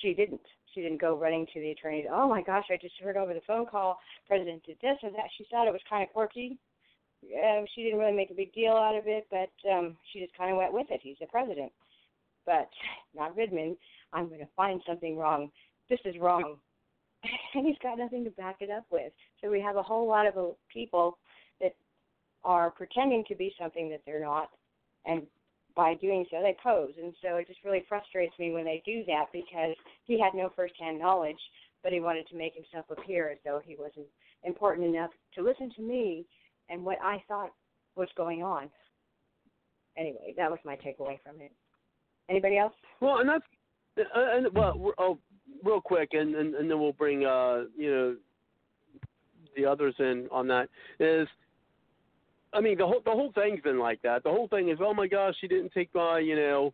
she didn't. She didn't go running to the attorney. Oh my gosh, I just heard over the phone call President did this or that. She thought it was kind of quirky. Uh, she didn't really make a big deal out of it, but um, she just kind of went with it. He's the president. But not Vindman. I'm going to find something wrong. This is wrong. And he's got nothing to back it up with. So we have a whole lot of uh, people are pretending to be something that they're not. And by doing so, they pose. And so it just really frustrates me when they do that because he had no firsthand knowledge, but he wanted to make himself appear as though he wasn't important enough to listen to me and what I thought was going on. Anyway, that was my takeaway from it. Anybody else? Well, and that's uh, and well, oh, real quick, and, and and then we'll bring uh you know the others in on that is. I mean, the whole the whole thing's been like that. The whole thing is, oh my gosh, she didn't take my, you know,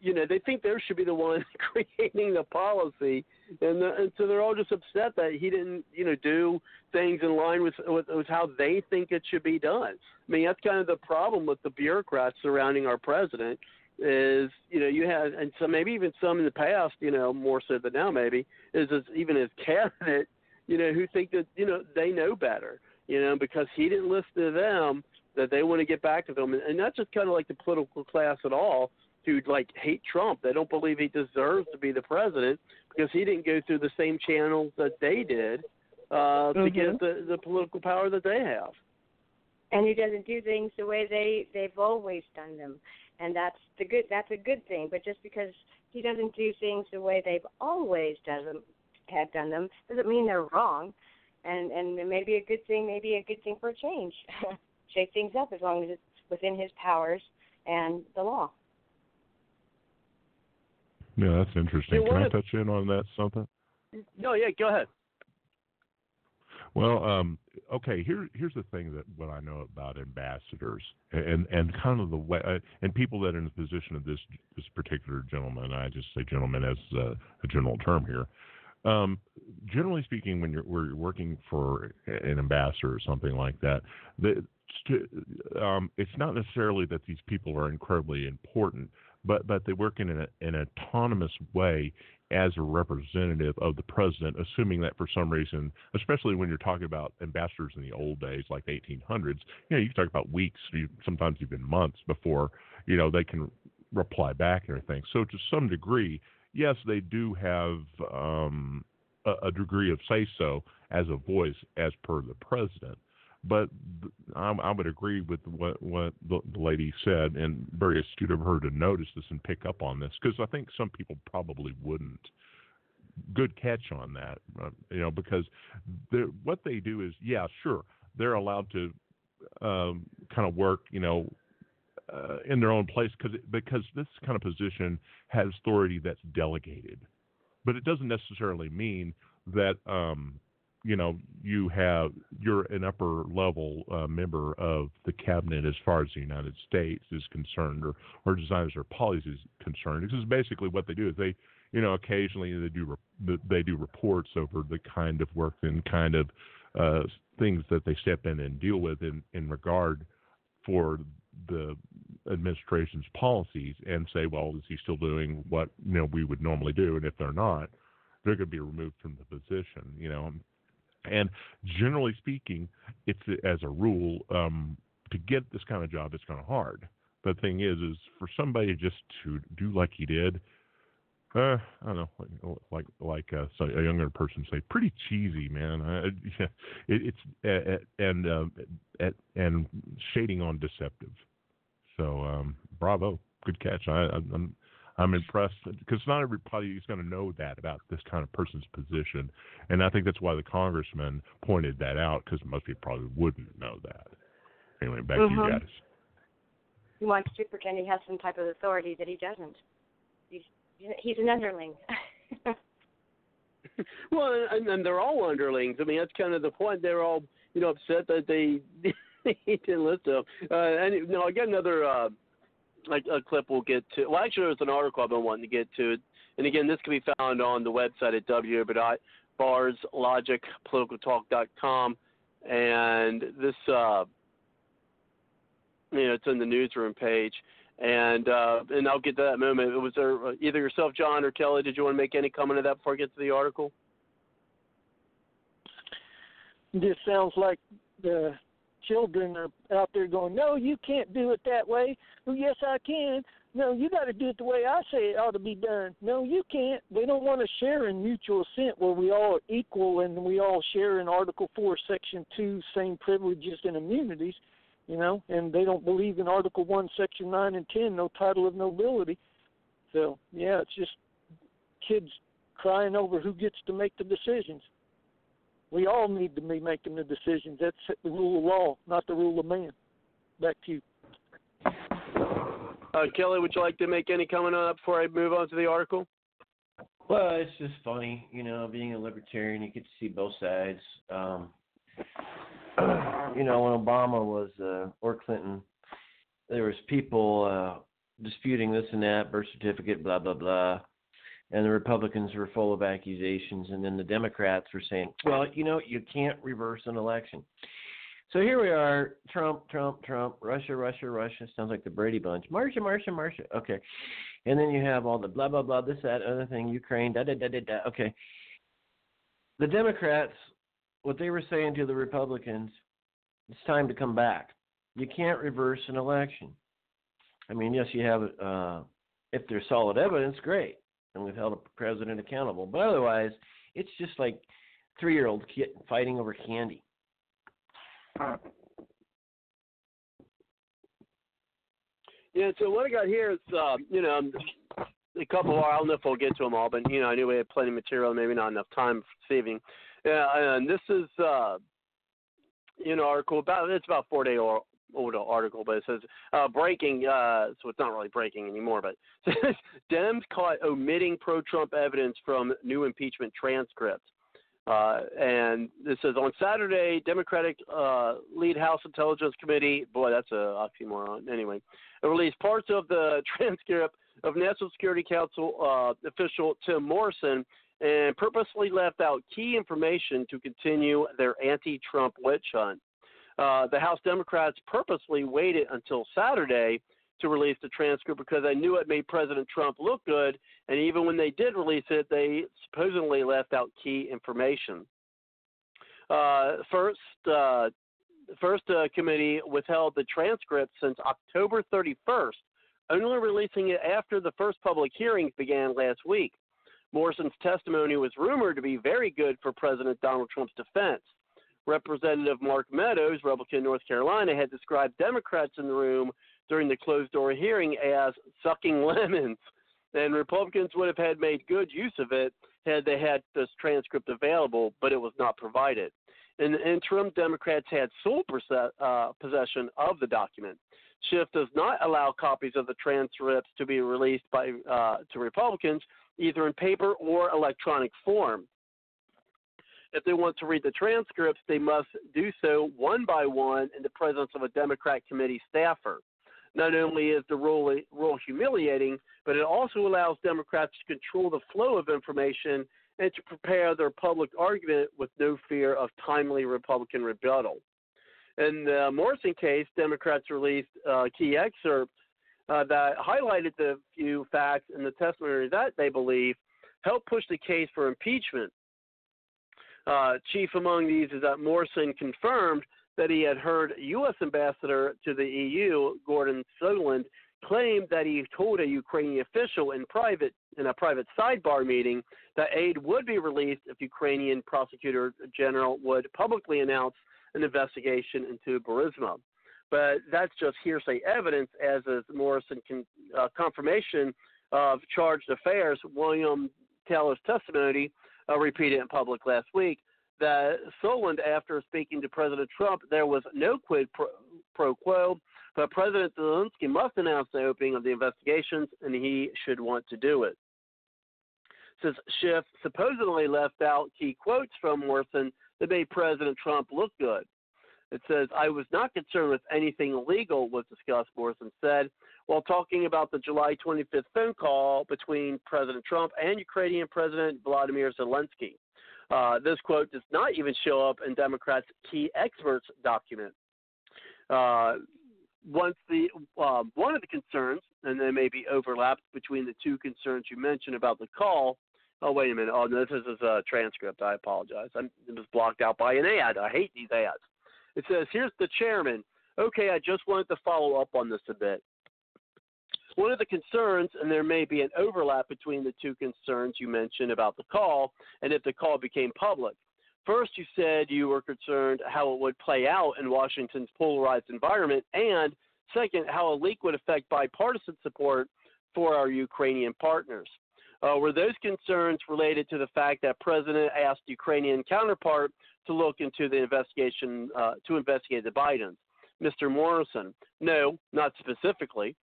you know, they think they should be the one creating the policy, and, the, and so they're all just upset that he didn't, you know, do things in line with, with with how they think it should be done. I mean, that's kind of the problem with the bureaucrats surrounding our president is you know you had and so maybe even some in the past you know more so than now maybe is as, even as cabinet you know who think that you know they know better you know because he didn't listen to them that they want to get back to them. And, and not just kind of like the political class at all who like hate Trump. They don't believe he deserves to be the president because he didn't go through the same channels that they did uh mm-hmm. to get the the political power that they have. And he doesn't do things the way they they've always done them. And that's the good that's a good thing. But just because he doesn't do things the way they've always done them have done them doesn't mean they're wrong and and it may be a good thing maybe a good thing for a change shake things up as long as it's within his powers and the law yeah that's interesting can i touch in on that something no yeah go ahead well, um, okay. Here, here's the thing that what I know about ambassadors and and kind of the way uh, and people that are in the position of this this particular gentleman. I just say gentleman as a, a general term here. Um, generally speaking, when you're, when you're working for an ambassador or something like that, the, um, it's not necessarily that these people are incredibly important, but but they work in an, an autonomous way as a representative of the president, assuming that for some reason, especially when you're talking about ambassadors in the old days, like the 1800s, you know, you can talk about weeks, sometimes even months before, you know, they can reply back and everything. So to some degree, yes, they do have um, a, a degree of say so as a voice as per the president. But I, I would agree with what what the, lady said, and very astute of her to notice this and pick up on this because I think some people probably wouldn't. Good catch on that, uh, you know, because what they do is, yeah, sure, they're allowed to um, kind of work, you know, uh, in their own place because because this kind of position has authority that's delegated, but it doesn't necessarily mean that um, you know you have you're an upper level uh, member of the cabinet as far as the United States is concerned, or or designers or policies concerned. This is basically what they do is they you know occasionally they do they do reports over the kind of work and kind of uh, things that they step in and deal with in in regard for the administration's policies and say, well, is he still doing what you know we would normally do? And if they're not, they're going to be removed from the position. You know, and generally speaking, it's as a rule um, to get this kind of job, it's kind of hard. The thing is, is for somebody just to do like he did, uh, I don't know, like like uh, so a younger person say, pretty cheesy, man. Uh, it, it's uh, and uh, and shading on deceptive. So um, bravo, good catch. I, I'm I'm impressed because not everybody is going to know that about this kind of person's position, and I think that's why the congressman pointed that out because most people probably wouldn't know that. Anyway, back mm-hmm. to you guys. He wants to pretend he has some type of authority that he doesn't. He's he's an underling. well, and, and they're all underlings. I mean, that's kind of the point. They're all you know upset that they he didn't listen to him. Uh, and you I got another. Uh, like a clip we'll get to. Well, actually, there's an article I've been wanting to get to. And again, this can be found on the website at www.bardslogicpoliticaltalk.com. And this, uh, you know, it's in the newsroom page. And uh, and I'll get to that moment. Was there uh, either yourself, John, or Kelly? Did you want to make any comment of that before I get to the article? This sounds like the children are out there going, "No, you can't do it that way." Well, yes, I can. No, you got to do it the way I say it ought to be done. No, you can't. They don't want to share in mutual assent where we all are equal and we all share in Article Four, Section Two, same privileges and immunities. You know, and they don't believe in Article One, Section Nine and Ten, no title of nobility. So yeah, it's just kids crying over who gets to make the decisions. We all need to be making the decisions. That's the rule of law, not the rule of man. Back to you. Uh, Kelly, would you like to make any comment on that before I move on to the article? Well, it's just funny, you know, being a libertarian, you get to see both sides. Um, you know, when Obama was uh, or Clinton, there was people uh, disputing this and that birth certificate, blah blah blah and the Republicans were full of accusations, and then the Democrats were saying, well, you know, you can't reverse an election. So here we are, Trump, Trump, Trump, Russia, Russia, Russia. Sounds like the Brady Bunch. Marsha, Marsha, Marsha. Okay. And then you have all the blah, blah, blah, this, that, other thing, Ukraine, da, da, da, da, da. Okay. The Democrats, what they were saying to the Republicans, it's time to come back. You can't reverse an election. I mean, yes, you have, uh, if there's solid evidence, great and we've held a president accountable. But otherwise, it's just like three year old kid fighting over candy. Yeah, so what I got here is, uh, you know, a couple of, I don't know if we'll get to them all, but, you know, I knew we had plenty of material, maybe not enough time this evening. Yeah, and this is, uh, you know, article about, it's about four day old article, but it says uh, breaking. Uh, so it's not really breaking anymore, but says Dems caught omitting pro-Trump evidence from new impeachment transcripts. Uh, and this says on Saturday, Democratic uh, lead House Intelligence Committee. Boy, that's a oxymoron. Anyway, released parts of the transcript of National Security Council uh, official Tim Morrison and purposely left out key information to continue their anti-Trump witch hunt. Uh, the House Democrats purposely waited until Saturday to release the transcript because they knew it made President Trump look good. And even when they did release it, they supposedly left out key information. Uh, first, uh, first uh, committee withheld the transcript since October 31st, only releasing it after the first public hearings began last week. Morrison's testimony was rumored to be very good for President Donald Trump's defense. Representative Mark Meadows, Republican North Carolina, had described Democrats in the room during the closed door hearing as sucking lemons. And Republicans would have had made good use of it had they had this transcript available, but it was not provided. In the interim, Democrats had sole uh, possession of the document. Schiff does not allow copies of the transcripts to be released by uh, to Republicans, either in paper or electronic form if they want to read the transcripts, they must do so one by one in the presence of a Democrat committee staffer. Not only is the rule, rule humiliating, but it also allows Democrats to control the flow of information and to prepare their public argument with no fear of timely Republican rebuttal. In the Morrison case, Democrats released uh, key excerpts uh, that highlighted the few facts in the testimony that they believe helped push the case for impeachment. Uh, chief among these is that Morrison confirmed that he had heard U.S. Ambassador to the EU, Gordon Sondland, claim that he told a Ukrainian official in private in a private sidebar meeting that aid would be released if Ukrainian prosecutor general would publicly announce an investigation into Burisma. But that's just hearsay evidence, as is Morrison con, uh, confirmation of chargé d'affaires. William Taylor's testimony uh, repeated in public last week that Sondland, after speaking to President Trump, there was no quid pro, pro quo but President Zelensky must announce the opening of the investigations, and he should want to do it. Since Schiff supposedly left out key quotes from Morrison that made President Trump look good. It says, I was not concerned with anything illegal was discussed, Morrison said, while talking about the July 25th phone call between President Trump and Ukrainian President Vladimir Zelensky. Uh, this quote does not even show up in Democrats' key experts document. Uh, once the uh, one of the concerns, and there may be overlaps between the two concerns you mentioned about the call. Oh wait a minute! Oh no, this is a transcript. I apologize. I'm, it was blocked out by an ad. I hate these ads. It says, "Here's the chairman." Okay, I just wanted to follow up on this a bit. One of the concerns, and there may be an overlap between the two concerns you mentioned about the call, and if the call became public. First, you said you were concerned how it would play out in Washington's polarized environment, and second, how a leak would affect bipartisan support for our Ukrainian partners. Uh, were those concerns related to the fact that President asked Ukrainian counterpart to look into the investigation uh, to investigate the Bidens? Mr. Morrison, no, not specifically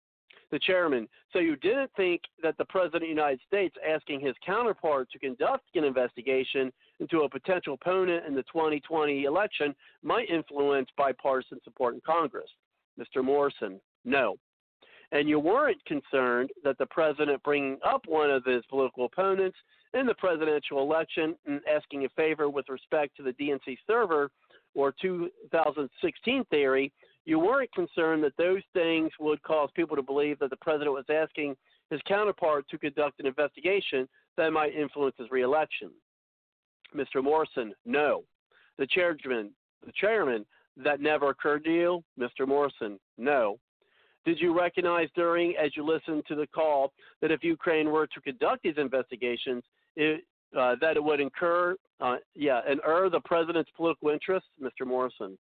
the chairman. So you didn't think that the president of the United States asking his counterpart to conduct an investigation into a potential opponent in the 2020 election might influence bipartisan support in Congress? Mr. Morrison, no. And you weren't concerned that the president bringing up one of his political opponents in the presidential election and asking a favor with respect to the DNC server or 2016 theory you weren't concerned that those things would cause people to believe that the president was asking his counterpart to conduct an investigation that might influence his reelection. Mr. Morrison, no. The chairman, the chairman, that never occurred to you, Mr. Morrison, no. Did you recognize during, as you listened to the call, that if Ukraine were to conduct these investigations, it, uh, that it would incur, uh, yeah, and err the president's political interests, Mr. Morrison?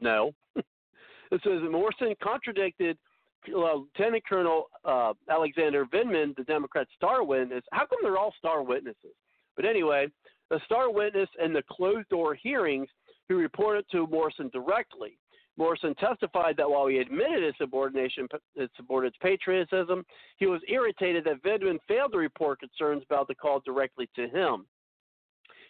No. It says Morrison contradicted Lieutenant Colonel uh, Alexander Vindman, the Democrat star witness. How come they're all star witnesses? But anyway, the star witness in the closed door hearings who reported to Morrison directly. Morrison testified that while he admitted his subordination, his subordinate's patriotism, he was irritated that Vindman failed to report concerns about the call directly to him.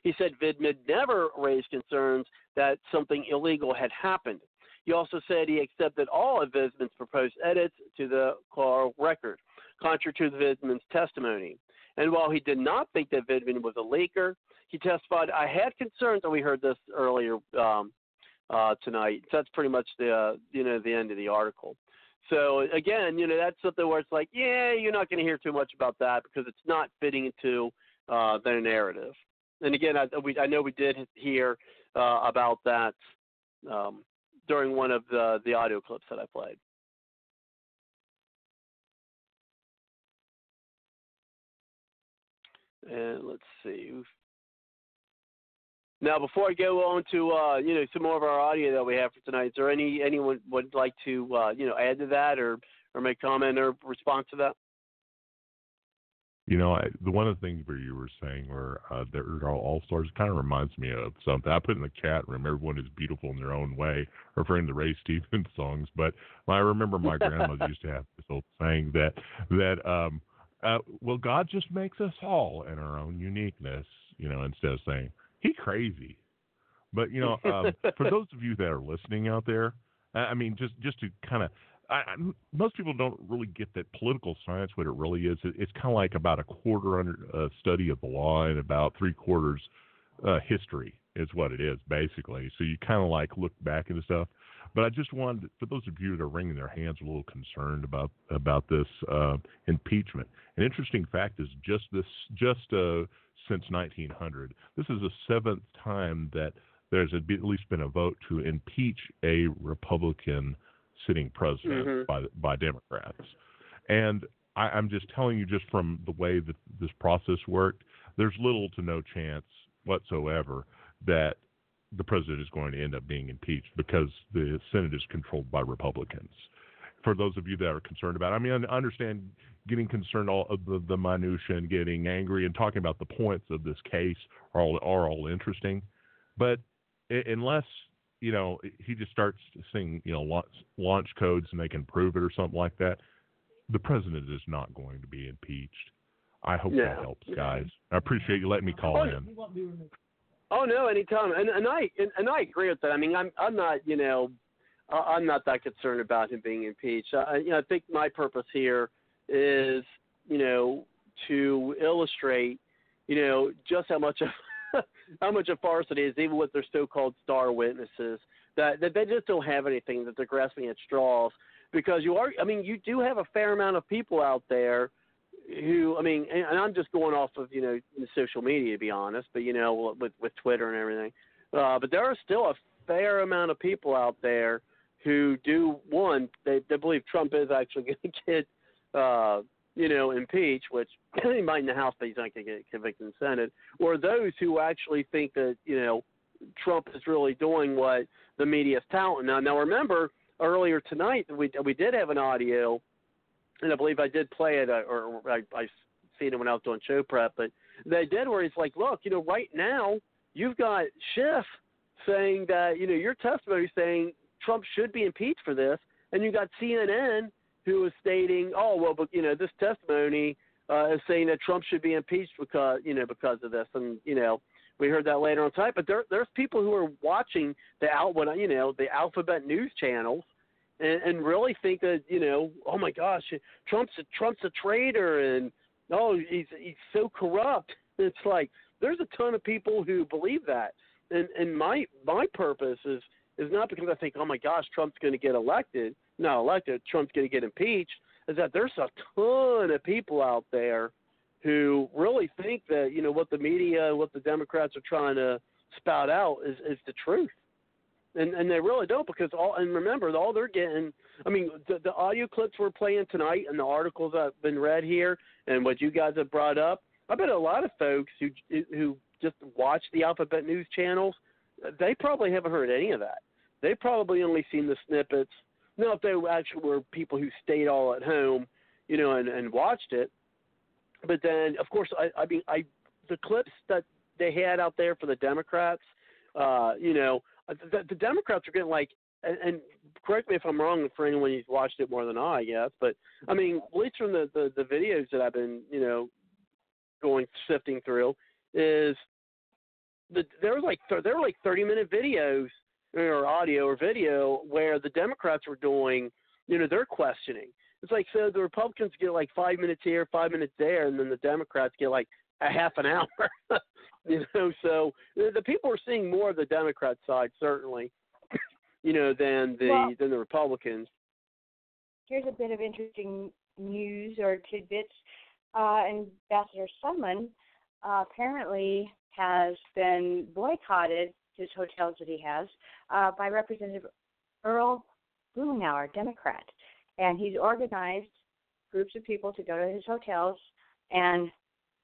He said Vindman never raised concerns that something illegal had happened. He also said he accepted all of Vindman's proposed edits to the call record, contrary to Vindman's testimony. And while he did not think that Vindman was a leaker, he testified, I had concerns, and we heard this earlier um, uh, tonight. So that's pretty much the, uh, you know, the end of the article. So again, you know, that's something where it's like, yeah, you're not going to hear too much about that because it's not fitting into uh, their narrative. And again, I, we, I know we did hear uh, about that um, during one of the the audio clips that I played. And let's see. Now, before I go on to uh, you know some more of our audio that we have for tonight, is there any anyone would like to uh, you know add to that or or make comment or response to that? You know, I, the one of the things where you were saying where uh, they're all stars kind of reminds me of something I put in the chat room. Everyone is beautiful in their own way, referring to Ray Stevens songs. But I remember my grandma used to have this old saying that that um, uh, well, God just makes us all in our own uniqueness. You know, instead of saying he crazy. But you know, um, for those of you that are listening out there, I mean, just just to kind of most people don't really get that political science. What it really is, it, it's kind of like about a quarter under uh, study of the law and about three quarters uh, history is what it is basically. So you kind of like look back into stuff. But I just wanted, for those of you that are wringing their hands, a little concerned about about this uh, impeachment. An interesting fact is just this, just uh, since 1900, this is the seventh time that there's at least been a vote to impeach a Republican sitting president mm-hmm. by by Democrats. And I, I'm just telling you, just from the way that this process worked, there's little to no chance whatsoever that the president is going to end up being impeached because the Senate is controlled by Republicans. For those of you that are concerned about, it, I mean, I understand getting concerned all of the, the minutia and getting angry and talking about the points of this case are all are all interesting, but unless you know he just starts seeing you know launch, launch codes and they can prove it or something like that, the president is not going to be impeached. I hope Yeah. that helps, guys. I appreciate you letting me call Oh, in. Oh no, anytime, and and I and, and I agree with that. I mean, I'm I'm not you know, I- I'm not that concerned about him being impeached. I, you know, I think my purpose here is you know to illustrate you know just how much of how much a farce it is, even with their so-called star witnesses, that that they just don't have anything, that they're grasping at straws. Because you are, I mean, you do have a fair amount of people out there who I mean, and and I'm just going off of you know social media to be honest, but you know with with Twitter and everything. Uh, but there are still a fair amount of people out there who do one they they believe Trump is actually going to get uh, you know impeached, which he might in the House, but he's not going to get convicted in the Senate. Or those who actually think that you know Trump is really doing what the media is touting. Now, now remember earlier tonight we we did have an audio and I believe I did play it, uh, or, I, I seen it when I was doing show prep. But they did where he's like, look, you know, right now you've got Schiff saying that you know your testimony saying Trump should be impeached for this, and you got CNN who is stating, oh well, but you know this testimony uh, is saying that Trump should be impeached because you know because of this, and you know. We heard that later on tonight, but there, there's people who are watching the out, you know, the alphabet news channels, and, and really think that you know, oh my gosh, Trump's a, Trump's a traitor, and oh he's he's so corrupt. It's like there's a ton of people who believe that, and and my my purpose is is not because I think oh my gosh Trump's going to get elected, not elected, Trump's going to get impeached. Is that there's a ton of people out there who really think that you know what the media, what the Democrats are trying to spout out is is the truth and and they really don't because all and remember all they're getting i mean the, the audio clips we're playing tonight and the articles that have been read here and what you guys have brought up i bet a lot of folks who who just watch the alphabet news channels they probably haven't heard any of that. They probably only seen the snippets. Now if they actually were people who stayed all at home you know and and watched it. But then of course i i mean i the clips that they had out there for the democrats uh you know the, the Democrats are getting like, and, and correct me if I'm wrong for anyone who's watched it more than I, I guess, but I mean, at least from the, the the videos that I've been, you know, going sifting through, is the there was like there were like 30 minute videos or audio or video where the Democrats were doing, you know, their questioning. It's like so the Republicans get like five minutes here, five minutes there, and then the Democrats get like a half an hour. you know, so the, the people are seeing more of the Democrat side certainly, you know, than the Well- than the Republicans. Here's a bit of interesting news or tidbits. Uh, Ambassador Sondland uh, apparently has been boycotted his hotels that he has uh, by Representative Earl Blumenauer, Democrat, and he's organized groups of people to go to his hotels and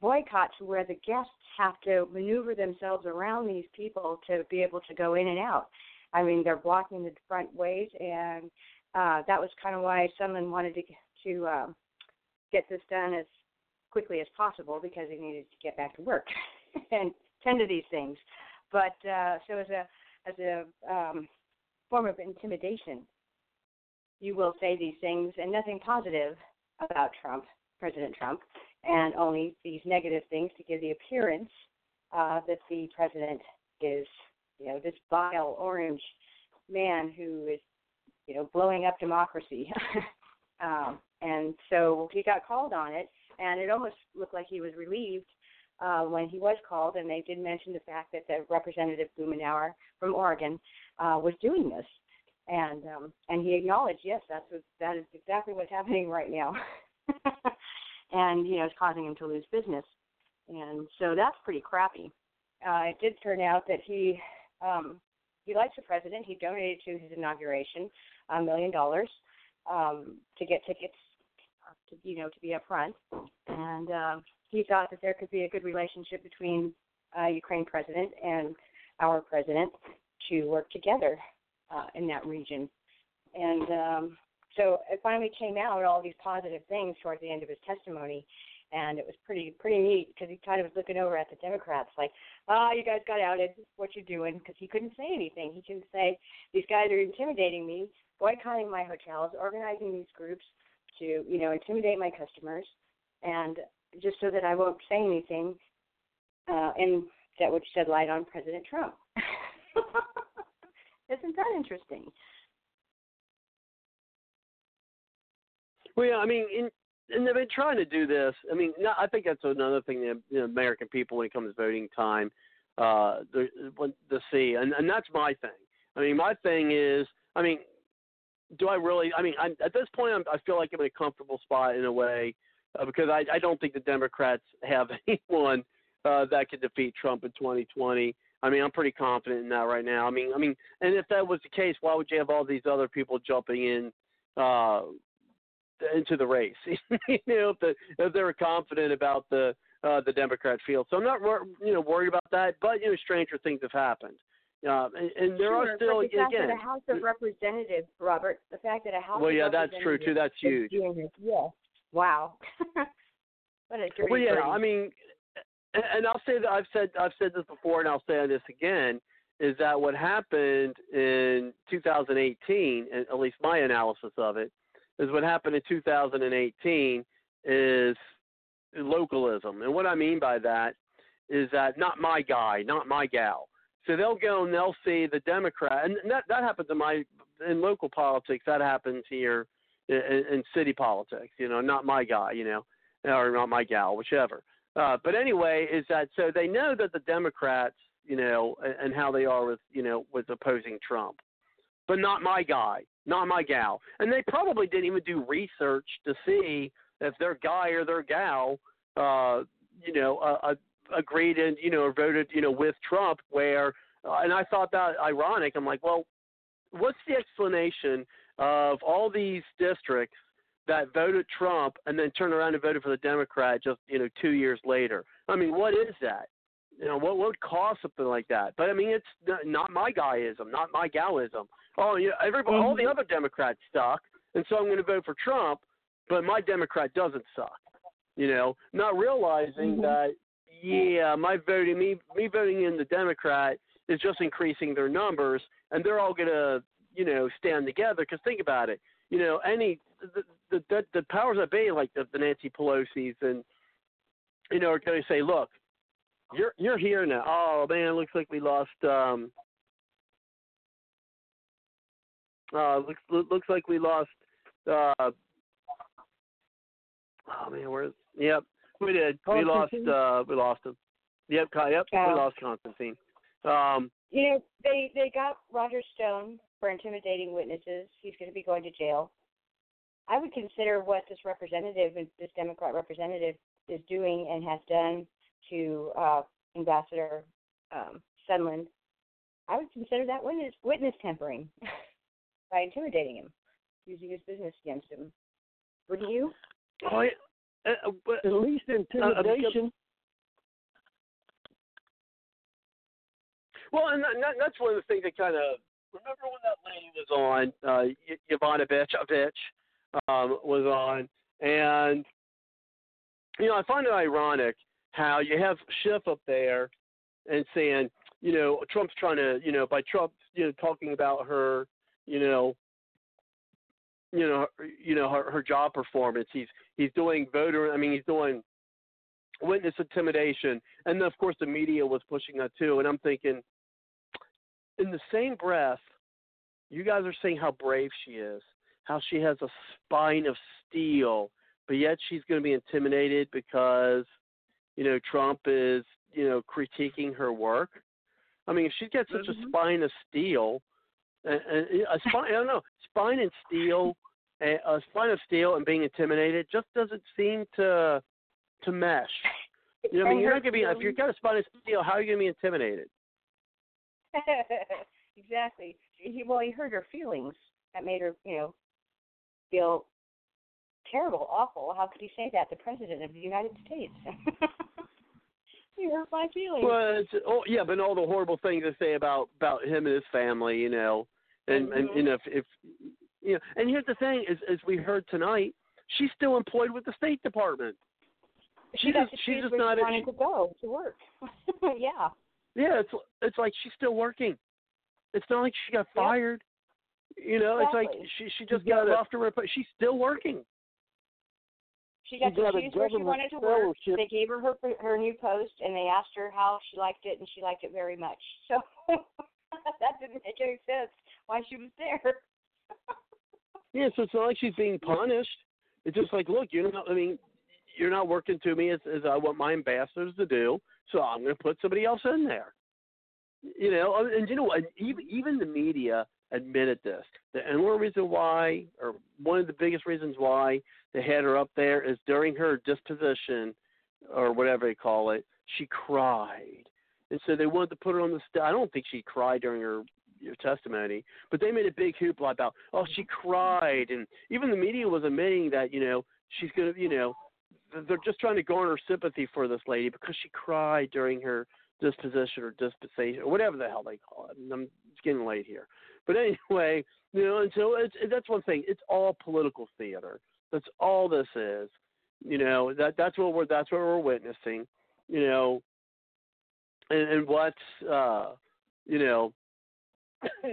boycotts where the guests have to maneuver themselves around these people to be able to go in and out. I mean, they're blocking the front ways, and uh, that was kind of why Sondland wanted to to um, get this done as quickly as possible because he needed to get back to work and tend to these things. But uh, so as a as a um, form of intimidation, you will say these things and nothing positive about Trump, President Trump, and only these negative things to give the appearance uh, that the president is, you know, this vile orange man who is, you know, blowing up democracy. um, and so he got called on it, and it almost looked like he was relieved uh, when he was called, and they did mention the fact that the Representative Blumenauer from Oregon uh, was doing this, and um, and he acknowledged, yes, that's what, that is exactly what's happening right now, and you know, it's causing him to lose business, and so that's pretty crappy. Uh, it did turn out that he um, he likes the president. He donated to his inauguration a million dollars um, to get tickets to you know to be up front, and uh, he thought that there could be a good relationship between uh, Ukraine president and our president to work together uh, in that region. And um, so it finally came out all these positive things towards the end of his testimony, and it was pretty pretty neat because he kind of was looking over at the Democrats like, "Ah, oh, you guys got outed. What you doing?" Because he couldn't say anything. He couldn't say these guys are intimidating me, boycotting my hotels, organizing these groups to you know intimidate my customers, and just so that I won't say anything, uh, and that would shed light on President Trump. Isn't that interesting? Well, yeah, I mean, in, and they've been trying to do this. I mean, no, I think that's another thing that you know, American people, when it comes to voting time, uh, the the see, and and that's my thing. I mean, my thing is, I mean, do I really? I mean, I'm, at this point, I'm, I feel like I'm in a comfortable spot in a way uh, because I, I don't think the Democrats have anyone uh, that could defeat Trump in 2020. I mean, I'm pretty confident in that right now. I mean, I mean, and if that was the case, why would you have all these other people jumping in uh, into the race? you know, if, the, if they were confident about the uh, the Democrat field, so I'm not you know worried about that. But you know, stranger things have happened. Uh, and, and there sure, are still the fact again. that a House of Representatives, Robert, the fact that a House well, of yeah, that's true too. That's huge. Yes. Wow. what a great Well, yeah, party. I mean, and, and I'll say that I've said I've said this before, and I'll say this again, is that what happened in 2018, and at least my analysis of it, is what happened in 2018 is localism, and what I mean by that is that not my guy, not my gal. So they'll go and they'll see the Democrat, and that that happens in my in local politics. That happens here in, in city politics. You know, not my guy. You know, or not my gal, whichever. Uh, but anyway, is that so they know that the Democrats, you know, and, and how they are with you know with opposing Trump, but not my guy, not my gal, and they probably didn't even do research to see if their guy or their gal, uh, you know, uh, uh, agreed and you know voted you know with Trump. Where uh, and I thought that ironic. I'm like, well, what's the explanation of all these districts that voted Trump and then turned around and voted for the Democrat just you know two years later? I mean, what is that? You know, what what would cause something like that? But I mean, it's not my guyism, not my galism. Oh, yeah, everybody, all the mm-hmm. other Democrats suck, and so I'm going to vote for Trump, but my Democrat doesn't suck. You know, not realizing mm-hmm. that yeah, my voting me me voting in the Democrat is just increasing their numbers, and they're all gonna you know stand together. Because think about it, you know, any the the the, the powers that be like the, the Nancy Pelosi's and you know are gonna say, look, you're you're here now. Oh man, it looks like we lost. um uh, looks looks like we lost. Uh, oh man, where's? Yep, we did. We lost. Uh, we lost him. Yep, yep, Yeah. we lost Constantine. Um, You know, they they got Roger Stone for intimidating witnesses. He's going to be going to jail. I would consider what this representative, this Democrat representative, is doing and has done to uh, Ambassador um, Sondland. I would consider that witness witness tampering by intimidating him, using his business against him. Wouldn't you? oh, yeah, uh, uh, but, At least intimidation. Well, and that, that- that's one of the things that kind of remember when that lady was on, uh, Y- Yovanovitch, um, was on, and you know I find it ironic how you have Schiff up there and saying, you know, Trump's trying to, you know, by Trump, you know, talking about her, you know, you know, her, you know her, her job performance. He's he's doing voter. I mean, he's doing witness intimidation, and then of course the media was pushing that too. And I'm thinking, in the same breath, you guys are saying how brave she is, how she has a spine of steel, but yet she's going to be intimidated because, you know, Trump is, you know, critiquing her work. I mean, if she's got such a spine of steel, a spine, I don't know, spine and steel, a a spine of steel and being intimidated just doesn't seem to to mesh. You know, I mean, you're not going to be if you've got a spine of steel. How are you going to be intimidated? exactly. He, well, he hurt her feelings. That made her, you know, feel terrible, awful. How could he say that? The president of the United States. you hurt my feelings. Well, it's, oh yeah, but all the horrible things they say about about him and his family, you know, and and Mm-hmm. you know if, if you know, and here's the thing: is as we heard tonight, she's still employed with the State Department. she she just, she's just not she a- wanted she- to go to work. yeah. Yeah, it's it's like she's still working. It's not like she got fired. You know, it's like she she just She got got a- off to her, but she's still working. She got She got to a choose where she government wanted to work. fellowship. They gave her, her her new post, and they asked her how she liked it, and she liked it very much. So that didn't make any sense why she was there. Yeah, so it's not like she's being punished. It's just like, look, you're not. I mean, you're not working to me as as uh, I want my ambassadors to do. So I'm going to put somebody else in there. You know, and- and you know what? Even even the media admitted this. The only reason why, or one of the biggest reasons why they had her up there is during her disposition, or whatever they call it, she cried, and so they wanted to put her on the. St- I don't think she cried during her your testimony, but they made a big hoopla about, oh, she cried, and even the media was admitting that, you know, she's gonna, you know, they're just trying to garner sympathy for this lady because she cried during her disposition or dispensation or whatever the hell they call it. And I'm getting late here, but anyway, you know, and so it's that's one thing. It's all political theater. That's all this is. You know that that's what we're that's what we're witnessing. You know, and, and what's uh, you know,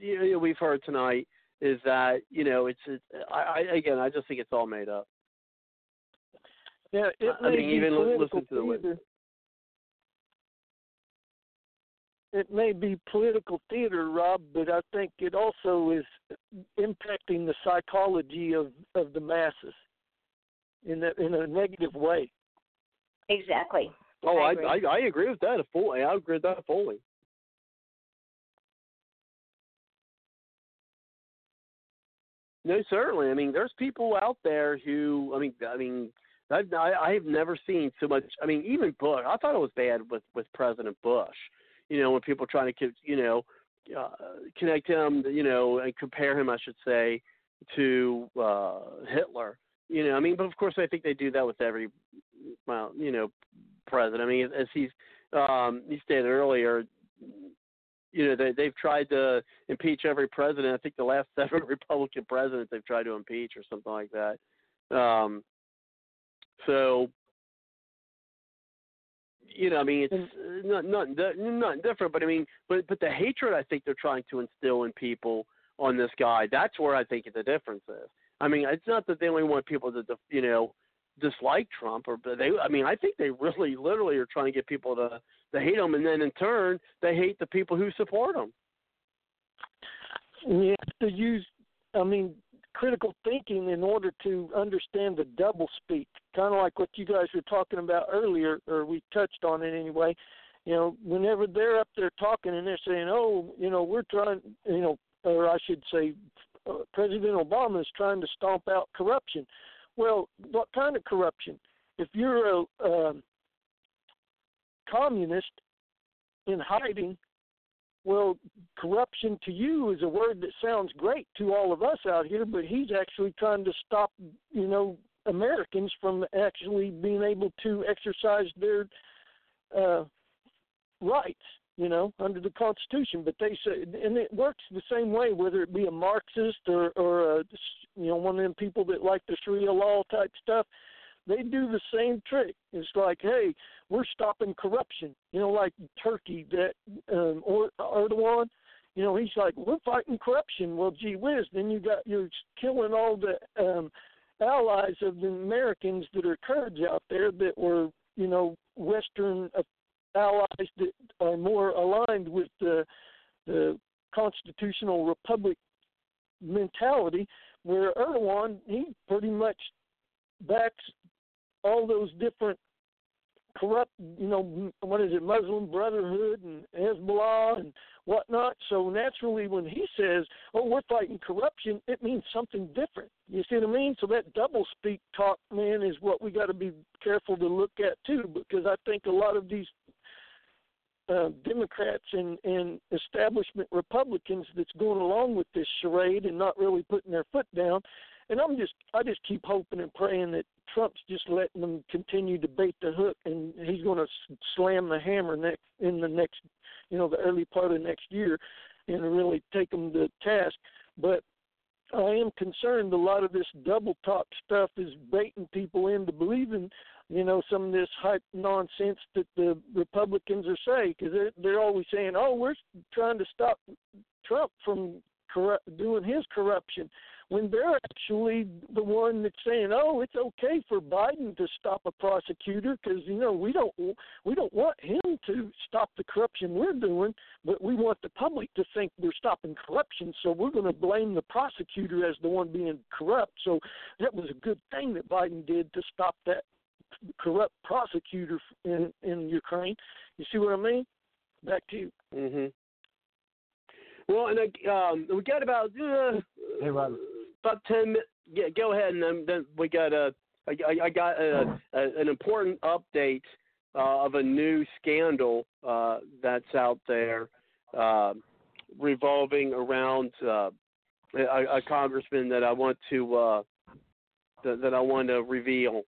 you know, we've heard tonight is that you know it's, it's I, I again I just think it's all made up. Yeah, it I may mean, be even political listen to the theater. It may be political theater, Rob, but I think it also is impacting the psychology of of the masses in a in a negative way. Exactly. Oh, I I agree. I, I agree with that fully. I agree with that fully. No, certainly. I mean, there's people out there who, I mean, I mean, I've, I have never seen so much. I mean, even Bush. I thought it was bad with with President Bush. You know, when people trying to, you know, uh, connect him, you know, and compare him, I should say, to uh Hitler. You know, I mean, but of course, I think they do that with every, well, you know, president. I mean, as he's um he stated earlier, you know, they they've tried to impeach every president. I think the last seven Republican presidents they've tried to impeach or something like that. Um so you know, I mean, it's uh, not not di- not different, but I mean, but but the hatred I think they're trying to instill in people on this guy. That's where I think the difference is. I mean, it's not that they only want people to, you know, dislike Trump, or but they. I mean, I think they really, literally, are trying to get people to to hate him, and then in turn, they hate the people who support him. You to use, I mean, critical thinking in order to understand the double speak, kind of like what you guys were talking about earlier, or we touched on it anyway. You know, whenever they're up there talking and they're saying, "Oh, you know, we're trying," you know, or I should say, uh, President Obama is trying to stomp out corruption. Well, what kind of corruption? If you're a um, communist in hiding well, corruption to you is a word that sounds great to all of us out here, but he's actually trying to stop, you know, Americans from actually being able to exercise their uh, rights, you know, under the Constitution. But they say, and it works the same way, whether it be a Marxist or, or a, you know, one of them people that like the Sharia law type stuff. They do the same trick. It's like, hey, we're stopping corruption. You know, like Turkey, that um, or Erdogan. You know, he's like, we're fighting corruption. Well, gee whiz, then you got you're killing all the um, allies of the Americans that are Kurds out there that were, you know, Western allies that are more aligned with the the constitutional republic mentality. Where Erdogan, he pretty much backs all those different corrupt, you know, what is it, Muslim Brotherhood and Hezbollah and whatnot. So naturally, when he says, "Oh, we're fighting corruption," it means something different. You see what I mean? So that double speak talk, man, is what we got to be careful to look at too, because I think a lot of these uh, Democrats and, and establishment Republicans that's going along with this charade and not really putting their foot down and I'm just I just keep hoping and praying that Trump's just letting them continue to bait the hook, and he's going to slam the hammer next in the next, you know, the early part of next year, and really take them to task. But I am concerned a lot of this double talk stuff is baiting people into believing, you know, some of this hype nonsense that the Republicans are saying because they're they're always saying, oh, we're trying to stop Trump from corrupt, doing his corruption when they're actually the one that's saying, "Oh, it's okay for Biden to stop a prosecutor because you know we don't we don't want him to stop the corruption we're doing, but we want the public to think we're stopping corruption, so we're going to blame the prosecutor as the one being corrupt." So that was a good thing that Biden did to stop that corrupt prosecutor in in Ukraine. You see what I mean? Back to you. Mhm. Well, and um, we got about uh, hey, Robert. About ten. mi- Yeah, go ahead, and then, then we got a. I, I- I got a, a, an important update uh, of a new scandal uh, that's out there uh, revolving around uh, a, a congressman that I want to uh, that, that I want to reveal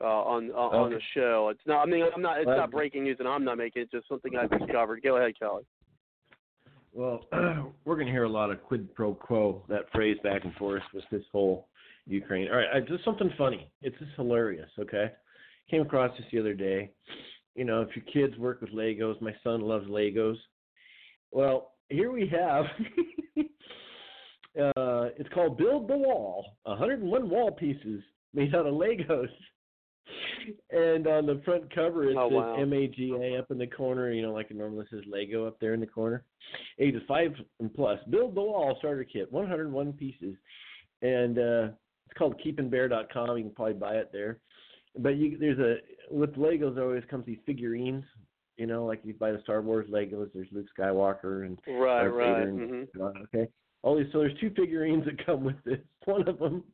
uh, on uh, on the show. It's not. I mean, I'm not. It's not breaking news, and I'm not making it. It's just something I've discovered. Go ahead, Kelly. Well, we're going to hear a lot of quid pro quo, that phrase back and forth with this whole Ukraine. All right, I, just something funny. It's just hilarious, okay? Came across this the other day. You know, if your kids work with Legos, my son loves Legos. Well, here we have uh, it's called Build the Wall 101 wall pieces made out of Legos. And on the front cover, it Oh, says wow. M A G A up in the corner, you know, like it normally says Lego up there in the corner. Ages five and plus. Build the Wall starter kit, 101 pieces. And uh, it's called keepingbear.com. You can probably buy it there. But you, there's a, with Legos, there always comes these figurines, you know, like you buy the Star Wars Legos, there's Luke Skywalker and Right, Darth right. Vader and hmm uh, okay. All these so there's two figurines that come with this. One of them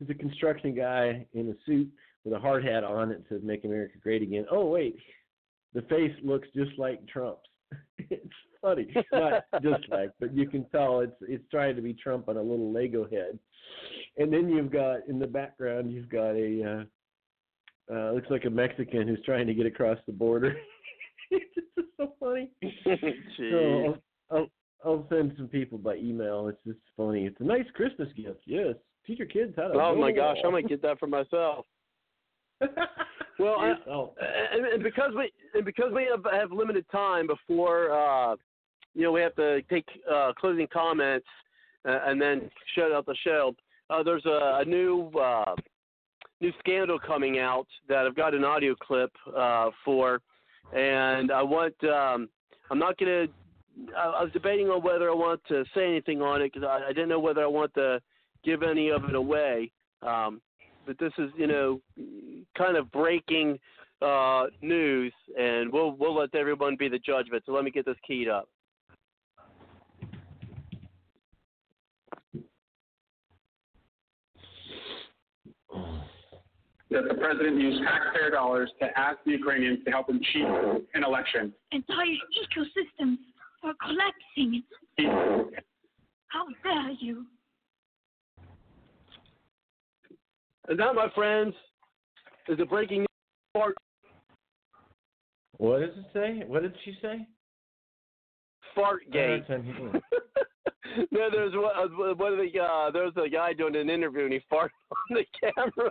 is a construction guy in a suit with a hard hat on. It says "Make America Great Again." Oh wait, the face looks just like Trump's. it's funny, not just like, but you can tell it's it's trying to be Trump on a little Lego head. And then you've got in the background you've got a uh, uh looks like a Mexican who's trying to get across the border. it's just so funny. So I'll, I'll I'll send some people by email. It's just funny. It's a nice Christmas gift. Yes, teach your kids how to. Oh my gosh, I might get that for myself. well, I, and, and because we and because we have, have limited time before uh, you know we have to take uh, closing comments uh, and then shut out the show. Uh, there's a, a new uh, new scandal coming out that I've got an audio clip uh, for, and I want um, I'm not gonna. I, I was debating on whether I want to say anything on it because I, I didn't know whether I want to give any of it away. Um, but this is, you know, kind of breaking uh, news, and we'll we'll let everyone be the judge of it. So let me get this keyed up. that the president used taxpayer dollars to ask the Ukrainians to help him cheat an election. Entire ecosystems are collapsing. How dare you? And that, my friends, is the breaking news part. What does it say? What did she say? Fartgate. Uh, no, there's one, uh, one of the uh, there was a guy doing an interview and he farted on the camera.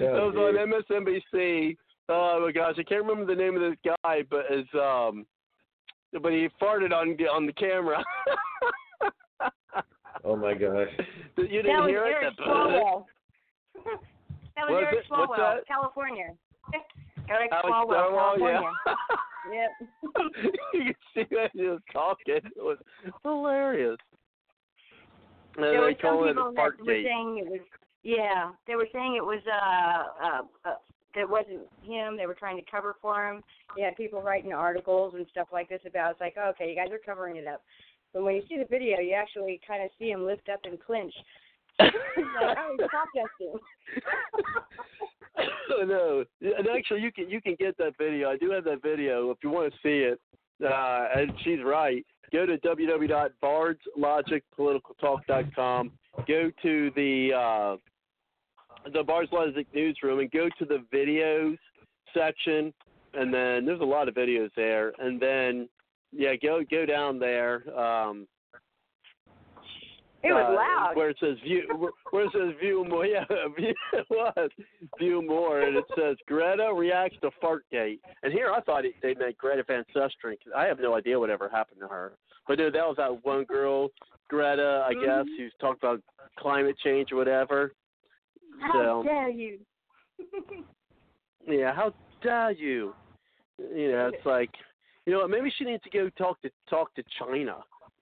that was on MSNBC. Oh my gosh, I can't remember the name of this guy, but is um, but he farted on on the camera. Oh my gosh. you didn't that was hear Eric it? Swalwell. that was Was Eric it? Swalwell. California. Eric Alex Swalwell, Swalwell, yeah. Yep. you can see that just talking. It was hilarious. And there were they some call it people that were gate. saying it was yeah they were saying it was uh uh, uh that wasn't him they were trying to cover for him you had people writing articles and stuff like this about it's like okay you guys are covering it up but when you see the video you actually kind of see him lift up and clinch like, oh he's protesting I know. Yeah, And actually, you can you can get that video. I do have that video if you want to see it. uh, and she's right. Go to www.bardslogicpoliticaltalk.com. Go to the uh, the Bards Logic newsroom and go to the videos section, and then there's a lot of videos there. And then yeah, go go down there. Um, It was uh, loud. Where it says view, where- it says view more, yeah, view, it was view more, and it says Greta reacts to Fartgate. And here I thought it, they meant Greta Van Susteren. 'cause I have no idea whatever happened to her. But dude, that was that one girl, Greta, I guess, who's talked about climate change or whatever. How So dare you? yeah, how dare you? You know, it's like, you know, maybe she needs to go talk to talk to China.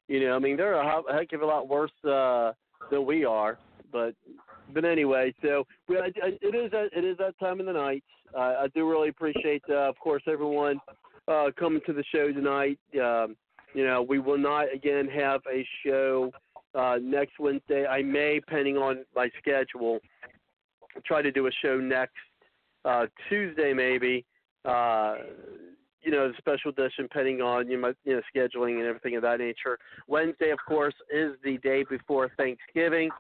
You know, I mean, they're a heck of a lot worse uh, than we are. But but anyway, so we, I, I, it is it is that time of the night. Uh, I do really appreciate, uh, of course, everyone uh, coming to the show tonight. Um, you know, we will not again have a show uh, next Wednesday. I may, depending on my schedule, try to do a show next uh, Tuesday maybe. Uh, you know, the special edition, depending on you know, you know scheduling and everything of that nature. Wednesday, of course, is the day before Thanksgiving,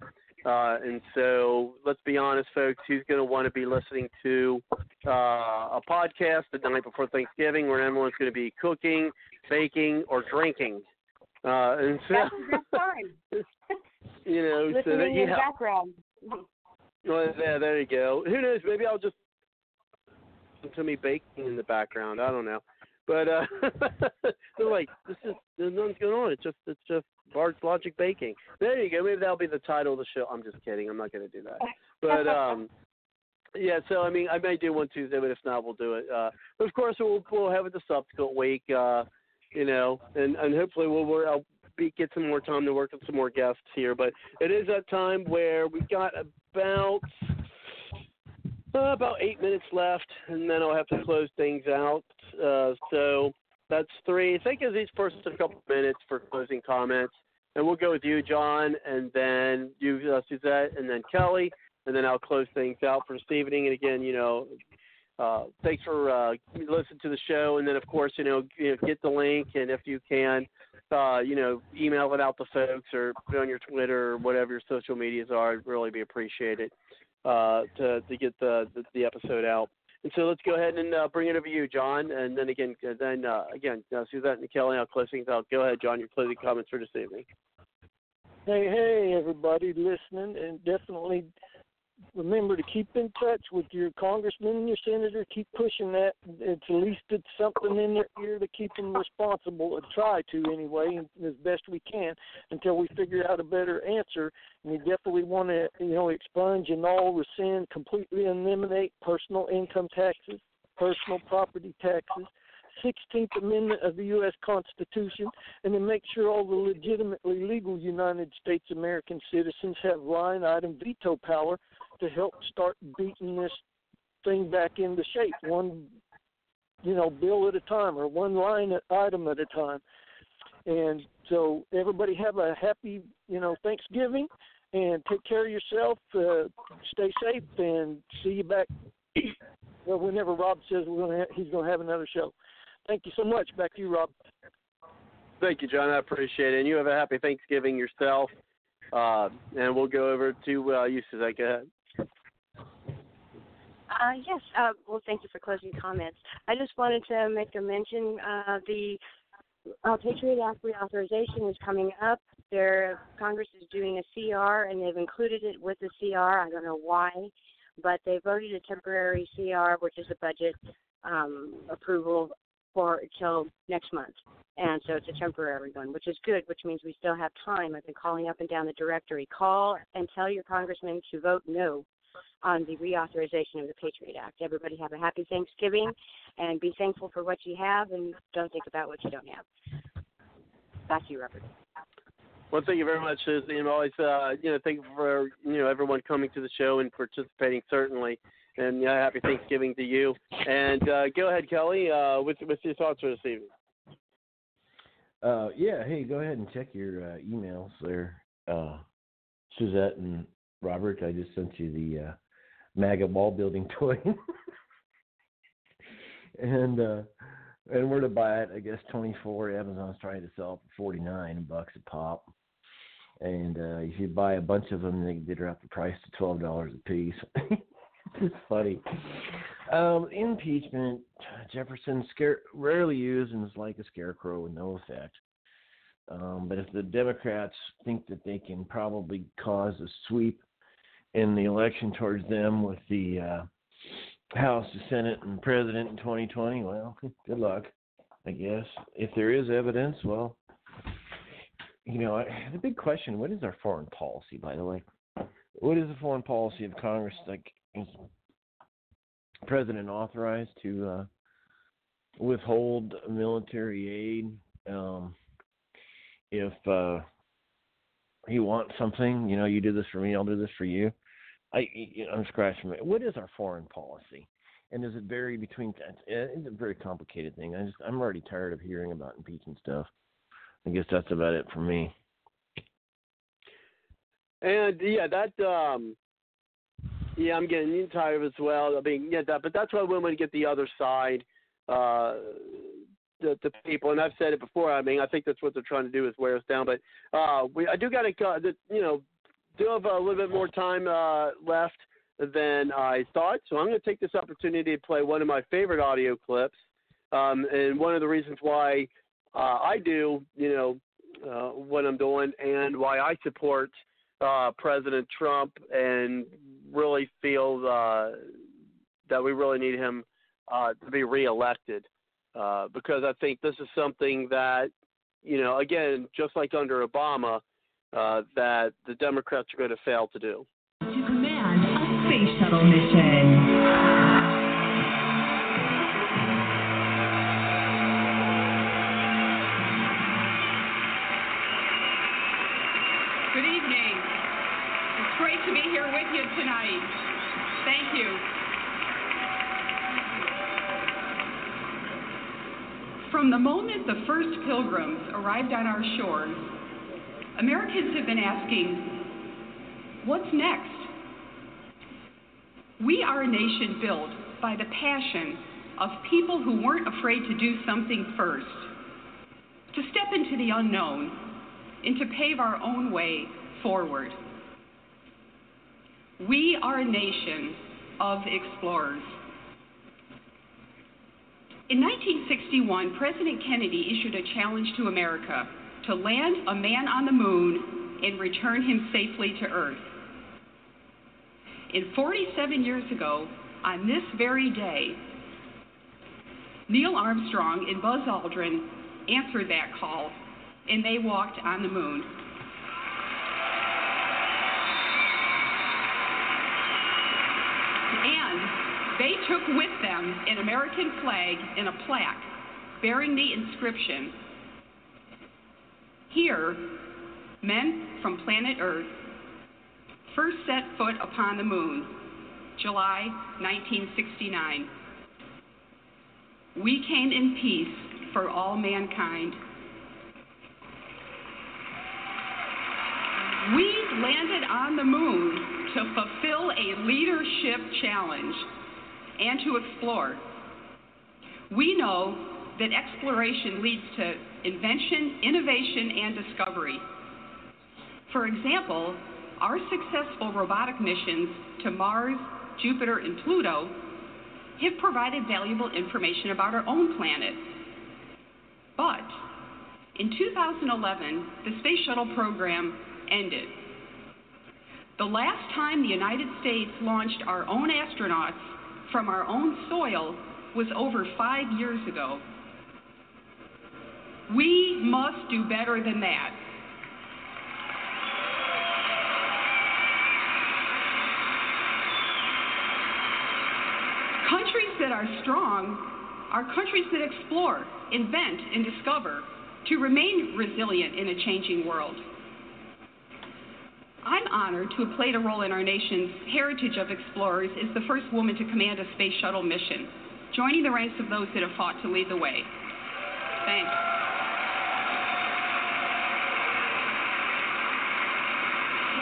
uh, and so let's be honest, folks. Who's going to want to be listening to uh, a podcast the night before Thanksgiving, where everyone's going to be cooking, baking, or drinking? Uh, and so, That's a good time. you know, so Listening that in the background. well, yeah, there you go. Who knows? Maybe I'll just listen to me baking in the background. I don't know. But uh they're like, this is there's nothing's going on. It's just it's just Bards Logic Baking. There you go. Maybe that'll be the title of the show. I'm just kidding. I'm not going to do that. But um yeah, so I mean, I may do one Tuesday, but if not, we'll do it. Uh, but of course, we'll we'll have it the subsequent week. Uh, you know, and and hopefully we'll, we'll I'll be, get some more time to work with some more guests here. But it is that time where we've got about uh, about eight minutes left, and then I'll have to close things out. Uh, so that's three. I think it's each person a couple of minutes for closing comments, and we'll go with you, John, and then you, uh, Suzette, and then Kelly, and then I'll close things out for this evening. And again, you know, uh, thanks for uh, listening to the show, and then of course, you know, you know, get the link, and if you can, uh, you know, email it out to folks or put it on your Twitter or whatever your social medias are. It'd really be appreciated uh, to to get the, the the episode out. And so let's go ahead and uh, bring it over to you, John. And then again, uh, then uh, again, uh, Suzette and Kelly, things out. Go ahead, John. Your closing comments for this evening. Hey, hey, everybody listening, and definitely remember to keep in touch with your congressman and your senator. Keep pushing that. At least it's something in their ear to keep them responsible, or try to anyway, as best we can until we figure out a better answer. And we definitely want to, you know, expunge and all rescind, completely eliminate personal income taxes, personal property taxes. 16th Amendment of the U.S. Constitution, and then make sure all the legitimately legal United States American citizens have line item veto power to help start beating this thing back into shape, one you know bill at a time or one line item at a time. And so everybody have a happy you know Thanksgiving, and take care of yourself. Uh, stay safe, and see you back. Well, whenever Rob says we're gonna he's going to have another show. Thank you so much. Back to you, Rob. Thank you, John. I appreciate it. And you have a happy Thanksgiving yourself. Uh, and we'll go over to uh, you, Suzette. Go ahead. Uh, yes. Uh, well, thank you for closing comments. I just wanted to make a mention. Uh, the uh, Patriot Act reauthorization is coming up. Their Congress is doing a CR, and they've included it with the CR. I don't know why, but they voted a temporary CR, which is a budget um, approval for till next month. And so it's a temporary one, which is good, which means we still have time. I've been calling up and down the directory. Call and tell your congressman to vote no on the reauthorization of the Patriot Act. Everybody have a happy Thanksgiving and be thankful for what you have and don't think about what you don't have. Back to you, Robert. Well, thank you very much, Susie, and always, uh, you know, thank you for you know everyone coming to the show and participating certainly. And yeah, happy Thanksgiving to you. And uh, go ahead, Kelly, uh, with with your thoughts for this evening. Uh, yeah, hey, go ahead and check your uh, emails there, uh, Suzette and Robert. I just sent you the uh, MAGA wall building toy. and uh, and we're to buy it. I guess 24. Amazon's trying to sell it for 49 bucks a pop. And uh, if you buy a bunch of them, they, they drop the price to twelve dollars a piece. it's funny. Um, impeachment, Jefferson scare, rarely used and is like a scarecrow with no effect. Um, but if the Democrats think that they can probably cause a sweep in the election towards them with the uh, House, the Senate, and President in 2020, well, good luck, I guess. If there is evidence, well, you know, the big question: What is our foreign policy? By the way, what is the foreign policy of Congress? Like, President authorized to uh, withhold military aid um, if uh, he wants something? You know, you do this for me, I'll do this for you. I, I'm scratching my. What is our foreign policy? And does it vary between? It's a very complicated thing. I just, I'm already tired of hearing about impeachment stuff. I guess that's about it for me. And yeah, that um yeah, I'm getting tired as well. I mean, yeah, that but that's why we get the other side, uh the, the people, and I've said it before. I mean, I think that's what they're trying to do is wear us down. But uh, we, I do got to, you know, do have a little bit more time uh, left than I thought. So I'm going to take this opportunity to play one of my favorite audio clips. Um, and one of the reasons why uh, I do, you know, uh, what I'm doing and why I support uh, President Trump and really feel uh, that we really need him uh, to be reelected uh, because I think this is something that, you know, again, just like under Obama, uh, that the Democrats are going to fail to do. To command a space shuttle mission. To be here with you tonight. Thank you. From the moment the first pilgrims arrived on our shores, Americans have been asking, what's next? We are a nation built by the passion of people who weren't afraid to do something first, to step into the unknown, and to pave our own way forward. We are a nation of explorers. In 1961, President Kennedy issued a challenge to America to land a man on the moon and return him safely to Earth. And 47 years ago, on this very day, Neil Armstrong and Buzz Aldrin answered that call and they walked on the moon. And they took with them an American flag and a plaque bearing the inscription Here, men from planet Earth first set foot upon the moon, July 1969. We came in peace for all mankind. We landed on the moon to fulfill a leadership challenge and to explore. We know that exploration leads to invention, innovation, and discovery. For example, our successful robotic missions to Mars, Jupiter, and Pluto have provided valuable information about our own planet. But in 2011, the Space Shuttle program ended. The last time the United States launched our own astronauts from our own soil was over five years ago. We must do better than that. Countries that are strong are countries that explore, invent, and discover to remain resilient in a changing world. I'm honored to have played a role in our nation's heritage of explorers as the first woman to command a space shuttle mission, joining the ranks of those that have fought to lead the way. Thanks.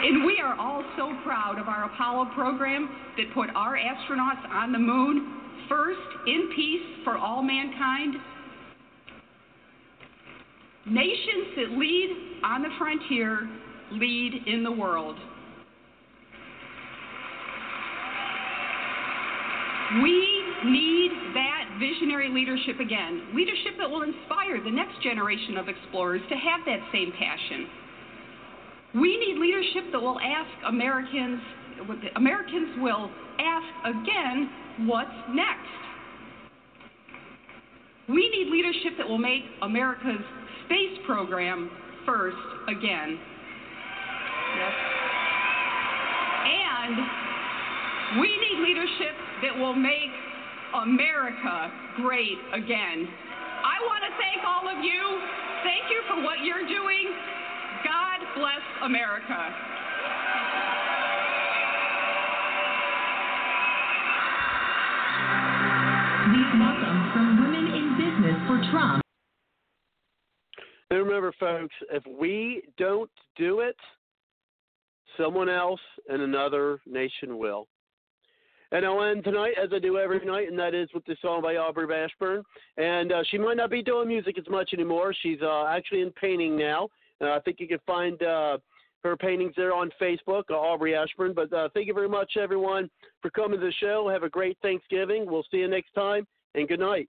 And we are all so proud of our Apollo program that put our astronauts on the moon first in peace for all mankind Nations that lead on the frontier lead in the world. We need that visionary leadership again. Leadership that will inspire the next generation of explorers to have that same passion. We need leadership that will ask Americans, Americans will ask again, what's next? We need leadership that will make America's space program first again. Yes. And we need leadership that will make America great again. I want to thank all of you. Thank you for what you're doing. God bless America. Welcome from Women in Business for Trump. And remember, folks, if we don't do it, someone else in another nation will. And I'll end tonight, as I do every night, and that is with the song by Aubrey Washburn. And uh, she might not be doing music as much anymore. She's uh, actually in painting now. Uh, I think you can find uh, her paintings there on Facebook, uh, Aubrey Ashburn. But uh, thank you very much, everyone, for coming to the show. Have a great Thanksgiving. We'll see you next time, and good night.